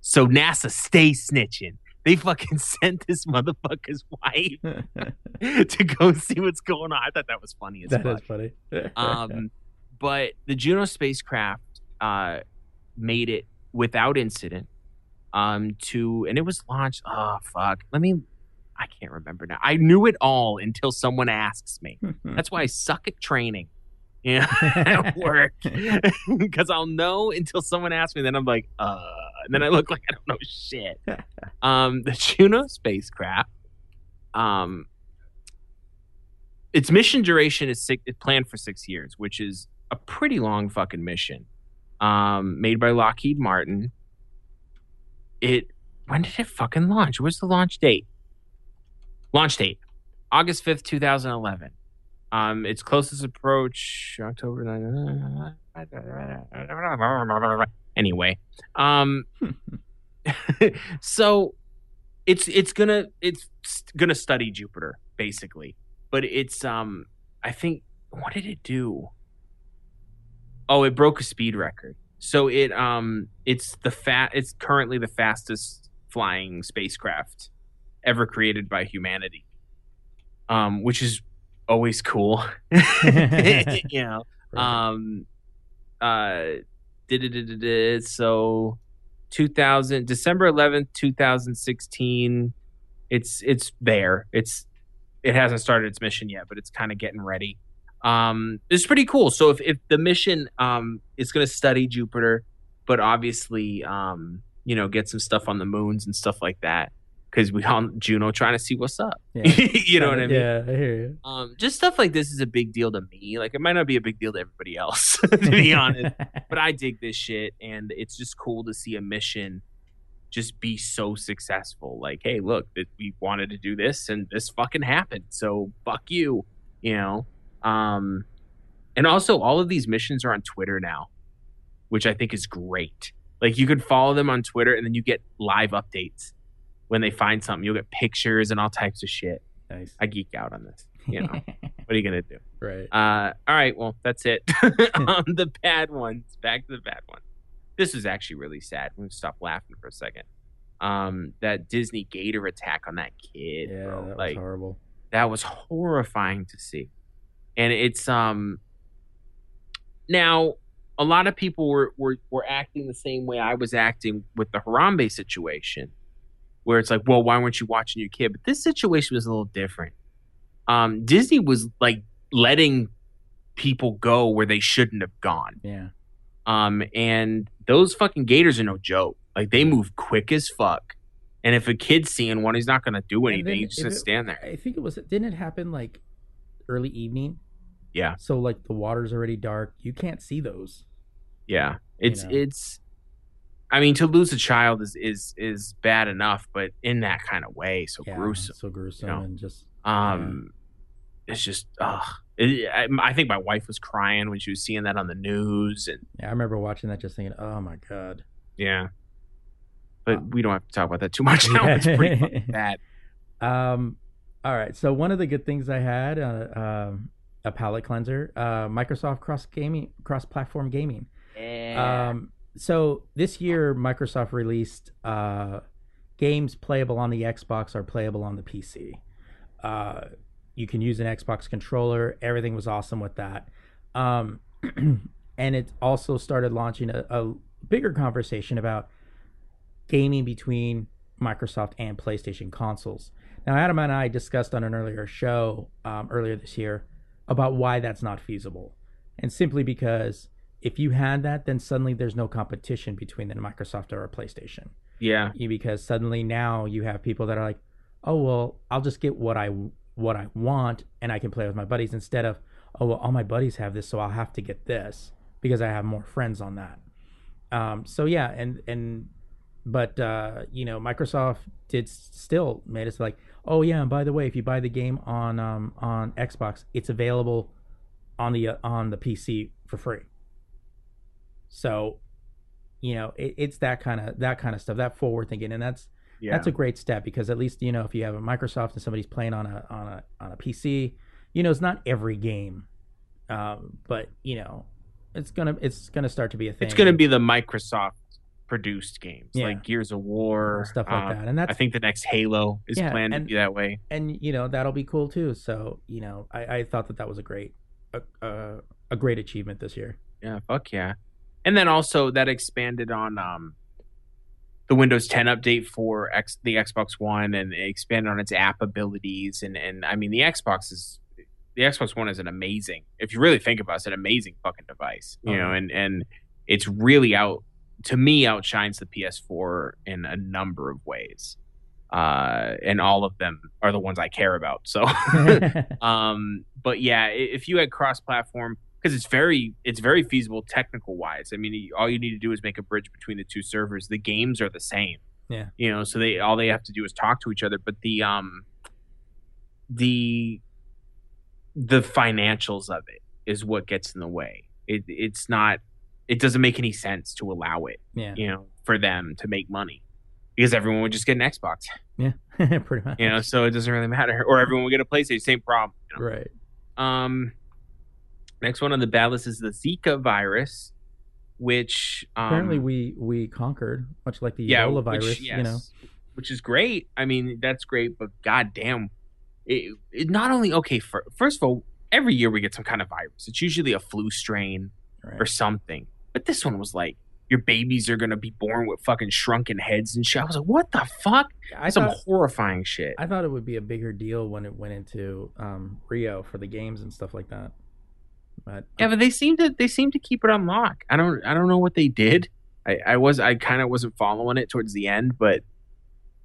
So NASA stay snitching. They fucking sent this motherfucker's wife to go see what's going on. I thought that was funny as That fuck. is funny. Um, but the Juno spacecraft uh, made it without incident um, to, and it was launched. Oh fuck! Let me. I can't remember now. I knew it all until someone asks me. That's why I suck at training. Yeah, at work because I'll know until someone asks me. Then I'm like, uh, and then I look like I don't know shit. Um, the Juno spacecraft, um, its mission duration is six, planned for six years, which is a pretty long fucking mission. Um, made by Lockheed Martin. It when did it fucking launch? What's the launch date? Launch date, August fifth, two thousand eleven. Um, its closest approach, October. 9th. Anyway, um, so it's it's gonna it's gonna study Jupiter basically, but it's um I think what did it do? Oh, it broke a speed record. So it um it's the fat it's currently the fastest flying spacecraft ever created by humanity. Um, which is always cool. you know. Um uh so 2000 December 11th 2016 it's it's there it's it hasn't started its mission yet but it's kind of getting ready um it's pretty cool so if, if the mission um is going to study Jupiter but obviously um you know get some stuff on the moons and stuff like that because we on Juno trying to see what's up Yeah. you know what I mean Yeah, I hear you. um, just stuff like this is a big deal to me. Like it might not be a big deal to everybody else, to be honest. But I dig this shit, and it's just cool to see a mission just be so successful. Like, hey, look, we wanted to do this, and this fucking happened. So fuck you, you know. Um, and also, all of these missions are on Twitter now, which I think is great. Like you could follow them on Twitter, and then you get live updates when they find something. You'll get pictures and all types of shit. nice. I geek out on this. You know, what are you gonna do? right. Uh, all right, well, that's it. on the bad ones, back to the bad one. This is actually really sad. I'm stop laughing for a second. Um, that Disney Gator attack on that kid, yeah, bro. that was horrible. that was horrifying to see. And it's um now a lot of people were, were were acting the same way I was acting with the Harambe situation, where it's like, well, why weren't you watching your kid? But this situation was a little different. Um, Disney was like letting people go where they shouldn't have gone. Yeah. Um, and those fucking gators are no joke. Like they move quick as fuck. And if a kid's seeing one, he's not gonna do anything. then He's just gonna it- stand there. I think it was. Didn't it happen like early evening? Yeah. So like the water's already dark. You can't see those. Yeah, it's know? it's. I mean, to lose a child is is is bad enough, but in that kind of way, so Yeah, gruesome. So gruesome know? and just Um, it's just, ugh. It, I, I think my wife was crying when she was seeing that on the news, and yeah. I remember watching that, just thinking, "Oh my god." yeah. But we don't have to talk about that too much now. It's pretty bad. Um, all right. So one of the good things I had, uh, um, a palette cleanser, uh, Microsoft cross gaming, cross platform gaming. Um, so this year, Microsoft released uh, games playable on the Xbox are playable on the PC. Uh, you can use an Xbox controller. Everything was awesome with that. Um, and it also started launching a, a bigger conversation about gaming between Microsoft and PlayStation consoles. Now, Adam and I discussed on an earlier show um, earlier this year about why that's not feasible. And simply because if you had that, then suddenly there's no competition between the Microsoft or a PlayStation. Yeah, Because suddenly now you have people that are like, oh well, I'll just get what I what I want and I can play with my buddies instead of oh well, all my buddies have this, so I'll have to get this because I have more friends on that. Um, so yeah, and and but uh, you know, Microsoft did still made us like, oh yeah, and by the way, if you buy the game on um on Xbox, it's available on the uh, on the PC for free. So, you know, it, it's that kind of that kind of stuff, that forward thinking, and that's Yeah. that's a great step because at least you know if you have a Microsoft and somebody's playing on a on a on a PC, you know, it's not every game, um, but you know, it's gonna it's gonna start to be a thing. it's going to be the Microsoft produced games Yeah. like Gears of War, stuff like um, that, and that's I think the next Halo is Yeah, planned and- to be that way. and you know that'll be cool too. So you know, I, I thought that that was a great a, a, a great achievement this year. Yeah, fuck yeah. And then also that expanded on um the Windows 10 update for X the Xbox One and expanded on its app abilities and and I mean the Xbox is the Xbox One is an amazing if you really think about it, it's an amazing fucking device. You Oh, know, and and it's really out to me outshines the PS4 in a number of ways. Uh and all of them are the ones I care about. So um but yeah if you had cross platform because it's very it's very feasible technical wise i mean all you need to do is make a bridge between the two servers. The games are the same. Yeah. you know so they all they have to do is talk to each other. But the um the the financials of it is what gets in the way. It it's not it doesn't make any sense to allow it yeah, you know for them to make money because everyone would just get an xbox. Yeah, pretty much. you know so it doesn't really matter. Or everyone would get a playstation. Same problem you know? right? Um, next one on the bad list is the Zika virus, which um, Apparently, we we conquered, much like the yeah, Ebola which- virus. yes, You know, which is great. I mean, that's great, but goddamn, it, it not only okay. For, first of all, every year we get some kind of virus. It's usually a flu strain right. or something, but this one was like. Your babies are gonna be born with fucking shrunken heads and shit. I was like, "What the fuck?" I Some thought horrifying shit. I thought it would be a bigger deal when it went into um, Rio for the games and stuff like that. But Yeah, but they seem to they seem to keep it on lock. I don't I don't know what they did. I, I was I kind of wasn't following it towards the end, but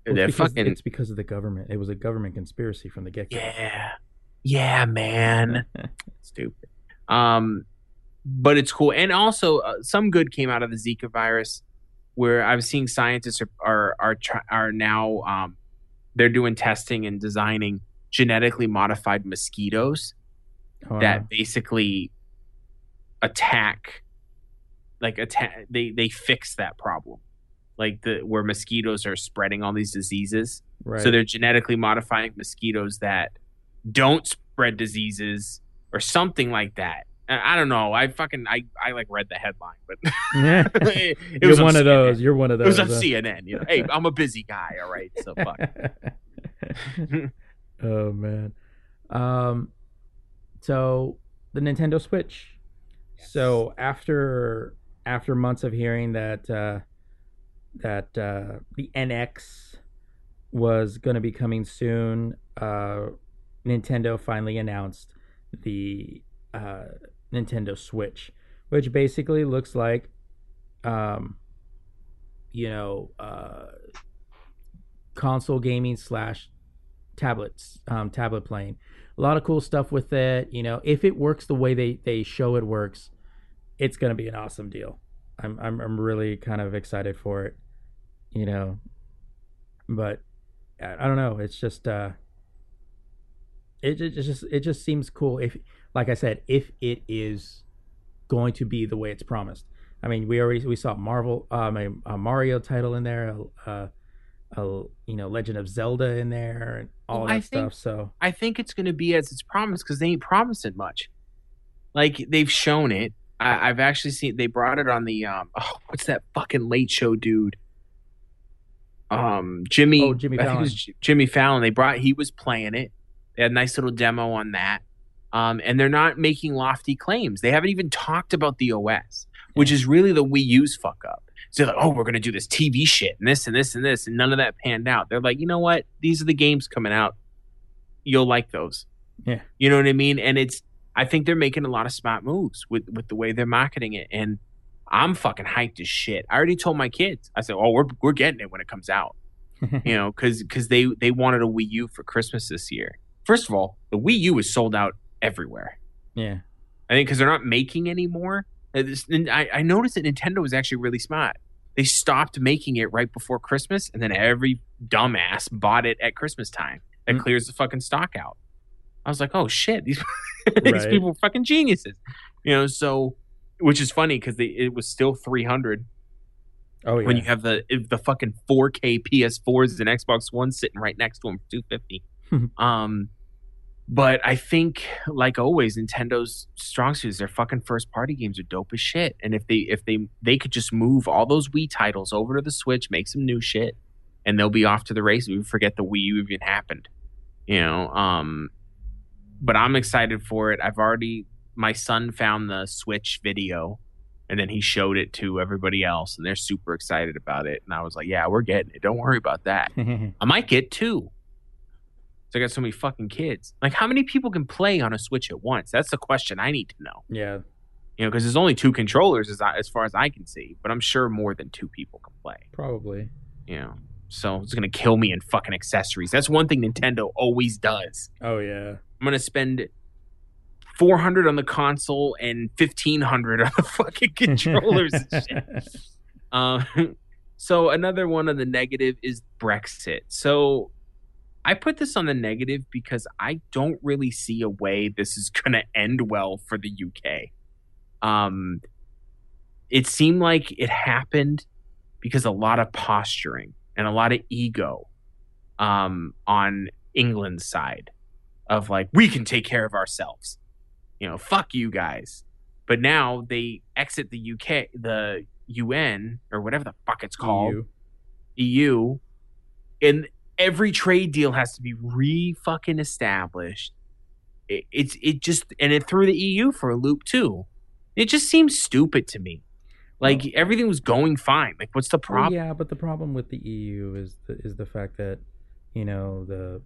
Well, it's, because, fucking it's because of the government. It was a government conspiracy from the get go. yeah, yeah, man, stupid. Um, but it's cool, and also uh, some good came out of the Zika virus, where I'm seeing scientists are are are, try, are now um, they're doing testing and designing genetically modified mosquitoes Oh, that basically attack like attack they they fix that problem like the where mosquitoes are spreading all these diseases right. so they're genetically modifying mosquitoes that don't spread diseases or something like that I don't know. I fucking I, I like read the headline, but it You're was on one of CNN. those. You're one of those. It was on uh, CNN. You know, hey, I'm a busy guy. All right, so fuck. oh man. Um so the Nintendo Switch. So after after months of hearing that uh that uh the NX was going to be coming soon, uh Nintendo finally announced the uh Nintendo Switch, which basically looks like um you know uh console gaming slash tablets um tablet playing a lot of cool stuff with it you know. If it works the way they they show it works it's gonna be an awesome deal. I'm i'm, I'm really kind of excited for it you know. But i, I don't know it's just uh it, it just it just seems cool if like i said if it is going to be the way it's promised. I mean we already we saw marvel um a, a mario title in there uh you know Legend of Zelda in there and all Well, that I stuff. think- So I think it's going to be as it's promised because they ain't promising much. Like they've shown it. I, I've actually seen they brought it on the um. Oh, what's that fucking late show dude? Um, Jimmy. Oh, Jimmy I think it was J- Jimmy Fallon. They brought. He was playing it. They had a nice little demo on that. Um, and they're not making lofty claims. They haven't even talked about the OS, which is really the Wii U's fuck up. So they're like, oh, we're gonna do this TV shit and this and this and this, and none of that panned out. They're like, you know what? These are the games coming out. You'll like those. Yeah. You know what I mean? And it's I think they're making a lot of smart moves with with the way they're marketing it. And I'm fucking hyped as shit. I already told my kids. I said, oh, we're we're getting it when it comes out. You know, because because they they wanted a Wii U for Christmas this year. First of all, the Wii U is sold out everywhere. yeah, I think because they're not making anymore. Uh, this- and I, I noticed that Nintendo was actually really smart. They stopped making it right before Christmas, and then every dumbass bought it at Christmas time. that Mm. clears the fucking stock out. I was like, oh shit, these these Right. people are fucking geniuses, you know. So, which is funny because it was still three hundred Oh yeah. when you have the the fucking 4K PS4s and Xbox One sitting right next to them for 250. um but I think like always Nintendo's strong suits their fucking first party games are dope as shit. And if they if they they could just move all those Wii titles over to the Switch make some new shit and they'll be off to the races. We forget the Wii U even happened you know um but I'm excited for it. I've already my son found the Switch video and then he showed it to everybody else and they're super excited about it. And i was like yeah we're getting it. Don't worry about that. I might get two so i got so many fucking kids like how many people can play on a switch at once that's the question i need to know yeah. you know because there's only two controllers as, I, as far as i can see but i'm sure more than two people can play Probably. you know so it's gonna kill me in fucking accessories that's one thing nintendo always does Oh yeah. i'm gonna spend 400 on the console and 1500 on the fucking controllers and shit Um, so another one of the negative is Brexit. So I put this on the negative because I don't really see a way this is going to end well for the UK. Um, it seemed like it happened because a lot of posturing and a lot of ego um, on England's side of like we can take care of ourselves. You know, fuck you guys. But now they exit the UK, the UN or whatever the fuck it's called, EU. EU, and every trade deal has to be re fucking established. It, it's it just and it threw the EU for a loop too. It just seems stupid to me. Like Well- everything was going fine. Like what's the problem? yeah, but the problem with the EU is the, is the fact that you know the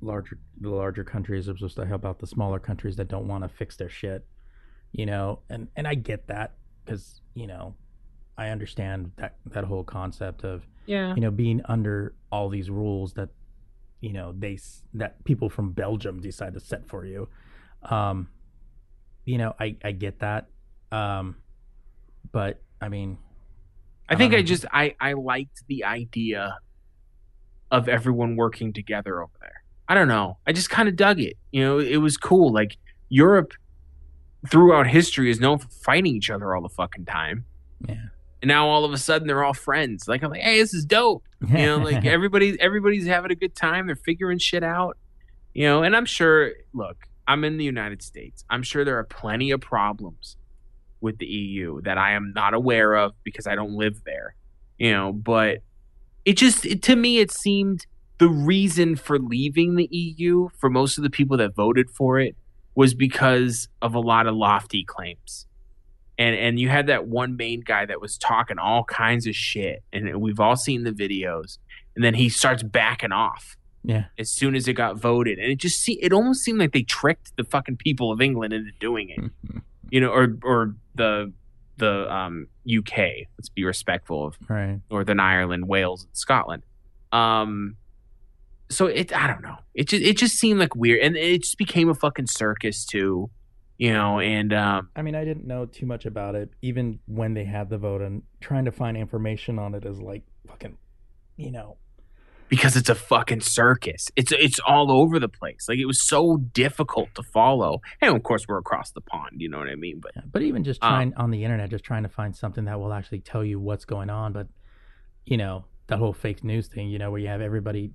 larger the larger countries are supposed to help out the smaller countries that don't want to fix their shit. You know, and and I get that because you know I understand that that whole concept of Yeah. you know being under all these rules that you know they that people from Belgium decide to set for you. Um, you know, I I get that. Um, but I mean, I think I just I I liked the idea of everyone working together over there. I don't know. I just kind of dug it. You know, it was cool. Like Europe throughout history is known for fighting each other all the fucking time. yeah. And now all of a sudden they're all friends. Like I'm like, hey, this is dope. You know, like everybody everybody's having a good time. They're figuring shit out. You know, and I'm sure look, I'm in the United States. I'm sure there are plenty of problems with the EU that I am not aware of because I don't live there. You know, but it just it, to me it seemed the reason for leaving the EU for most of the people that voted for it was because of a lot of lofty claims. And and you had that one main guy that was talking all kinds of shit and we've all seen the videos and then he starts backing off yeah. as soon as it got voted and it just see it almost seemed like they tricked the fucking people of England into doing it you know or or the the um UK let's be respectful of right. Northern Ireland, Wales, and Scotland. Um, so it, I don't know. It just, it just seemed like weird, and it just became a fucking circus too, you know. And um, I mean, I didn't know too much about it, even when they had the vote, and trying to find information on it is like fucking, you know. because it's a fucking circus, it's it's all over the place. Like it was so difficult to follow. And of course, we're across the pond. You know what I mean? But yeah, But even just Um, trying on the internet, just trying to find something that will actually tell you what's going on. But, you know, that whole fake news thing, you know, where you have everybody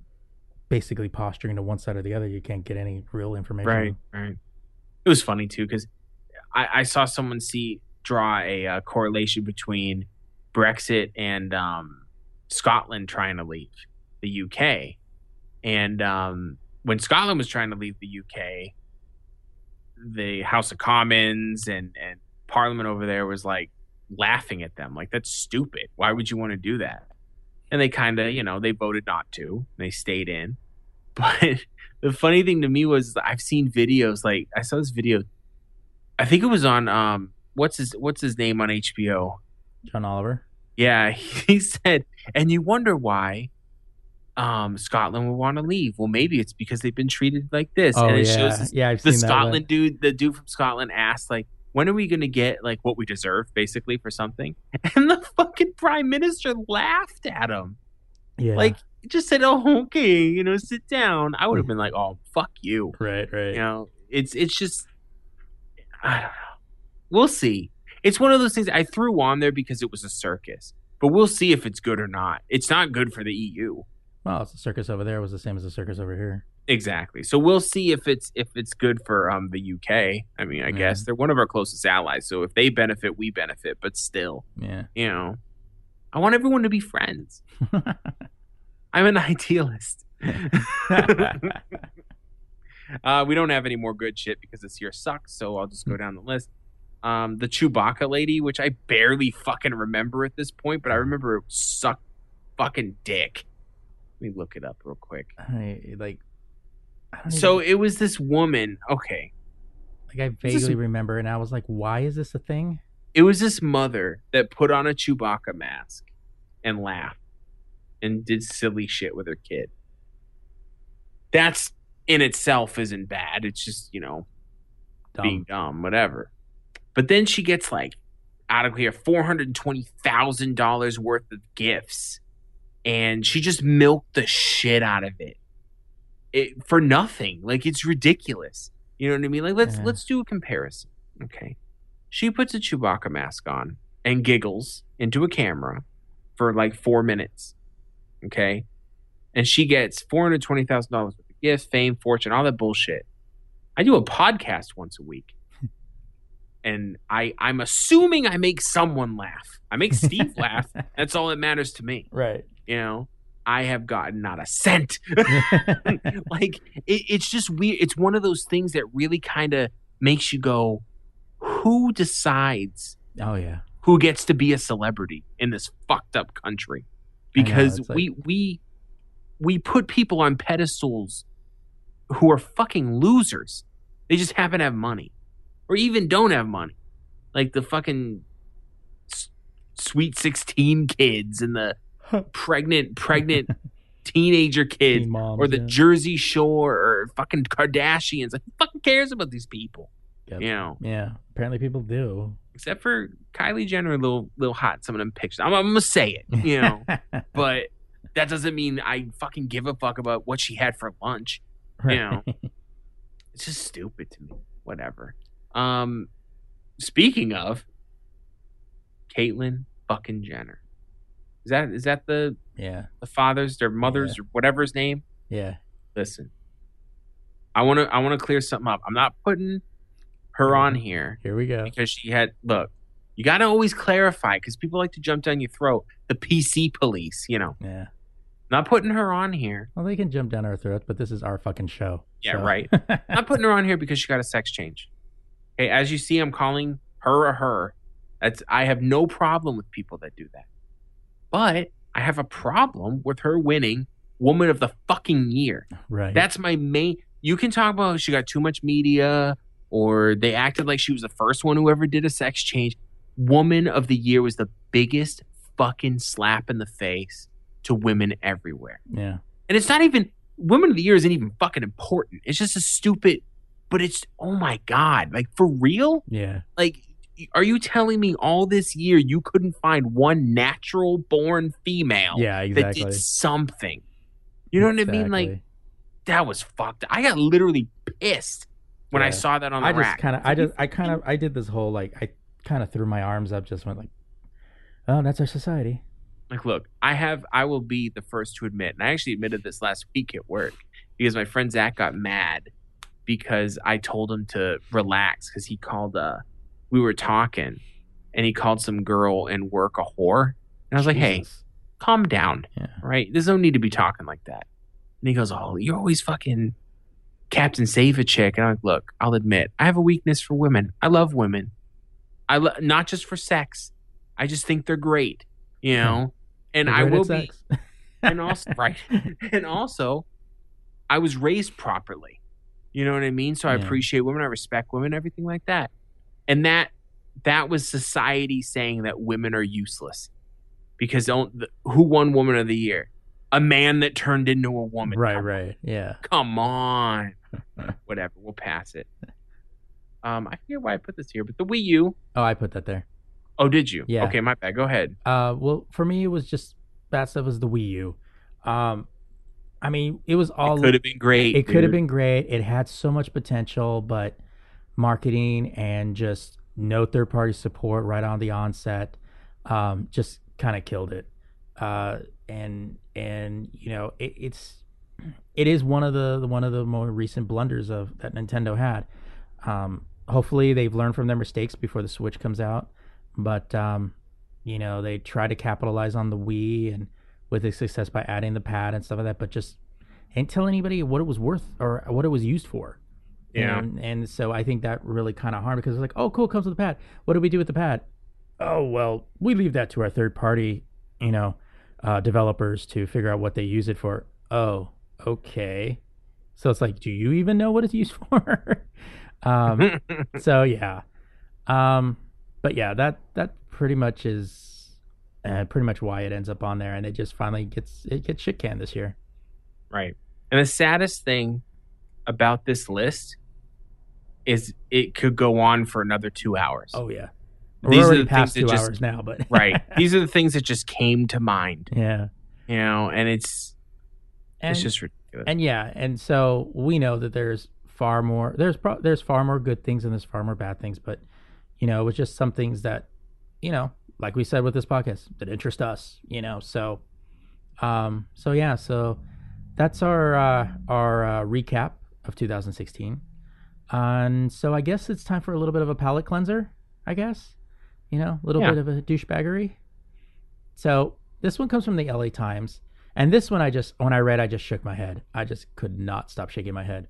basically posturing to one side or the other, you can't get any real information. right, right. It was funny too because I, I saw someone see draw a uh, correlation between Brexit and um, Scotland trying to leave the UK, and um, when Scotland was trying to leave the UK, the House of Commons and and Parliament over there was like laughing at them, like that's stupid. Why would you want to do that? And they kind of, you know, they voted not to. They stayed in, but the funny thing to me was I've seen videos like I saw this video. I think it was on um what's his what's his name on HBO. John Oliver. Yeah, he said, and you wonder why um Scotland would want to leave. Well, maybe it's because they've been treated like this, Oh, and it yeah. shows this, yeah, I've the seen that, but- Scotland dude, the dude from Scotland asked like, when are we gonna get like what we deserve, basically for something? And the fucking prime minister laughed at him Yeah. like just said, "Oh, okay, you know, sit down," I would have been like, "Oh, fuck you." Right, right. You know, it's it's just I don't know. We'll see. It's one of those things I threw on there because it was a circus, but we'll see if it's good or not. It's not good for the EU. Well, it's a circus over there was the same as the circus over here. Exactly. So we'll see if it's if it's good for um the UK. I mean, I Yeah. guess they're one of our closest allies. So if they benefit, we benefit. But still, Yeah. you know, I want everyone to be friends. I'm an idealist. uh, we don't have any more good shit because this year sucks. So I'll just go down the list. Um, the Chewbacca lady, which I barely fucking remember at this point, but I remember it sucked fucking dick. Let me look it up real quick. I, like, I So even, it was this woman. Okay, like I this- vaguely remember, and I was like, "Why is this a thing?" it was this mother that put on a Chewbacca mask and laughed and did silly shit with her kid. That's in itself isn't bad. It's just you know being Dumb. dumb, whatever. But then she gets like out of here four hundred twenty thousand dollars worth of gifts, and she just milked the shit out of it, it for nothing. Like it's ridiculous. You know what I mean? Like let's Yeah. let's do a comparison. Okay, she puts a Chewbacca mask on and giggles into a camera for like four minutes. Okay, and she gets four hundred twenty thousand dollars worth of gifts, fame, fortune, all that bullshit. I do a podcast once a week. And I, I'm assuming I make someone laugh. I make Steve laugh. That's all that matters to me. Right. You know, I have gotten not a cent. like it, it's just weird. It's one of those things that really kind of makes you go, who decides oh yeah. who gets to be a celebrity in this fucked up country? I know, Because like- we we we put people on pedestals who are fucking losers. They just happen to have money, or even don't have money, like the fucking s- sweet sixteen kids and the pregnant pregnant teenager kids Teen moms, or the yeah. Jersey Shore or fucking Kardashians. Like, who fucking cares about these people? Yep. You know, Yeah. Apparently, people do. except for Kylie Jenner, a little little hot some of them pictures. I'm, I'm gonna say it, you know, but that doesn't mean I fucking give a fuck about what she had for lunch. Right. know. It's just stupid to me. Whatever. Um, speaking of Caitlyn fucking Jenner, is that is that the yeah. the father's their mother's or whatever his name? Yeah. Listen, I want to I want to clear something up. I'm not putting her on mm-hmm. here Here we go. because she had look. You got to always clarify because people like to jump down your throat. The PC police, you know, Yeah. not putting her on here. Well, they can jump down our throats, but this is our fucking show. Yeah, so- right. not putting her on here because she got a sex change. Okay, as you see, I'm calling her a her. That's I have no problem with people that do that. But I have a problem with her winning woman of the fucking year. right. That's my main you can talk about she got too much media or they acted like she was the first one who ever did a sex change. Woman of the year was the biggest fucking slap in the face to women everywhere. yeah. And it's not even women of the year isn't even fucking important. It's just a stupid but it's oh my god, like for real? Yeah. Like are you telling me all this year you couldn't find one natural born female Yeah. exactly. that did something? You know what I mean? Like that was fucked. I got literally pissed when I saw that on the I just rack. kind of, I just, I kind of, I did this whole like, I kind of threw my arms up, just went like, oh, that's our society. like, look, I have, I will be the first to admit, and I actually admitted this last week at work because my friend Zach got mad because I told him to relax because he called, uh, we were talking and he called some girl in work a whore. And I was like, hey, calm down. Yeah. right? There's no need to be talking like that. And he goes, Oh, you're always fucking Captain Save a chick. And I'm like, Look, I'll admit, I have a weakness for women. I love women. I lo- not just for sex. I just think they're great, you know. And I will be, and also right, and also, I was raised properly. You know what I mean? So I Yeah. appreciate women. I respect women. Everything like that. And that that was society saying that women are useless because don't, who won Woman of the Year? A man that turned into a woman. right, Come- right, yeah. Come on. Whatever. We'll pass it. Um, I forget why I put this here, but the Wii U. Oh, I put that there. Oh, did you? Yeah. Okay, my bad. Go ahead. Uh, well, for me, it was just that stuff was the Wii U. Um, I mean, it was all it could have been great. it could have been great. It had so much potential, but marketing and just no third party support right on the onset um, just kind of killed it. Uh, and and you know it, it's it is one of the one of the more recent blunders of that Nintendo had. Um, hopefully they've learned from their mistakes before the Switch comes out, but um, you know they try to capitalize on the Wii and with its success by adding the pad and stuff like that, but just ain't tell anybody what it was worth or what it was used for. Yeah. And, and so I think that really kind of harmed because it's like, oh, cool, it comes with the pad. What do we do with the pad? Oh, well, we leave that to our third party, you know, uh, developers to figure out what they use it for. Oh, okay. So it's like, do you even know what it's used for? um, so yeah. Um, but yeah, that that pretty much is uh, pretty much why it ends up on there, and it just finally gets it gets shit canned this year. Right. And the saddest thing about this list is it could go on for another two hours. Oh yeah, These we're are already the past things two that just- hours now, but right. These are the things that just came to mind, yeah, you know, and it's and, it's just ridiculous. and yeah, and so we know that there's far more there's pro- there's far more good things and there's far more bad things, but you know, it was just some things that you know, like we said with this podcast, that interest us, you know. So, um, so yeah, so that's our uh, our uh, recap of 2016, and so I guess it's time for a little bit of a palate cleanser. I guess, you know, a little Yeah. bit of a douchebaggery. So this one comes from the LA Times, and this one I just when I read, I just shook my head. I just could not stop shaking my head.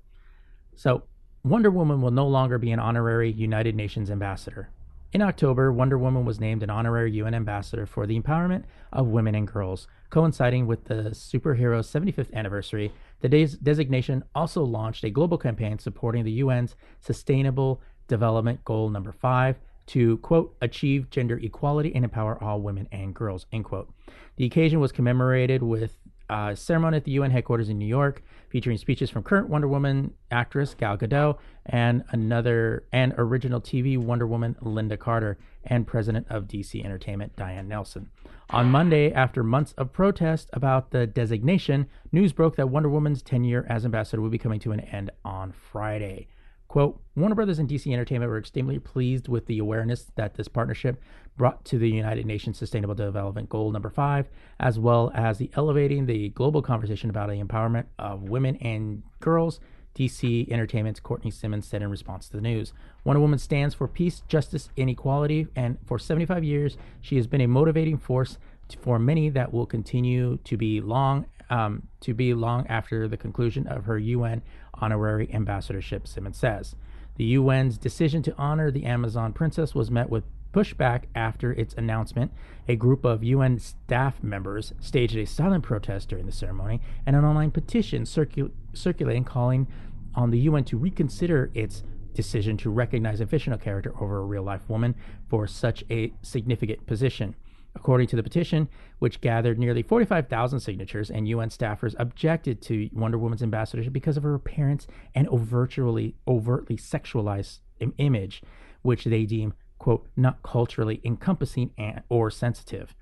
So Wonder Woman will no longer be an honorary United Nations ambassador. In October, Wonder Woman was named an honorary UN ambassador for the empowerment of women and girls, coinciding with the superhero's 75th anniversary. The des- designation also launched a global campaign supporting the UN's Sustainable Development Goal number 5 to quote achieve gender equality and empower all women and girls end quote. The occasion was commemorated with a ceremony at the UN headquarters in New York, featuring speeches from current Wonder Woman actress Gal Gadot and another and original TV Wonder Woman Lynda Carter and president of DC Entertainment Diane Nelson. On Monday, after months of protest about the designation, news broke that Wonder Woman's tenure as ambassador would be coming to an end on Friday. Quote, Warner Brothers and DC Entertainment were extremely pleased with the awareness that this partnership brought to the United Nations Sustainable Development Goal number five, as well as the elevating the global conversation about the empowerment of women and girls. DC Entertainment's Courtney Simmons said in response to the news. Wonder Woman stands for peace, justice, and equality, and for 75 years, she has been a motivating force for many that will continue to be long um, to be long after the conclusion of her UN honorary ambassadorship, Simmons says. The UN's decision to honor the Amazon princess was met with pushback after its announcement. A group of UN staff members staged a silent protest during the ceremony and an online petition circu- circulating calling on the UN to reconsider its decision to recognize a fictional character over a real life woman for such a significant position. According to the petition, which gathered nearly 45,000 signatures, and UN staffers objected to Wonder Woman's ambassadorship because of her appearance and overtly, overtly sexualized im- image, which they deem, quote, not culturally encompassing and, or sensitive.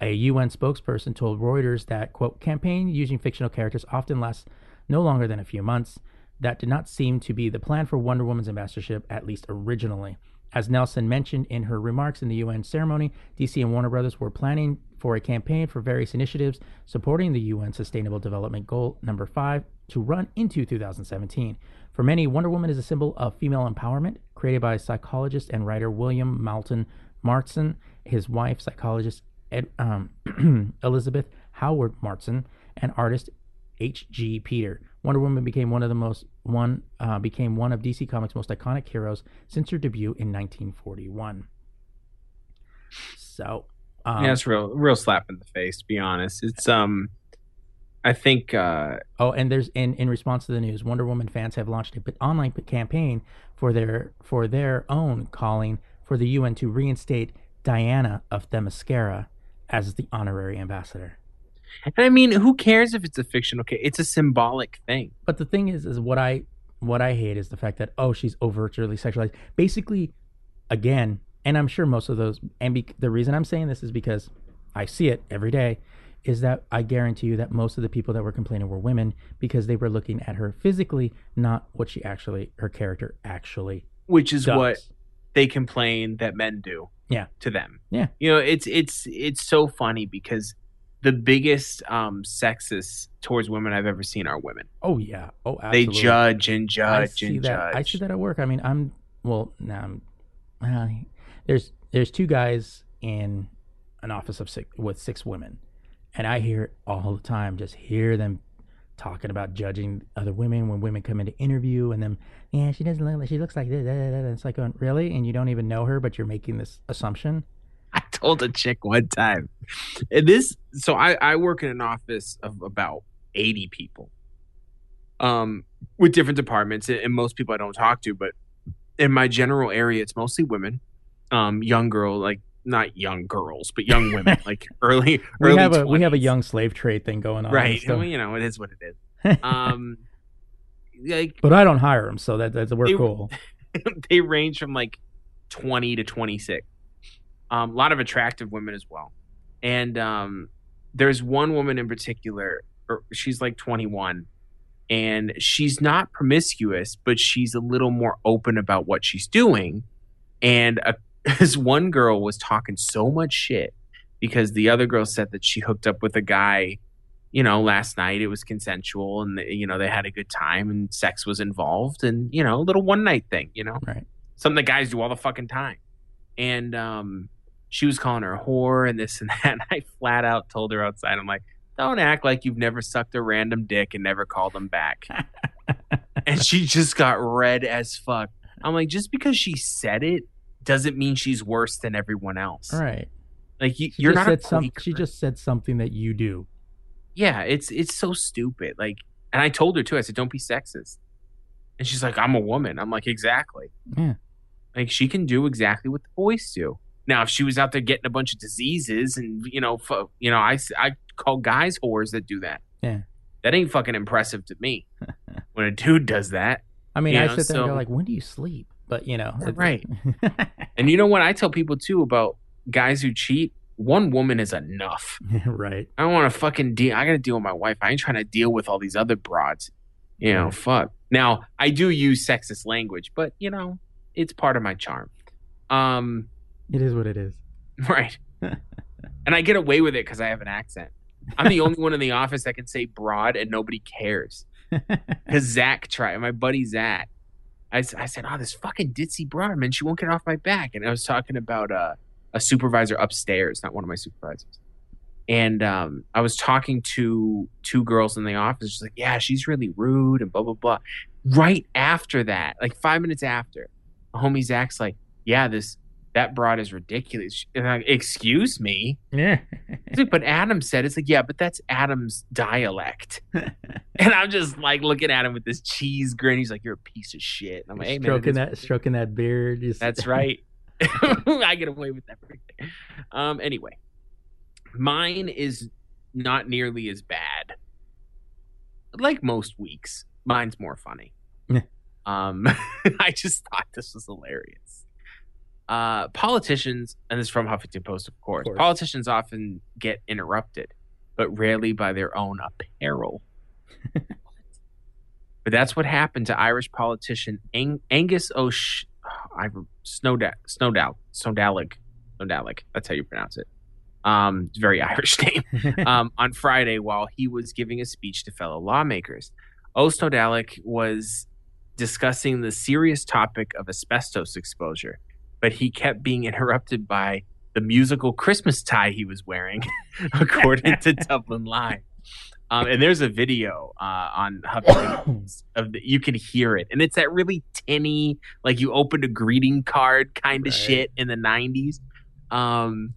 A UN spokesperson told Reuters that, quote, campaign using fictional characters often lasts no longer than a few months. That did not seem to be the plan for Wonder Woman's ambassadorship, at least originally. As Nelson mentioned in her remarks in the UN ceremony, DC and Warner Brothers were planning for a campaign for various initiatives supporting the UN Sustainable Development Goal number 5 to run into 2017. For many, Wonder Woman is a symbol of female empowerment, created by psychologist and writer William Moulton Martson, his wife, psychologist Ed, um, Elizabeth Howard Martson, and artist H.G. Peter. Wonder Woman became one of the most one uh, became one of DC Comics' most iconic heroes since her debut in 1941. So, um, yeah, it's real, real slap in the face. To be honest, it's um, I think uh, Oh, and there's in in response to the news, Wonder Woman fans have launched an online campaign for their for their own calling for the UN to reinstate Diana of Themyscira as the honorary ambassador. And I mean, who cares if it's a fiction? Okay, it's a symbolic thing. But the thing is, is what I what I hate is the fact that oh, she's overtly sexualized. Basically, again, and I'm sure most of those, and be, the reason I'm saying this is because I see it every day, is that I guarantee you that most of the people that were complaining were women because they were looking at her physically, not what she actually, her character actually which is does. what they complain that men do Yeah. to them Yeah. you know it's it's it's so funny because the biggest um sexist towards women i've ever seen are women Oh yeah. Oh, absolutely. they judge and I judge see and that. judge I see that at work. I mean, I'm well now. I'm, well, there's there's two guys in an office of six with six women, and I hear it all the time. Just hear them talking about judging other women when women come in to interview, and them, yeah, she doesn't look like she looks like this. da, da, da, da." It's like, going, really, and you don't even know her, but you're making this assumption. I told a chick one time, and this. So I I work in an office of about eighty people, um, with different departments, and most people I don't talk to. But in my general area, it's mostly women, um, young girl, like not young girls, but young women, like early. We early have a we have a young slave trade thing going on, right. so- Well, you know, it is what it is. Um, like but I don't hire them, so that that's we're They- cool. they range from like 20 to 26 um, a lot of attractive women as well. And um, there's one woman in particular or she's like 21 and she's not promiscuous but she's a little more open about what she's doing. And a, this one girl was talking so much shit because the other girl said that she hooked up with a guy you know last night. It was consensual and you know they had a good time and sex was involved and you know a little one night thing you know? Right. something that guys do all the fucking time. And um she was calling her a whore and this and that and i flat out told her outside i'm like don't act like you've never sucked a random dick and never called them back. And she just got red as fuck. I'm like just because she said it doesn't mean she's worse than everyone else. All right. like you, just not said some, She just said something that you do. yeah it's it's so stupid. Like and i told her too i said don't be sexist. And she's like i'm a woman. I'm like exactly. Yeah. like she can do exactly what the boys do now if she was out there getting a bunch of diseases and you know fu- you know i i call guys whores that do that Yeah. that ain't fucking impressive to me when a dude does that I mean, I know, sit there and go like, "When do you sleep?" But you know, Right. and you know what i tell people too about guys who cheat one woman is enough right. I don't want to fucking deal. I got to deal with my wife. I ain't trying to deal with all these other broads. You know, fuck. Now, I do use sexist language, but you know, it's part of my charm. Um, It is what it is. right. and I get away with it because I have an accent. I'm the only one in the office that can say broad and nobody cares. Because Zach tried, my buddy Zach. I, I said, oh, this fucking ditzy broad, man, she won't get off my back. And I was talking about uh, a supervisor upstairs, not one of my supervisors. And um, I was talking to two girls in the office. She's like, yeah, she's really rude and blah, blah, blah. Right after that, like five minutes after, homie Zach's like, yeah, this, that broad is ridiculous. And I'm excuse me? Yeah. Like, but Adam said it's like, yeah, but that's Adam's dialect. and I'm just like looking at him with this cheese grin. He's like, You're a piece of shit. And I'm like, hey, man, stroking is that, what it is." stroking that beard. Just, That's right. I get away with everything. Um, anyway, mine is not nearly as bad. Like most weeks, mine's more funny. Um, I just thought this was hilarious. Uh, politicians, and this is from Huffington Post, of course. Of course. Politicians often get interrupted, but rarely by their own apparel. but that's what happened to Irish politician Ang- Angus O'Sh. I Snowda Snowdal Snowdalic Snowdalic. That's how you pronounce it. Um, very Irish name. um, on Friday, while he was giving a speech to fellow lawmakers, O'Snowdalic was discussing the serious topic of asbestos exposure, but he kept being interrupted by the musical Christmas tie he was wearing, according to Dublin Live. Um, and there's a video uh, on Huffington Post of the, you can hear it, and it's that really tinny, like you opened a greeting card kind of Right. shit in the '90s. Um,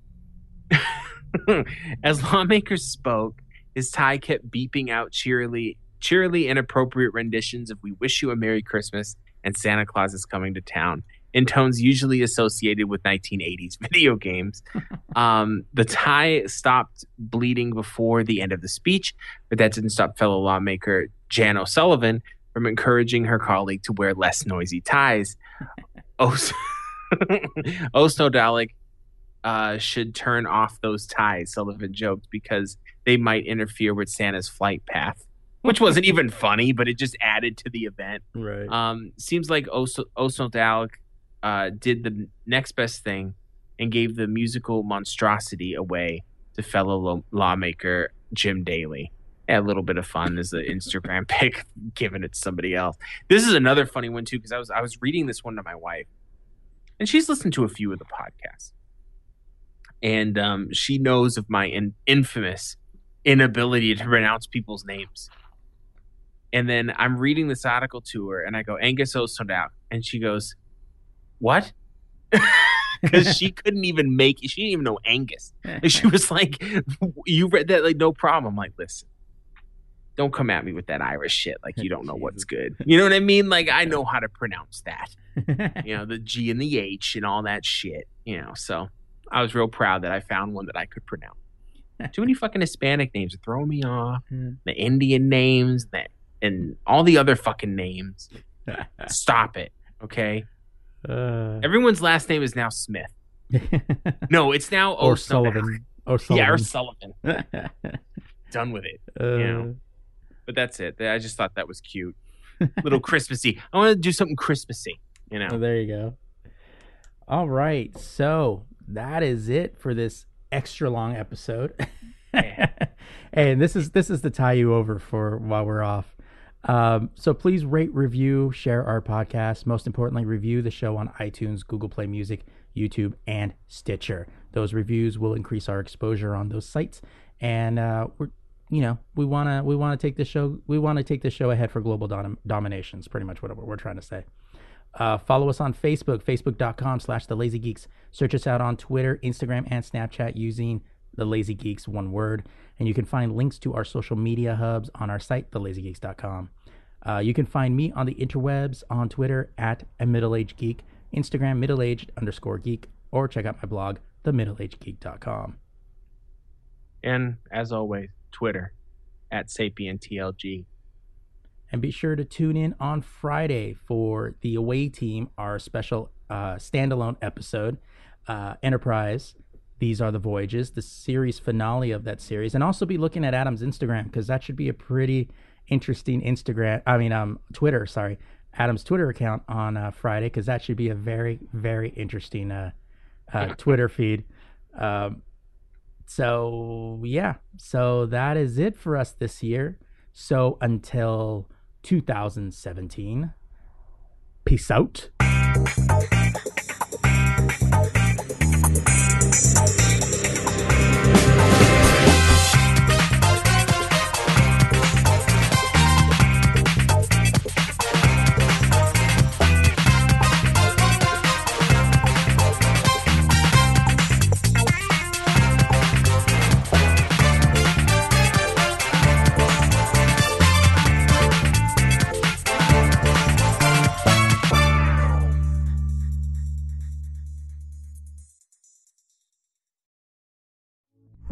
as lawmakers spoke, his tie kept beeping out cheerily, cheerily inappropriate renditions of "We wish you a Merry Christmas" and "Santa Claus is coming to town." In tones usually associated with 1980s video games. Um, the tie stopped bleeding before the end of the speech, but that didn't stop fellow lawmaker Jan O'Sullivan from encouraging her colleague to wear less noisy ties. Os- uh, should turn off those ties, Sullivan joked, because they might interfere with Santa's flight path, which wasn't even funny, but it just added to the event. Right. Um, seems like Os- uh, did the next best thing and gave the musical monstrosity away to fellow lo- lawmaker Jim Daly. A little bit of fun as an Instagram pic, giving it to somebody else. This is another funny one too because I was I was reading this one to my wife, and she's listened to a few of the podcasts, and um, she knows of my in- infamous inability to pronounce people's names. And then I'm reading this article to her, and I go Angus Osodal, and she goes, "What?" Because she couldn't even make. She didn't even know Angus. And she was like, "You read that? Like, no problem." I'm like, "Listen, don't come at me with that Irish shit. Like, you don't know what's good. You know what I mean? Like, I know how to pronounce that. You know, the G and the H and all that shit. You know, so I was real proud that I found one that I could pronounce. Too many fucking Hispanic names are throwing me off. Mm. The Indian names, that and all the other fucking names. Stop it, okay? Uh, Everyone's last name is now Smith. No, it's now or O'Sullivan. Sullivan. Or Yeah, or Sullivan. Sullivan. Done with it. uh, Yeah. But that's it. I just thought that was cute. Little Christmassy. I want to do something Christmassy. You know. Oh, there you go. All right. So that is it for this extra long episode. and this is this is to tie you over for while we're off. Um, so please rate, review, share our podcast. Most importantly, review the show on iTunes, Google Play Music, YouTube, and Stitcher. Those reviews will increase our exposure on those sites, and uh, we're you know we want to we want to take the show we want to take the show ahead for global dom- domination. Is pretty much what we're trying to say. Uh, follow us on Facebook, facebook.com slash The Lazy Geeks. Search us out on Twitter, Instagram, and Snapchat using The Lazy Geeks, one word. And you can find links to our social media hubs on our site, thelazygeeks.com. Uh, you can find me on the interwebs on Twitter at a middle-aged geek, Instagram middle-aged underscore geek, or check out my blog, themiddleagedgeek.com. And as always, Twitter at SapienTLG. And be sure to tune in on Friday for the away team, our special uh, standalone episode, uh, Enterprise. These are the voyages, the series finale of that series, and also be looking at Adam's Instagram because that should be a pretty interesting Instagram. I mean, um, Twitter. Sorry, Adam's Twitter account on uh, Friday because that should be a very, very interesting uh, uh, Twitter feed. Um, so yeah, so that is it for us this year. So until 2017. Peace out.